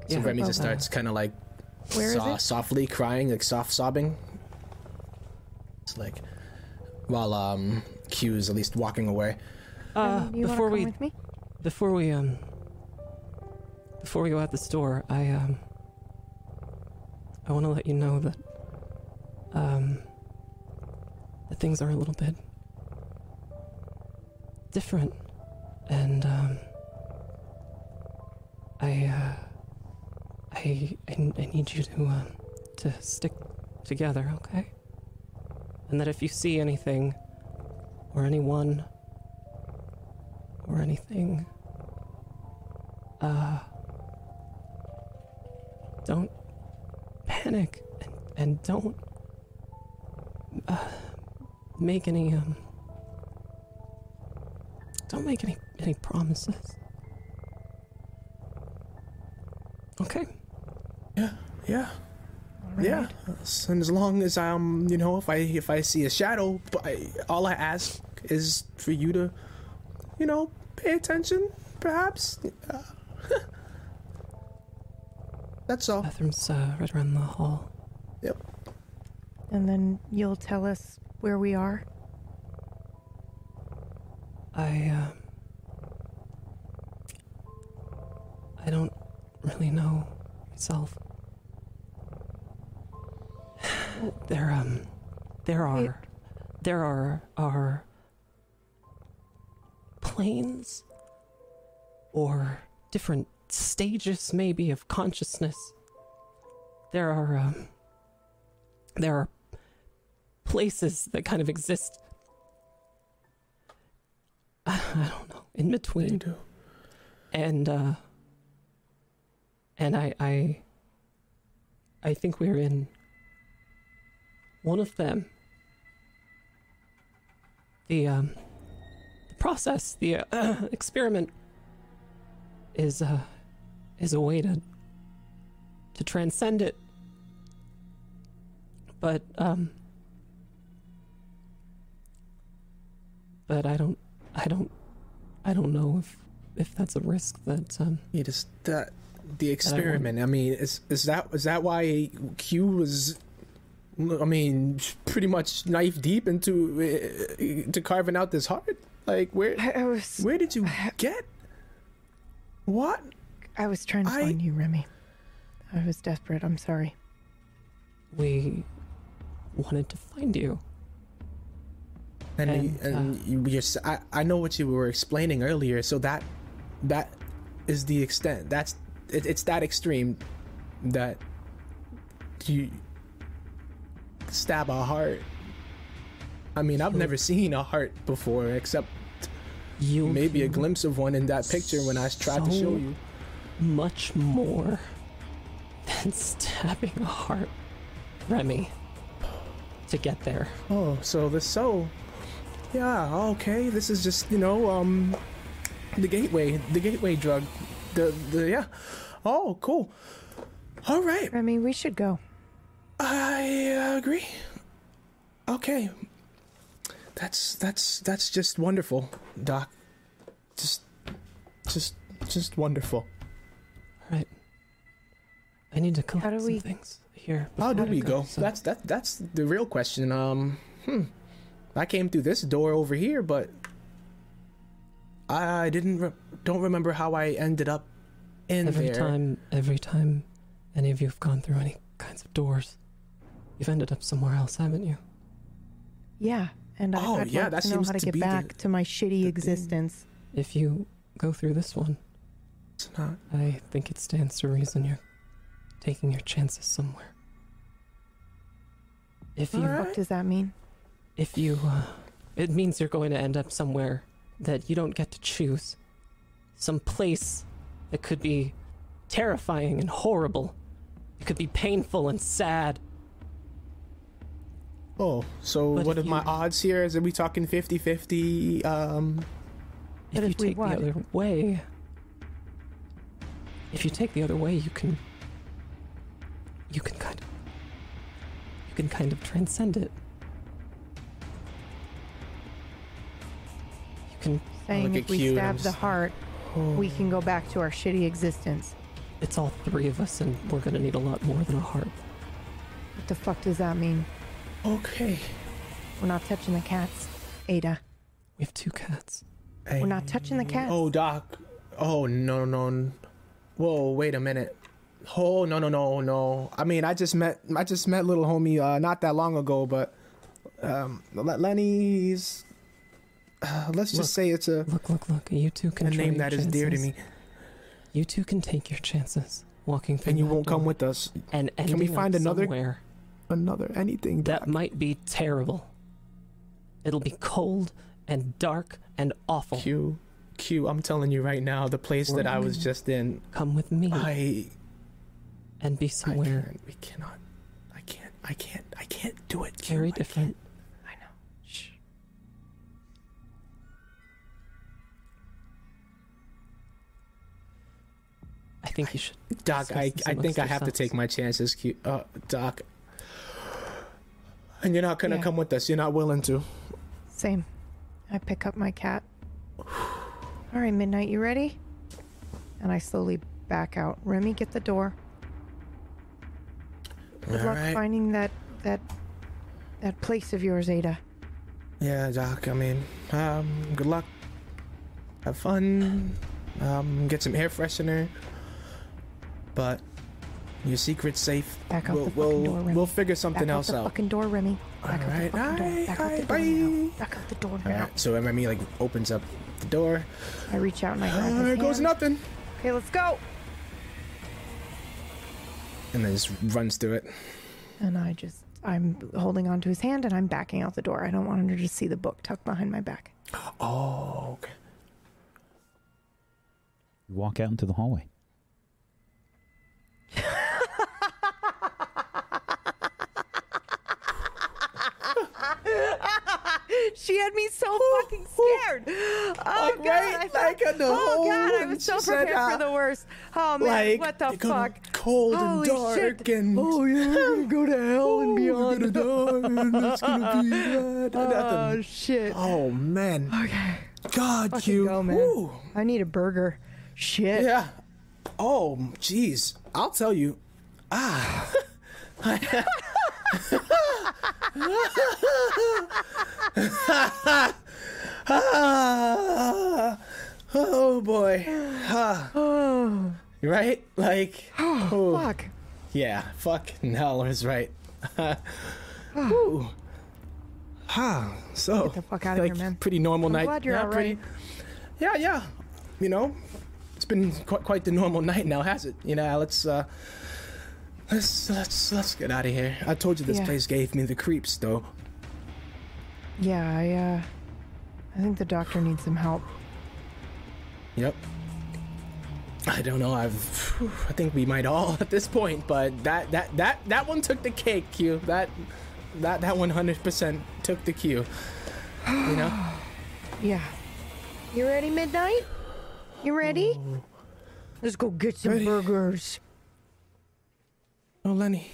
D: So
B: Yeah.
D: Remy
C: Oh,
D: just
C: uh,
D: starts kind of like
C: Where is
D: so-
C: it?
D: softly crying, like soft sobbing. It's like while um Q is at least walking away.
B: Uh,
C: Remy, you wanna
B: before
C: come
B: we
C: with me?
B: before we um before we go out the store, I um I want to let you know that um that things are a little bit different, and um I uh I I, I need you to um to stick together, okay? And that if you see anything or anyone or anything uh don't panic and, and don't uh, make any um don't make any any promises okay
D: Yeah. Yeah. Yeah. And as long as I'm, you know, if I if I see a shadow, I, all I ask is for you to, you know, pay attention. Perhaps. Uh, that's all.
B: bathroom's uh, right around the hall
D: Yep.
C: And then you'll tell us where we are.
B: i um i don't really know myself there um there are
C: Wait.
B: there are are planes or different stages maybe of consciousness. There are um there are places that kind of exist. I don't know in between.
D: Do.
B: and uh and i i i think we're in one of them. The um the process the uh, experiment is uh is a way to to transcend it but um but i don't i don't i don't know if if that's a risk that um
D: You just that the experiment. I mean, is is that is that why Q was? I mean, pretty much knife deep into uh, to carving out this heart. Like where
C: I, I was
D: where did you get? What?
C: I was trying to
D: I-
C: find you, Remy. I was desperate. I'm sorry.
B: we wanted to find you
D: And
B: And, uh,
D: you, and you, you're, s- I, I know what you were explaining earlier. So that that is the extent. That's it, it's that extreme that you stab a heart. I mean, I've never seen a heart before, except
B: You
D: maybe a glimpse of one in that picture when I tried to show you.
B: Much more than stabbing a heart, Remy. To get there,
D: Oh, so the soul. Yeah, okay. This is just, you know, um the gateway, the gateway drug. The the yeah. Oh, cool. All right.
C: Remy, we should go.
D: I uh, agree. Okay. That's that's that's just wonderful, Doc. Just just just wonderful.
B: Right? I need to collect
C: How do
B: some
C: we-
B: things here.
D: How do we go?
B: so-
D: That's that that's the real question. Um, hmm. I came through this door over here, but I didn't re- don't remember how I ended up in
B: every
D: there.
B: time, every time any of you have gone through any kinds of doors, you've ended up somewhere else, haven't you?
C: Yeah, and I,
D: Oh,
C: I'd
D: yeah,
C: like
D: that
C: to know
D: seems
C: how to
D: to
C: get
D: be the-
C: back to my shitty
D: thing.
C: existence.
B: If you go through this one,
D: It's not.
B: I think it stands to reason you're taking your chances somewhere. If you,
C: What does that mean?
B: if you, uh, it means you're going to end up somewhere that you don't get to choose. Some place that could be terrifying and horrible. It could be painful and sad.
D: Oh, so
B: But
D: what are
B: if
D: my
B: you-
D: odds here? Is it we talking 50-50? Um,
C: But
B: if you
C: if we
B: take the other way, if you take the other way, you can, you can kind of, you can kind of transcend it. You can.
C: Saying
D: look
C: if we stab the heart,
D: oh.
C: we can go back to our shitty existence.
B: It's all three of us, and we're gonna need a lot more than a heart.
C: What the fuck does that mean?
D: Okay.
C: We're not touching the cats, Ada.
B: We have two cats.
C: We're not touching the cats.
D: Oh, Doc. Oh, no, no, no. Whoa, wait a minute. Oh, no, no, no, no. I mean, I just met, I just met little homie uh, not that long ago, but um, Le- Lenny's. Uh, let's just
B: Look.
D: say it's a,
B: Look, look, look! You two can
D: a name that is dear to me,
B: You two can take your chances walking through.
D: and you won't come with us.
B: And
D: Can we find another-
B: somewhere
D: Another anything.
B: that might be terrible. It'll be cold and dark and awful.
D: Q, Q. I'm telling you right now, the place that I was just in,
B: Come with me
D: I,
B: and be somewhere
D: can't. We cannot. I can't. I can't. I can't do it. Q.
B: very different.
C: I know. Shh.
B: I think you should.
D: Doc, I, I think I have to take my chances, Q- uh, Doc. And you're not gonna
C: Yeah.
D: come with us. You're not willing to.
C: Same. I pick up my cat. All right, Midnight, you ready? And I slowly back out. Remy, get the door. Good
D: All
C: luck
D: right.
C: finding that that that place of yours, Ada.
D: Yeah, Doc. I mean, um, good luck. Have fun. Um, get some air freshener. But your secret's safe.
C: Back out
D: we'll
C: the fucking
D: we'll,
C: door, Remy.
D: we'll figure something
C: Back
D: else
C: out the
D: out.
C: fucking door, Remy. Back out the
D: Alright,
C: fucking door. Back out the door now.
D: bye.
C: Back out the door now.
D: right. So Remy like opens up the door.
C: I reach out and I grab
D: There
C: his
D: goes
C: hand.
D: nothing.
C: Okay, let's go.
D: And then just runs through it.
C: And I just I'm holding onto his hand and I'm backing out the door. I don't want him to just see the book tucked behind my back.
D: Oh, okay.
A: You walk out into the hallway.
C: she had me so fucking scared. Oh
D: Like,
C: god! I
D: Like the
C: oh god! I was so
D: she said,
C: prepared
D: uh,
C: for the worst. Oh man,
D: like
C: what the fuck?
D: Cold
C: Holy
D: and dark
C: shit.
D: and
C: Oh yeah, we're go to hell and beyond.
D: We're gonna die and it's gonna be bad.
C: Oh
D: Nothing.
C: shit.
D: Oh man.
C: Okay,
D: God,
C: fucking
D: you.
C: go, man.
D: Woo.
C: I need a burger. Shit.
D: Yeah. Oh, jeez. I'll tell you. Ah. Oh boy.
C: Oh,
D: Right? Like. Oh.
C: fuck.
D: Yeah. Fucking hell is right. Whew. Ah. So.
C: Get the fuck outta
D: like,
C: here, man.
D: Pretty normal
C: I'm
D: night.
C: glad you're
D: yeah,
C: all
D: pretty- Yeah, yeah. You know, it's been quite quite the normal night now, has it? You know, let's uh, let's let's let's get out of here. I told you this
C: Yeah.
D: place gave me the creeps, though.
C: Yeah, I uh I think the doctor needs some help.
D: Yep. I don't know. I've I think we might all at this point, but that that that that one took the cake, Q. That that that 100% took the cue. You know?
C: Yeah. You ready, Midnight? You ready? Let's go get some
D: Ready.
C: burgers.
D: Oh, Lenny.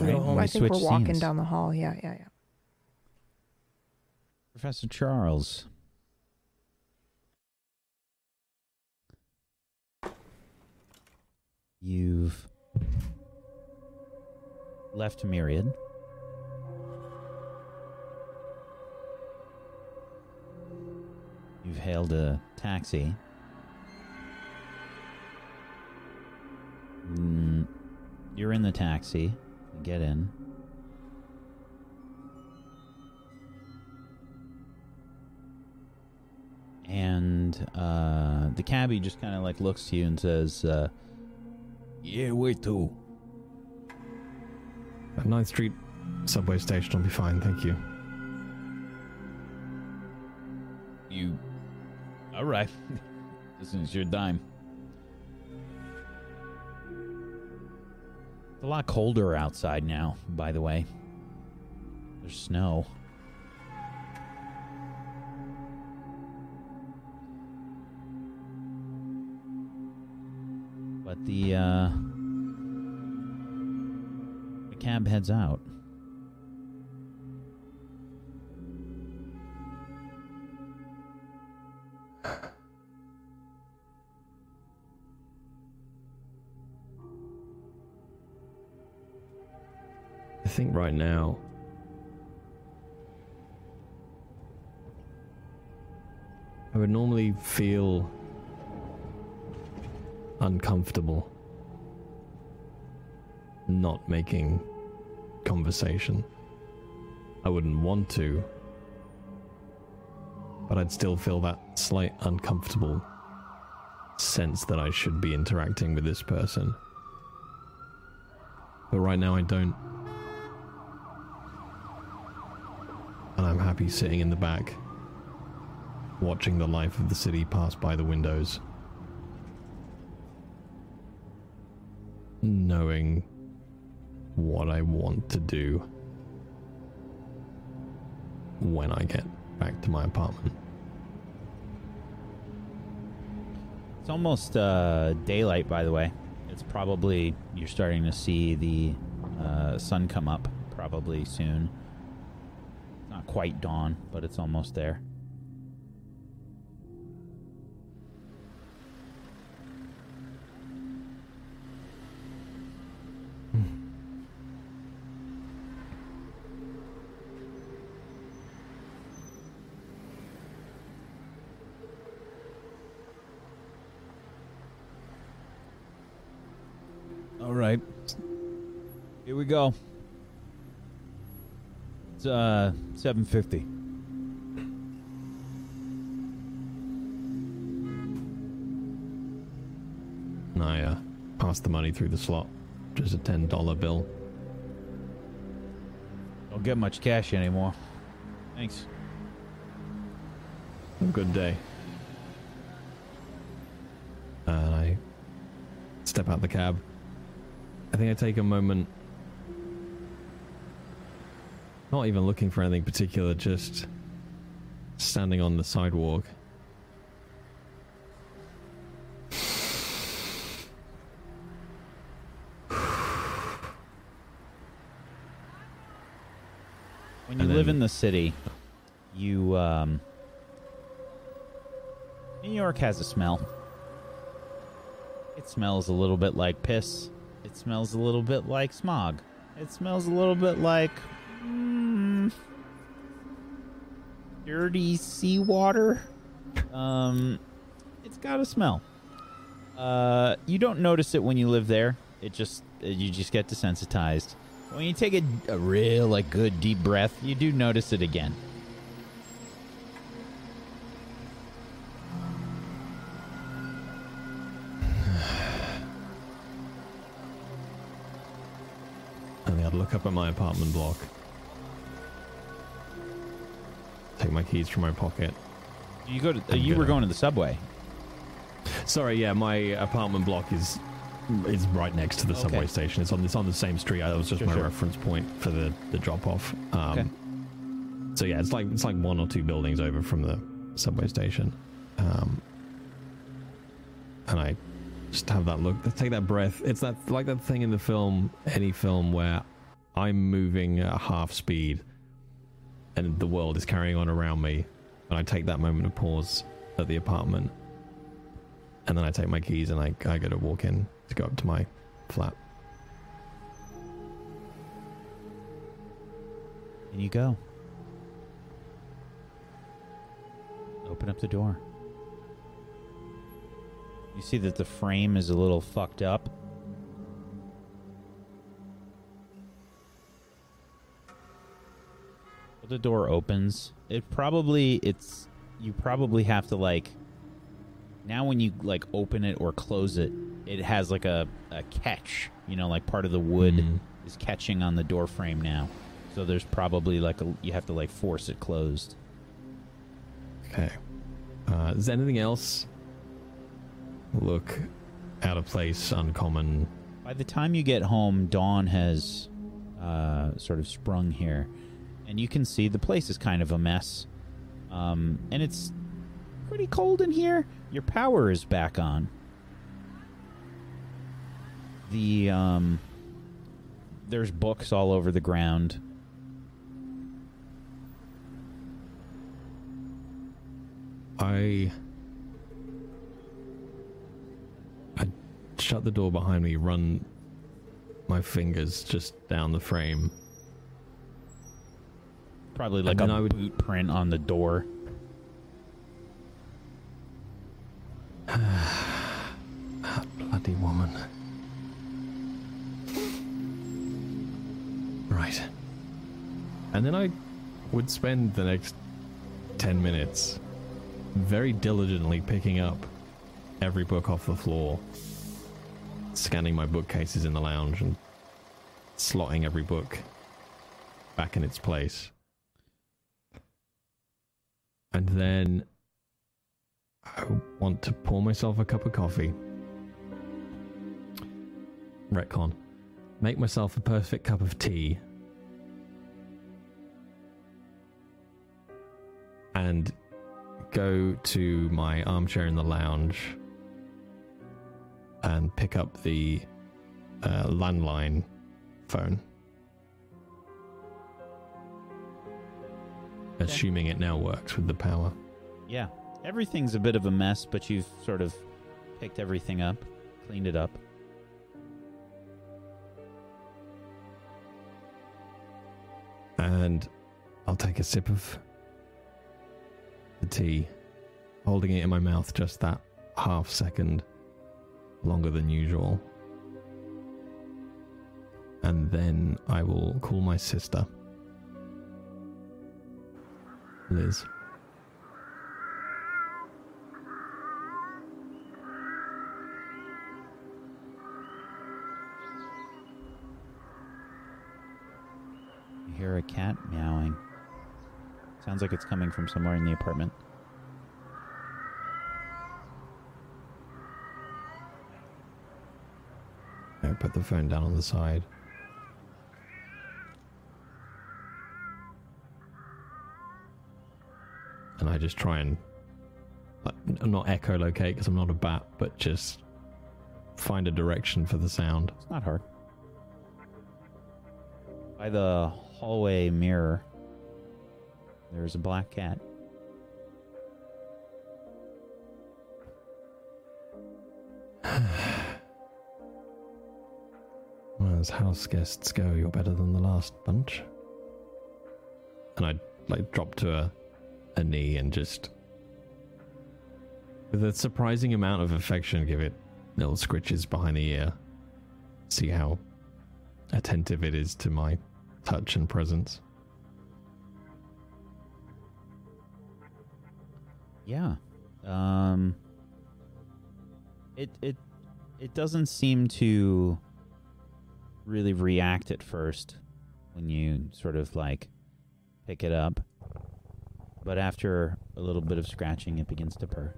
A: Right,
D: home.
C: I think we're walking
A: scenes.
C: down the hall. Yeah, yeah, yeah.
A: Professor Charles. You've left Myriad. You've hailed a taxi. Mm, you're in the taxi. Get in. and uh, the cabbie just kind of like looks to you and says, uh, "Yeah, where to?"
F: At 9th Street subway station will be fine, thank you.
A: You, all right? this is your dime. It's a lot colder outside now. By the way, there's snow. But the uh, the cab heads out.
F: Right now. I would normally feel uncomfortable not making conversation. I wouldn't want to, but I'd still feel that slight uncomfortable sense that I should be interacting with this person. But right now I don't. And I'm happy sitting in the back, watching the life of the city pass by the windows. Knowing what I want to do when I get back to my apartment.
A: It's almost uh, daylight, by the way. It's probably you're starting to see the uh, sun come up probably soon. Quite dawn, but it's almost there. Uh 750.
F: And I uh, pass the money through the slot. Just a $10 bill.
A: Don't get much cash anymore. Thanks.
F: Have a good day. And I step out the cab. I think I take a moment, not even looking for anything particular, just standing on the sidewalk.
A: When you
F: And
A: live
F: then-
A: in the city, you um New York has a smell. It smells a little bit like piss. It smells a little bit like smog. It smells a little bit like dirty seawater. Um, it's got a smell. Uh, you don't notice it when you live there. It just uh, you just get desensitized. When you take a, a real like good deep breath, you do notice it again.
F: I think I'd look up at my apartment block take my keys from my pocket.
A: You go to. You were going to the subway.
F: Sorry, yeah, my apartment block is is right next to the subway
A: Okay.
F: station. It's on it's on the same street. That was just
A: Sure,
F: my
A: sure.
F: reference point for the the drop off. Um,
A: Okay.
F: So yeah, it's like it's like one or two buildings over from the subway station, um, and I just have that look, take that breath. It's that like that thing in the film, any film where I'm moving at half speed, and the world is carrying on around me, and I take that moment of pause at the apartment, and then I take my keys and I I go to walk in to go up to my flat.
A: And you go. Open up the door. You see that the frame is a little fucked up. The door opens. It probably it's you probably have to like now when you like open it or close it, it has like a, a catch, you know, like part of the wood
F: Mm.
A: is catching on the door frame now. So there's probably like a you have to like force it closed.
F: Okay. Uh, is anything else look out of place, uncommon?
A: By the time you get home, dawn has uh, sort of sprung here, and you can see the place is kind of a mess. Um, and it's pretty cold in here. Your power is back on. The um, there's books all over the ground.
F: I I shut the door behind me, run my fingers just down the frame.
A: Probably like
F: then
A: a
F: I would-
A: boot print on the door.
F: Bloody woman. Right. And then I would spend the next 10 minutes very diligently picking up every book off the floor, scanning my bookcases in the lounge, and slotting every book back in its place. And then I want to pour myself a cup of coffee. Retcon. Make myself a perfect cup of tea. And go to my armchair in the lounge and pick up the uh, landline phone. Assuming it now works with the power.
A: Yeah, everything's a bit of a mess, but you've sort of picked everything up, cleaned it up.
F: and I'll take a sip of the tea, holding it in my mouth just that half second longer than usual. And then I will call my sister, Liz.
A: You hear a cat meowing. Sounds like it's coming from somewhere in the apartment.
F: I put the phone down on the side. I just try and like, not echolocate because I'm not a bat, but just find a direction for the sound.
A: It's not hard. By the hallway mirror, there's a black cat.
F: Well, as house guests go, you're better than the last bunch. And I like drop to a, a knee and just, with a surprising amount of affection, give it little scritches behind the ear. See how attentive it is to my touch and presence.
A: Yeah. Um it it it doesn't seem to really react at first when you sort of like pick it up. But after a little bit of scratching, it begins to purr.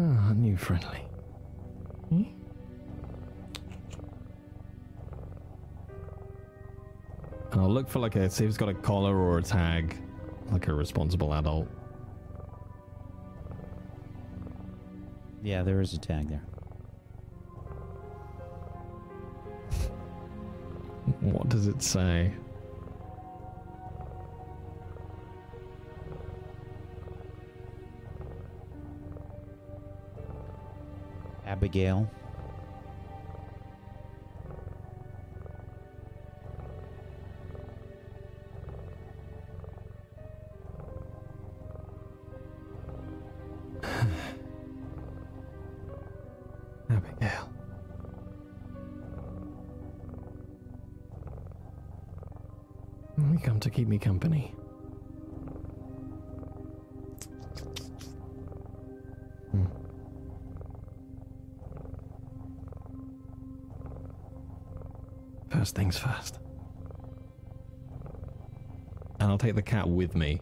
F: Ah, new friendly. Hmm? And I'll look for like a see if it's got a collar or a tag, like a responsible adult.
A: Yeah, there is a tag there.
F: What does it say?
A: Abigail.
F: With me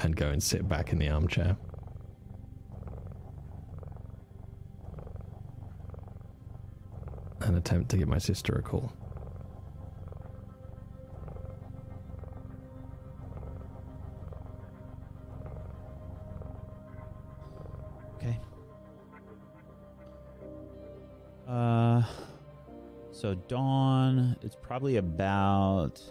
F: and go and sit back in the armchair. and attempt to give my sister a call.
A: Okay. Uh, so dawn. It's probably about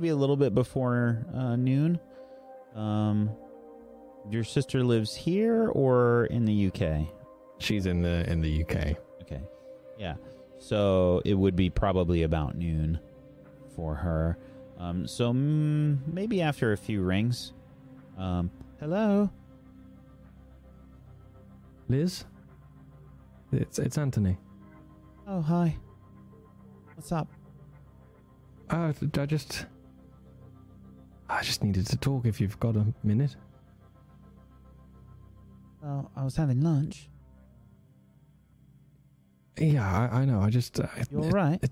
A: maybe a little bit before uh, noon. Um, your sister lives here or in the UK?
F: She's in the in the UK.
A: Okay. Yeah. So it would be probably about noon for her. Um, so mm, maybe after a few rings. Um, hello.
F: Liz, it's it's Anthony.
A: Oh, hi. What's up?
F: Uh, I just I just needed to talk. If you've got a minute.
A: Well, I was having lunch.
F: Yeah, I, I know. I just uh,
A: You all right?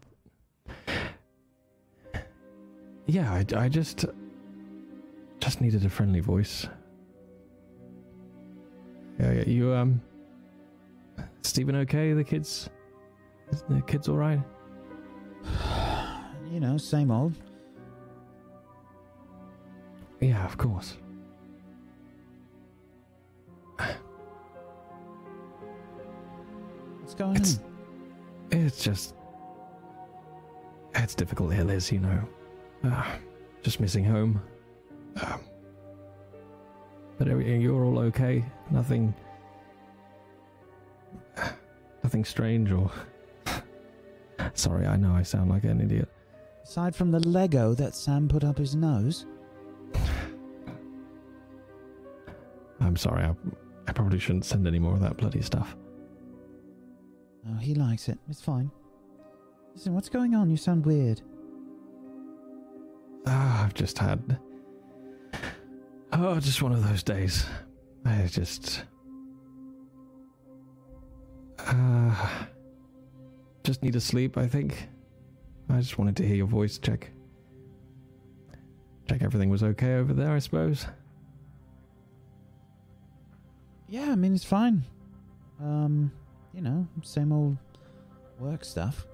F: yeah, I, I just just needed a friendly voice. Yeah, yeah. You um, Stephen, okay? The kids, the kids, all right?
A: you know, same old.
F: Yeah, of course.
A: What's going
F: It's-
A: on?
F: It's just. It's difficult here, Liz, you know. Uh, just missing home. Um, but everything, you're all okay? Nothing. Nothing strange or. Sorry, I know I sound like an idiot.
A: Aside from the Lego that Sam put up his nose.
F: I'm sorry, I, I probably shouldn't send any more of that bloody stuff.
A: Oh, he likes it. It's fine. Listen, what's going on? You sound weird.
F: Ah, I've just had. Oh, just one of those days. I just. Uh, just need to sleep, I think. I just wanted to hear your voice, check. Check everything was okay over there, I suppose.
A: Yeah, I mean, it's fine. Um, you know, same old work stuff.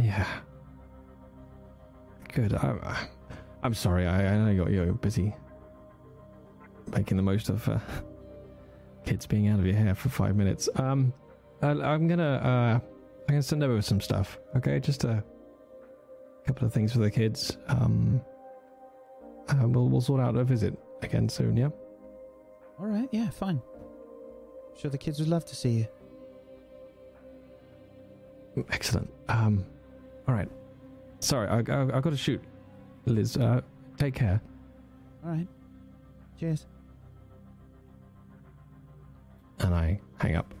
F: Yeah. Good. I, I- I'm sorry. I, I know you're, you're busy making the most of uh, kids being out of your hair for five minutes. Um, I, I'm gonna uh, I'm gonna send over some stuff. Okay, just a couple of things for the kids. Um, uh, we'll we'll sort out a visit again soon. Yeah.
A: All right, yeah, fine. Sure, the kids would love to see you.
F: Excellent. Um, all right. Sorry, I I, I got to shoot. Liz, uh, take care.
A: All right. Cheers.
F: and I hang up.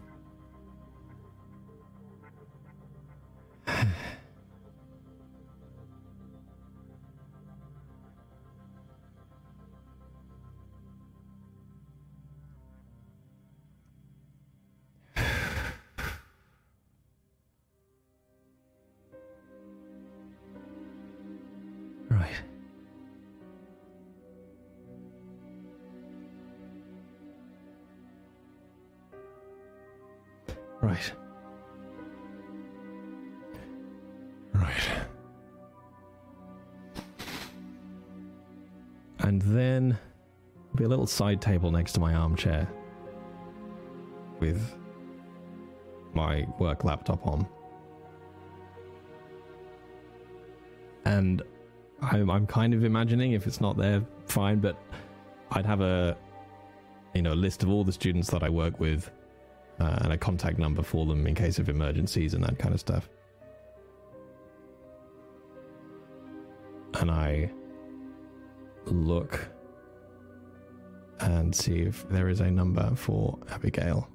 F: Little side table next to my armchair with my work laptop on. And I'm, I'm kind of imagining if it's not there, fine, but I'd have a you know list of all the students that I work with uh, and a contact number for them in case of emergencies and that kind of stuff. And I look and see if there is a number for Abigail.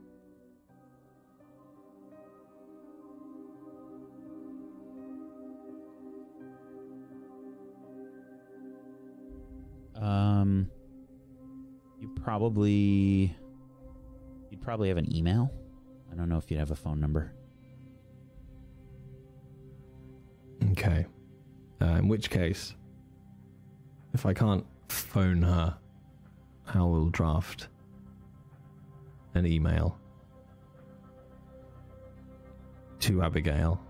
A: Um, you probably you'd probably have an email. I don't know if you'd have a phone number.
F: Okay. Uh, in which case, if I can't phone her, I will draft an email to Abigail,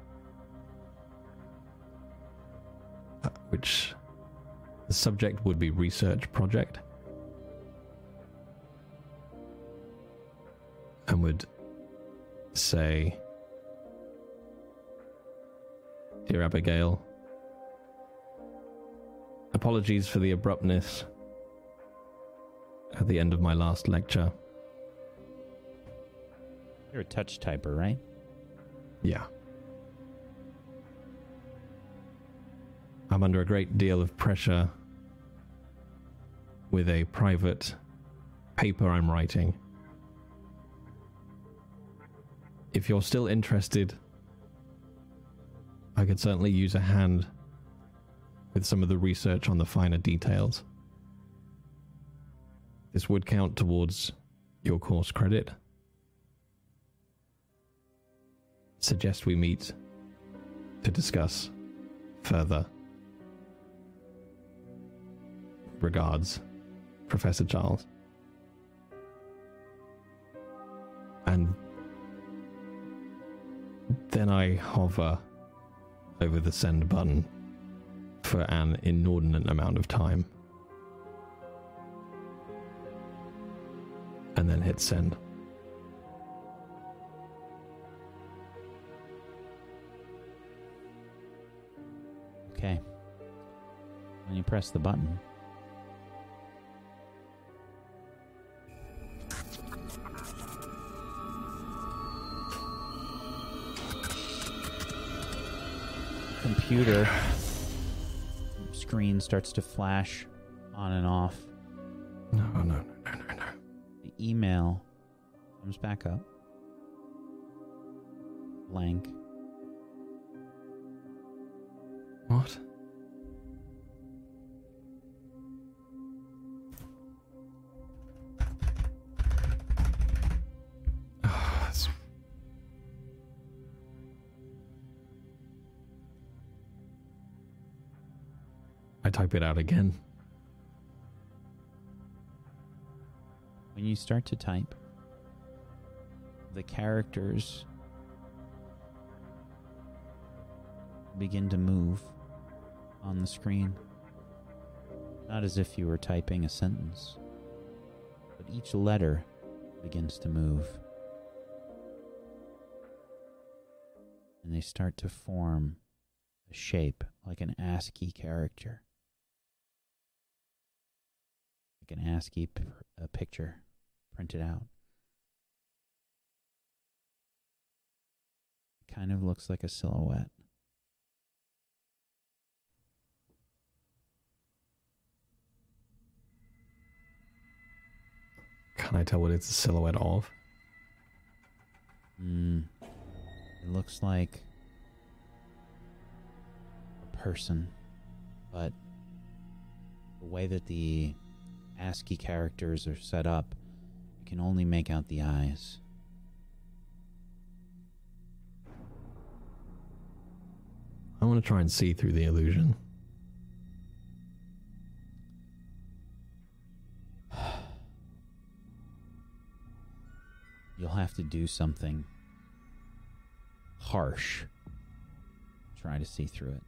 F: uh, which the subject would be research project, and would say, Dear Abigail, apologies for the abruptness at the end of my last lecture.
A: You're a touch typer, right?
F: Yeah. I'm under a great deal of pressure with a private paper I'm writing. If you're still interested, I could certainly use a hand with some of the research on the finer details. This would count towards your course credit. Suggest we meet to discuss further. Regards, Professor Charles. And then I hover over the send button for an inordinate amount of time. And then hit send.
A: Okay. When you press the button, computer screen starts to flash on and off.
F: No, no, no.
A: Email comes back up. Blank.
F: What? Ah, I type it out again.
A: You start to type, the characters begin to move on the screen. Not as if you were typing a sentence, but each letter begins to move. And they start to form a shape like an ASCII character. Like an ASCII p- a picture printed out. Kind of looks like a silhouette.
F: Can I tell what it's a silhouette of?
A: Mm. It looks like a person, but the way that the ASCII characters are set up, can only make out the eyes.
F: I want to try and see through the illusion.
A: You'll have to do something harsh. Try to see through it.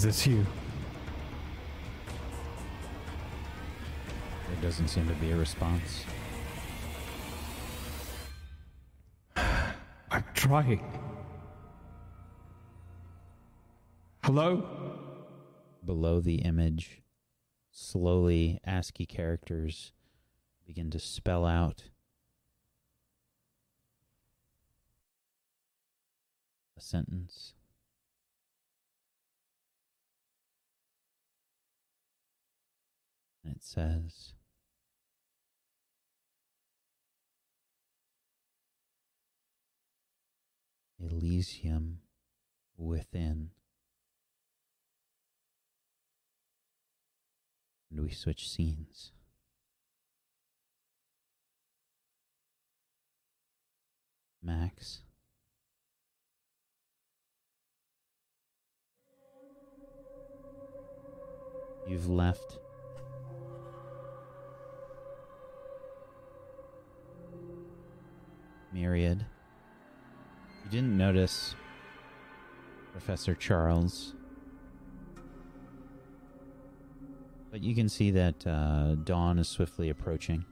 F: Is this you?
A: There doesn't seem to be a response.
F: I'm trying. Hello?
A: Below the image, slowly ASCII characters begin to spell out a sentence. And it says, Elysium within. And we switch scenes. Max. You've left. Myriad. You didn't notice Professor Charles. But you can see that uh, dawn is swiftly approaching.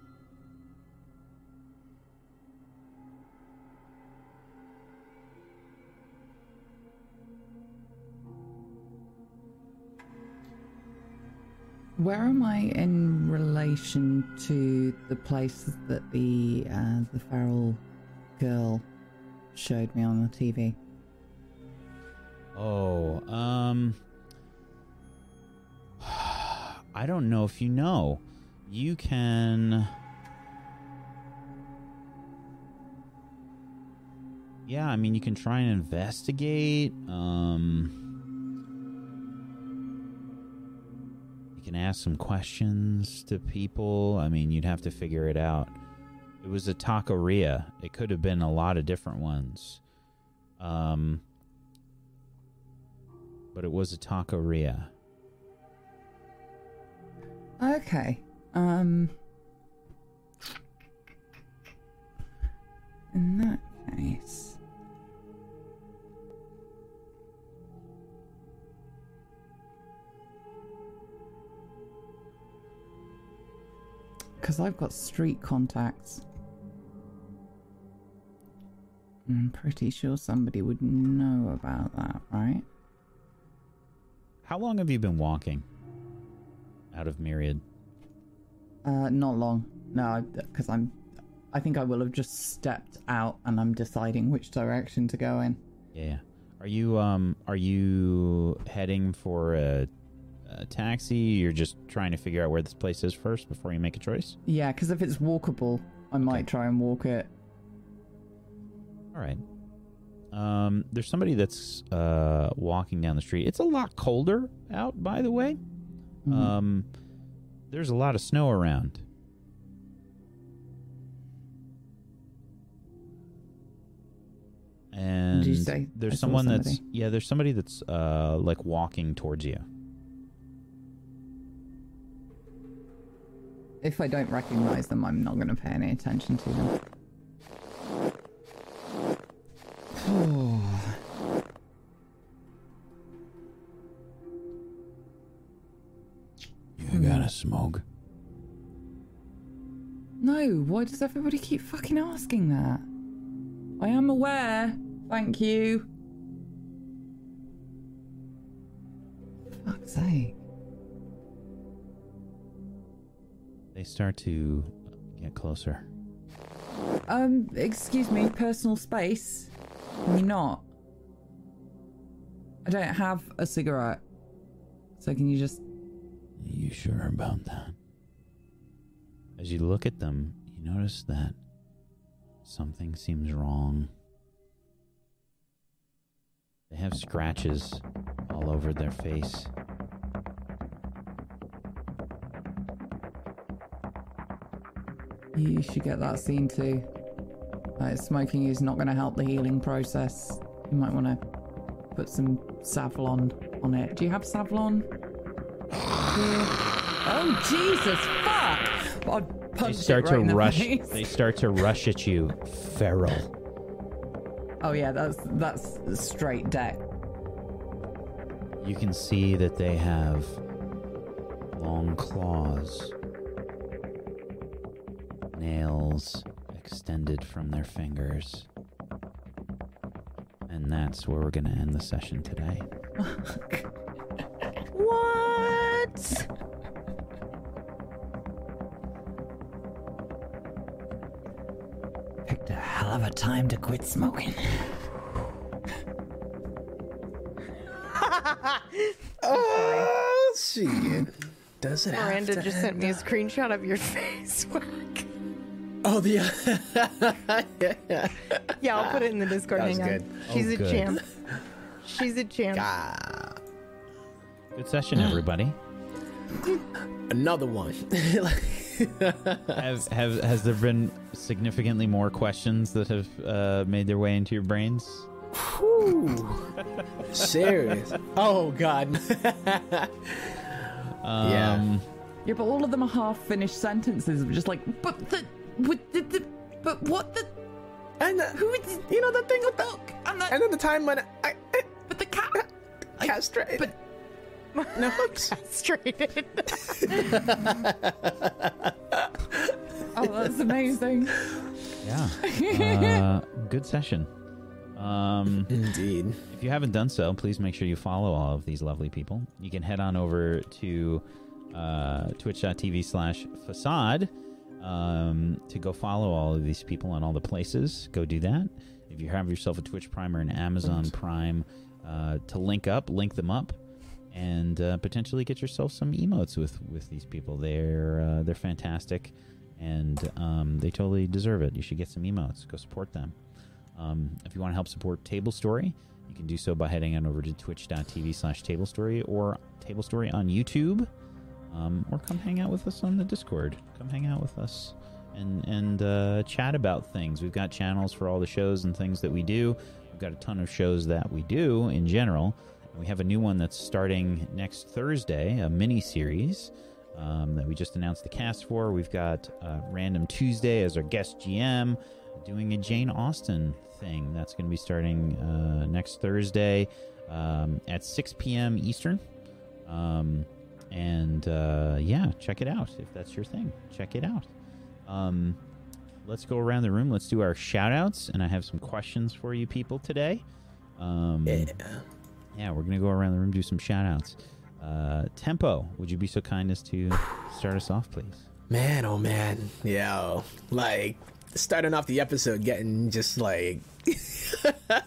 E: Where am I in relation to the place that the uh, the feral girl showed me on the TV?
A: Oh, um. I don't know if you know. You can. Yeah, I mean, you can try and investigate. Um. You can ask some questions to people. I mean, you'd have to figure it out. It was a taqueria. It could have been a lot of different ones. Um. But it was a taqueria.
E: Okay. Um. In that case. Because I've got street contacts. I'm pretty sure somebody would know about that, right?
A: How long have you been walking out of Myriad?
E: Uh, not long. No, because I'm. I think I will have just stepped out, and I'm deciding which direction to go in.
A: Yeah. Are you um are you heading for a, a taxi? You're just trying to figure out where this place is first before you make a choice?
E: Yeah, because if it's walkable, I might try and walk it.
A: All right. Um there's somebody that's uh walking down the street. It's a lot colder out by the way.
E: Mhm.
A: Um there's a lot of snow around. And there's someone that's yeah, there's somebody that's uh like walking towards you.
E: If I don't recognize them, I'm not going to pay any attention to them.
A: You gotta smoke.
E: No, why does everybody keep fucking asking that? I am aware. Thank you. Fuck's sake.
A: They start to get closer.
E: Um, excuse me, personal space. Can you not? I don't have a cigarette. So can you just.
A: You sure about that? As you look at them, you notice that something seems wrong. They have scratches all over their face.
E: You should get that scene too. Uh, smoking is not going to help the healing process. You might want to put some Savlon on it. Do you have Savlon? oh Jesus! Fuck! I'd
A: They
E: punch it
A: start
E: right
A: to
E: in the
A: rush.
E: face.
A: They start to rush at you, feral.
E: Oh yeah, that's that's straight deck.
A: You can see that they have long claws, nails extended from their fingers. And that's where we're going to end the session today.
C: What?
H: Picked a hell of a time to quit smoking.
D: Oh, shit. Does it have
C: Miranda
D: to
C: just sent
D: end
C: me a
D: up-
C: screenshot of your face.
D: Oh, the.
C: yeah, I'll put it in the Discord.
D: That was
C: Hang on. She's
A: Oh,
C: a
A: good.
C: champ. She's a champ.
D: ah,
A: Good session, everybody.
D: another one.
A: have, have has there been significantly more questions that have uh, made their way into your brains?
D: Whew. Serious. Oh, God.
A: Um,
D: Yeah.
E: Yeah, but all of them are half-finished sentences, of just like, but the, with the, the but what the,
D: and, uh,
E: who is,
D: you know, the thing with the.
E: look, and the,
D: And then the time when I. I
E: but the cat,
D: castrated.
E: but
D: no hooks.
C: Castrated.
E: oh, that's amazing.
A: Yeah. Uh, good session. Um,
D: Indeed.
A: if you haven't done so, please make sure you follow all of these lovely people. You can head on over to uh, twitch.tv slash facade um, to go follow all of these people on all the places. Go do that. If you have yourself a Twitch Prime or an Amazon Prime uh, to link up, link them up. And uh, potentially get yourself some emotes with, with these people. They're uh, they're fantastic, and um, they totally deserve it. You should get some emotes. Go support them. Um, if you want to help support Table Story, you can do so by heading on over to twitch.tv slash Table Story or Table Story on YouTube. Um, or come hang out with us on the Discord. Come hang out with us and, and uh, chat about things. We've got channels for all the shows and things that we do. We've got a ton of shows that we do in general. We have a new one that's starting next Thursday, a mini series um, that we just announced the cast for. We've got uh, Random Tuesday as our guest GM, doing a Jane Austen thing. That's going to be starting uh, next Thursday um, at 6 p.m. Eastern. Um, and uh, yeah, check it out if that's your thing. Check it out. Um, let's go around the room. Let's do our shout outs. And I have some questions for you people today. Um,
D: Yeah.
A: yeah, we're gonna go around the room do some shout outs. Uh, Tempo, would you be so kind as to start us off, please?
D: Man, oh man. Yo. Like, starting off the episode getting just like.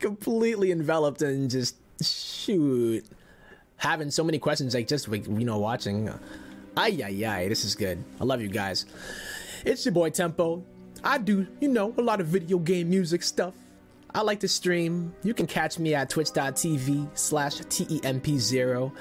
D: completely enveloped and just shoot. Having so many questions, like just like, you know, watching. Ay, ay, ay. This is good. I love you guys. It's your boy Tempo. I do, you know, a lot of video game music stuff. I like to stream. You can catch me at twitch.tv slash TEMP0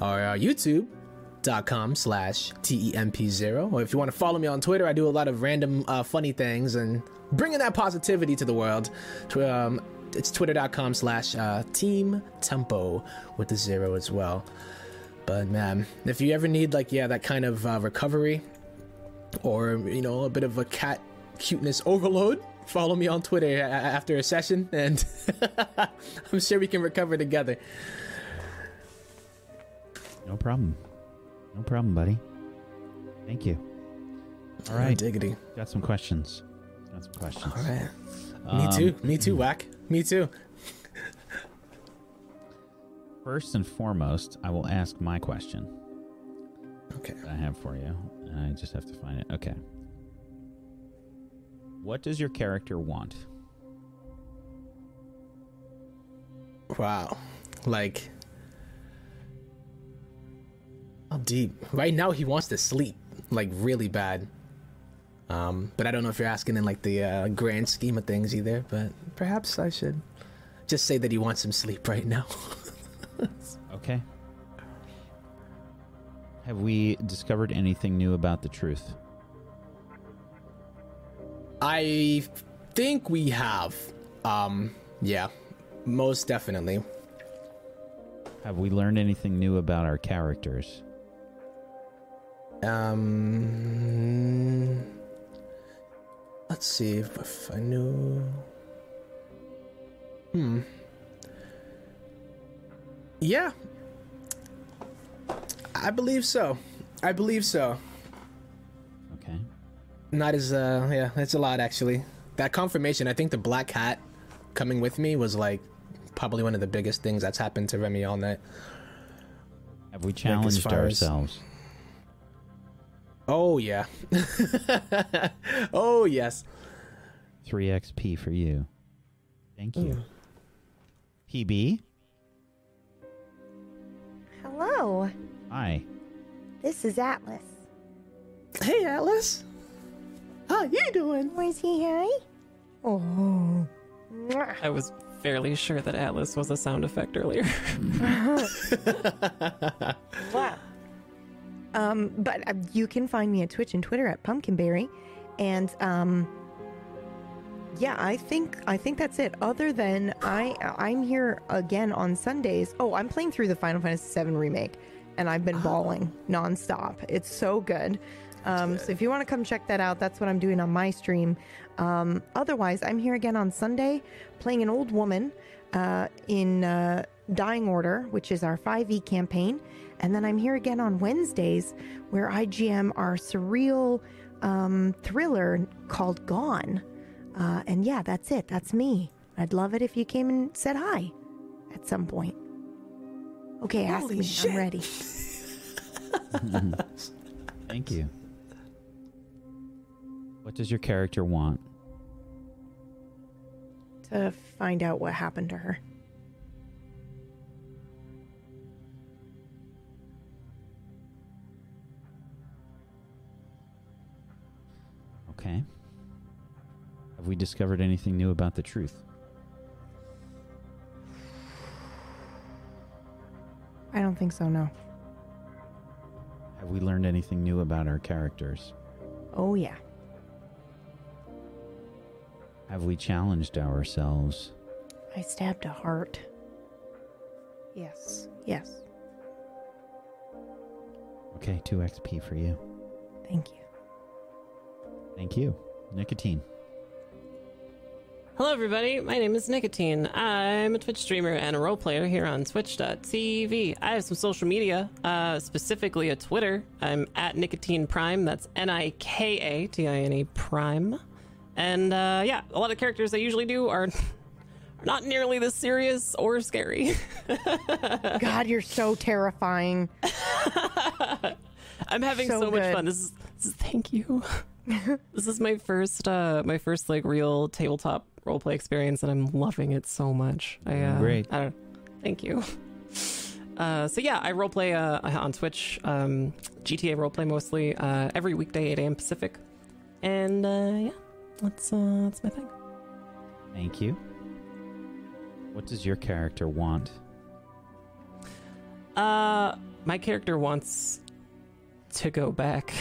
D: or uh, YouTube.com slash TEMP0. Or if you want to follow me on Twitter, I do a lot of random uh, funny things and bringing that positivity to the world. Um, it's twitter.com slash uh, Team Tempo with the zero as well. But man, if you ever need like, yeah, that kind of uh, recovery or, you know, a bit of a cat cuteness overload, follow me on Twitter after a session and I'm sure we can recover together.
A: No problem. No problem, buddy. Thank you. All right, Oh,
D: diggity.
A: got some questions. Got some questions.
D: All right. Me
A: Um,
D: too. Me too, Whack. Me too.
A: First and foremost, I will ask my question
D: Okay.
A: I have for you, I just have to find it. Okay. What does your character want?
D: Wow. Like, how deep? Right now, he wants to sleep. like really bad. Um, but I don't know if you're asking in like the uh, grand scheme of things either. But perhaps I should just say that he wants some sleep right now.
A: Okay. Have we discovered anything new about the truth?
D: I think we have. Um, yeah, most definitely.
A: Have we learned anything new about our characters?
D: Um, let's see if, I knew. Hmm. Yeah. I believe so. I believe so.
A: Okay.
D: Not as uh yeah, that's a lot actually. That confirmation, I think the black hat coming with me was like probably one of the biggest things that's happened to Remy all night.
A: Have we challenged
D: as-
A: ourselves?
D: Oh yeah. oh yes.
A: 3 XP for you. Thank you. PB?
I: Hello,
A: Hi.
I: this is Atlas.
D: Hey Atlas. How you doing?
I: Where's he, hi? Oh.
B: I was fairly sure that Atlas was a sound effect earlier.
C: Wow. Um, but uh, you can find me at Twitch and Twitter at Pumpkinberry, and um, yeah, I think I think that's it. Other than I, I'm here again on Sundays. Oh, I'm playing through the Final Fantasy VII remake, and I've been bawling nonstop. It's so good. Um, so if you want to come check that out, that's what I'm doing on my stream. Um, otherwise, I'm here again on Sunday playing an old woman uh, in uh, Dying Order, which is our 5e campaign. And then I'm here again on Wednesdays where I GM our surreal um, thriller called Gone. Uh, and yeah, that's it. That's me. I'd love it if you came and said hi at some point. Okay, ask
D: Holy
C: me.
D: shit.
C: I'm ready.
A: Thank you. What does your character want?
C: to find out what happened to her.
A: Okay. Have we discovered anything new about the truth?
C: I don't think so, no.
A: Have we learned anything new about our characters?
C: Oh, yeah.
A: Have we challenged ourselves?
C: I stabbed a heart. Yes, yes.
A: Okay, 2 XP for you.
C: Thank you.
A: Thank you. Nikatine.
B: Hello, everybody. My name is Nikatine. I'm a Twitch streamer and a role player here on Twitch.tv. I have some social media, uh, specifically a Twitter. I'm at Nikatine Prime. That's N I K A T I N E Prime. And uh, yeah, a lot of characters I usually do are, are not nearly this serious or scary.
C: God, you're so terrifying.
B: I'm having
C: So
B: so, much fun. This is, this is thank you. this is my first uh my first like real tabletop roleplay experience and I'm loving it so much. I uh,
A: Great.
B: I don't thank you. Uh, so yeah, I roleplay uh, on Twitch, um, GTA roleplay mostly, uh, every weekday 8 a.m. Pacific, and uh, yeah, that's uh, that's my thing.
A: Thank you. What does your character want?
B: Uh, my character wants to go back.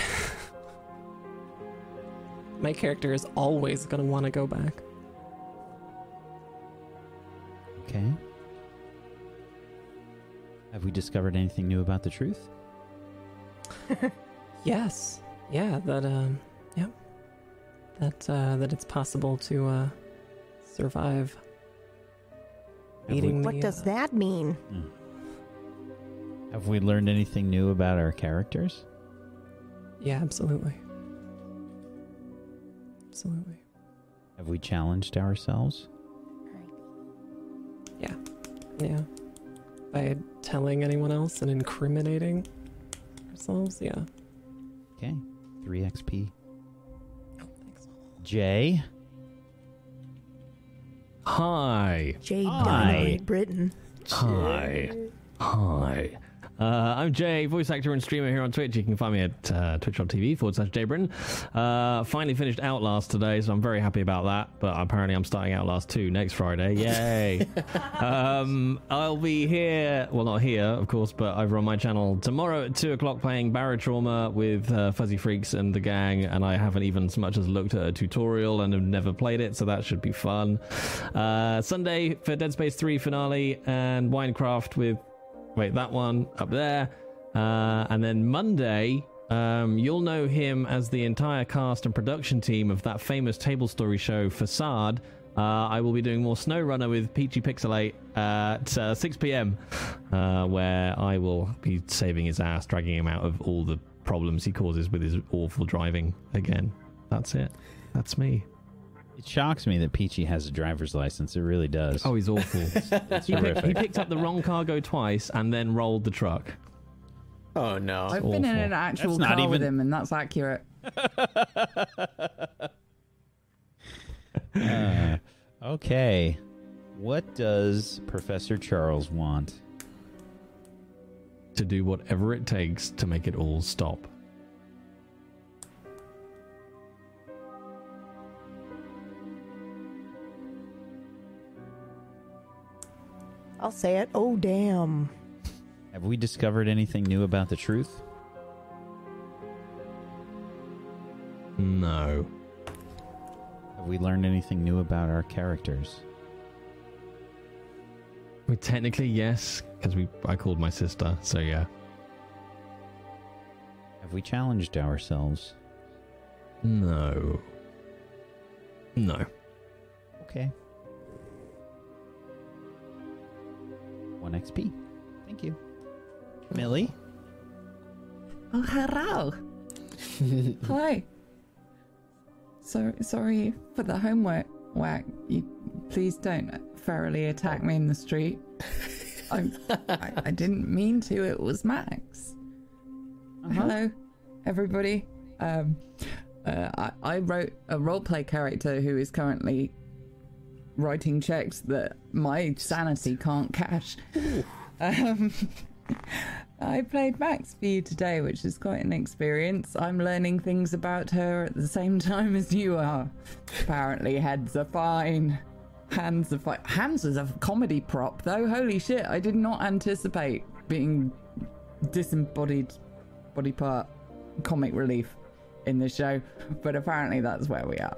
B: my character is always gonna want to go back.
A: Okay. Have we discovered anything new about the truth?
B: Yes. Yeah, that um yeah. That uh that it's possible to uh survive
A: Have
B: eating
C: What
B: the,
C: does
B: uh,
C: that mean?
A: Have we learned anything new about our characters?
B: Yeah, absolutely. Absolutely.
A: Have we challenged ourselves?
B: Yeah. By telling anyone else and incriminating ourselves, yeah.
A: Okay. 3 XP.
B: Oh, thanks.
A: Jay?
F: Hi.
C: Jay
A: Hi.
C: Dynamite Britain.
F: Hi. Hi. Uh, I'm Jay, voice actor and streamer here on Twitch. You can find me at uh, twitch.tv forward slash Jaybrin. Uh, finally finished Outlast today, so I'm very happy about that. But apparently, I'm starting Outlast 2 next Friday. Yay! um, I'll be here, well, not here, of course, but over on my channel tomorrow at 2 o'clock playing Barotrauma with uh, Fuzzy Freaks and the gang. And I haven't even so much as looked at a tutorial and have never played it, so that should be fun. Uh, Sunday for Dead Space 3 finale and Minecraft with Wait, that one up there. Uh, and then Monday, um, you'll know him as the entire cast and production team of that famous table story show, Facade. Uh, I will be doing more SnowRunner with Peachy Pixelate at uh, 6 p.m., uh, where I will be saving his ass, dragging him out of all the problems he causes with his awful driving again. That's it. That's me.
A: It shocks me that Peachy has a driver's license. It really does.
F: Oh, he's awful.
A: it's
F: he, picked, he
A: horrific.
F: picked up the wrong cargo twice and then rolled the truck.
D: Oh no.
E: I've been in an actual
A: That's not
E: car with
A: even-
E: him, and that's accurate.
A: Uh, okay. What does Professor Charles want?
F: to do whatever it takes to make it all stop.
I: I'll say it. Oh, damn.
A: Have we discovered anything new about the truth?
F: No.
A: Have we learned anything new about our characters?
F: I mean, technically, yes, because we I called my sister, so yeah.
A: Have we challenged ourselves?
F: No. No.
A: Okay. XP. Thank you. Millie?
E: Oh, hello. Hi. So sorry for the homework. Whack. You please don't ferally attack me in the street. I, I I didn't mean to. It was Max. Hello, everybody. Um, uh, I I wrote a roleplay character who is currently writing checks that my sanity can't cash. Um, I played Max for you today, which is quite an experience. I'm learning things about her at the same time as you are. Apparently, heads are fine. Hands are fine. Hands is a comedy prop, though. Holy shit, I did not anticipate being disembodied body part comic relief in this show, but apparently that's where we are.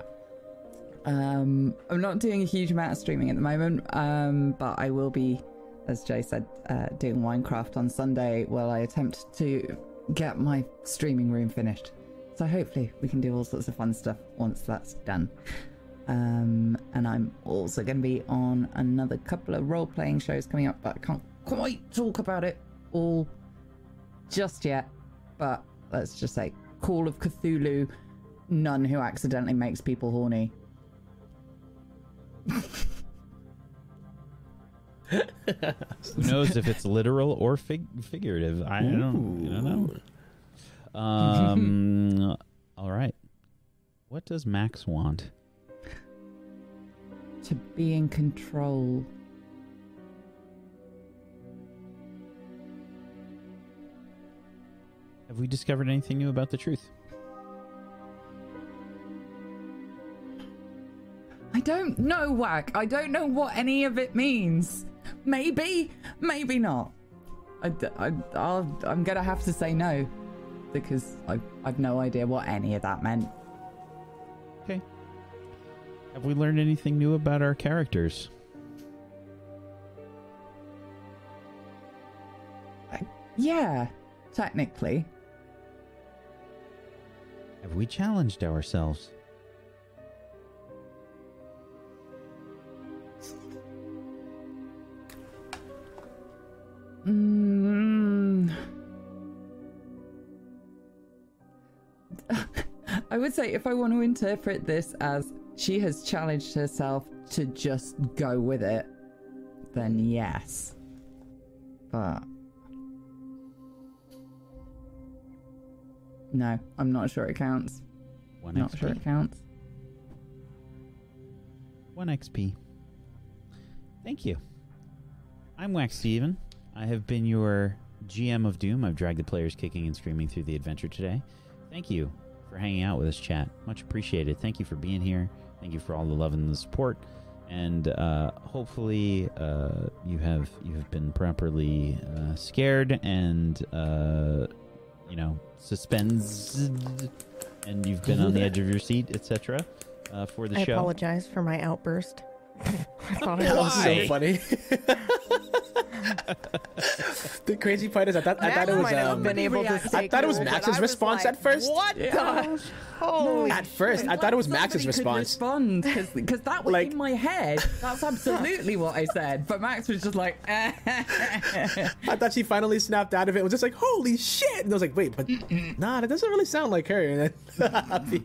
E: Um, I'm not doing a huge amount of streaming at the moment, um, but I will be, as Jay said, uh, doing Minecraft on Sunday while I attempt to get my streaming room finished. So hopefully we can do all sorts of fun stuff once that's done. Um, and I'm also going to be on another couple of role playing shows coming up, but I can't quite talk about it all just yet. But let's just say Call of Cthulhu, none who accidentally makes people horny.
A: Who knows if it's literal or fig- figurative? I don't, I don't know. Um, all right. What does Max want?
E: To be in control.
A: Have we discovered anything new about the truth?
E: I don't know, Whack. I don't know what any of it means. Maybe, maybe not. I, I, I'll, I'm gonna have to say no because I, I've no idea what any of that meant.
A: Okay. Have we learned anything new about our characters?
E: Yeah, technically.
A: Have we challenged ourselves?
E: Mm. I would say if I want to interpret this as she has challenged herself to just go with it, then yes. But no, I'm not sure it counts.
A: One
E: Not
A: XP.
E: sure it counts.
A: One XP. Thank you. I'm Wax Steven. I have been your GM of Doom. I've dragged the players kicking and screaming through the adventure today. Thank you for hanging out with us, chat. Much appreciated. Thank you for being here. Thank you for all the love and the support. And uh, hopefully, uh, you have you have been properly uh, scared and uh, you know suspended, and you've been on the edge of your seat, etc. Uh, for the
C: I
A: show.
C: I apologize for my outburst. I thought I
D: That
C: was
D: was so funny. the crazy part is, I thought, I thought it was. Um,
C: been able to
D: I thought it was Max's
C: was
D: response
C: like,
D: at first.
C: What the? Holy
D: At first, I thought it was Max's response.
E: respond because that was
D: Like-
E: in my head. That's absolutely what I said. But Max was just like,
D: I thought she finally snapped out of it. It was just like, holy shit! And I was like, wait, but nah, that doesn't really sound like her. And then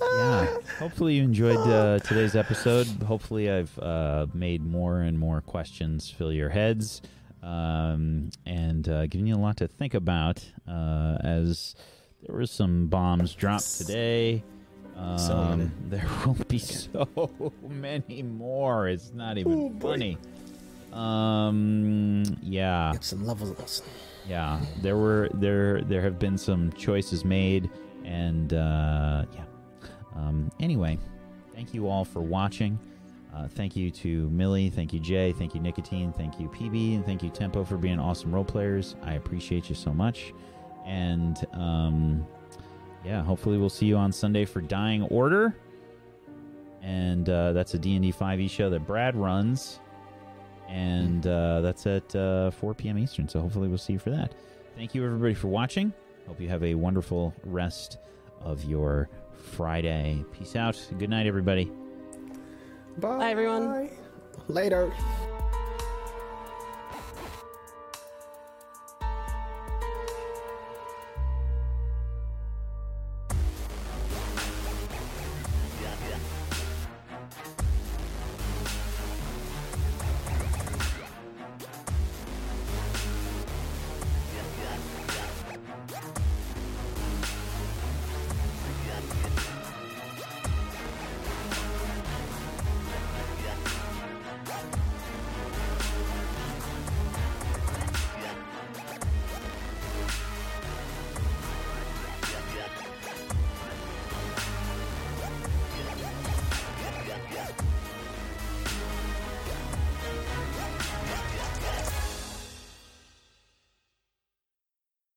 A: yeah. Hopefully you enjoyed uh, today's episode. Hopefully I've uh, made more and more questions fill your heads, um, and uh, given you a lot to think about. Uh, as there were some bombs dropped today. Um,
D: So.
A: There will be so many more. It's not even
D: Oh,
A: funny. Um. Yeah.
D: Get some levels.
A: Yeah, there were there there have been some choices made, and uh, yeah. Um, anyway, thank you all for watching. Uh, thank you to Millie, thank you Jay, thank you Nikatine, thank you PB, and thank you Tempo for being awesome role players. I appreciate you so much, and um, yeah, hopefully we'll see you on Sunday for Dying Order, and uh, that's a D and D five E show that Brad runs and uh, that's at uh, 4 p.m. Eastern. So hopefully we'll see you for that. Thank you everybody for watching. Hope you have a wonderful rest of your Friday. Peace out. Good night, everybody.
D: Bye,
B: everyone.
D: Later.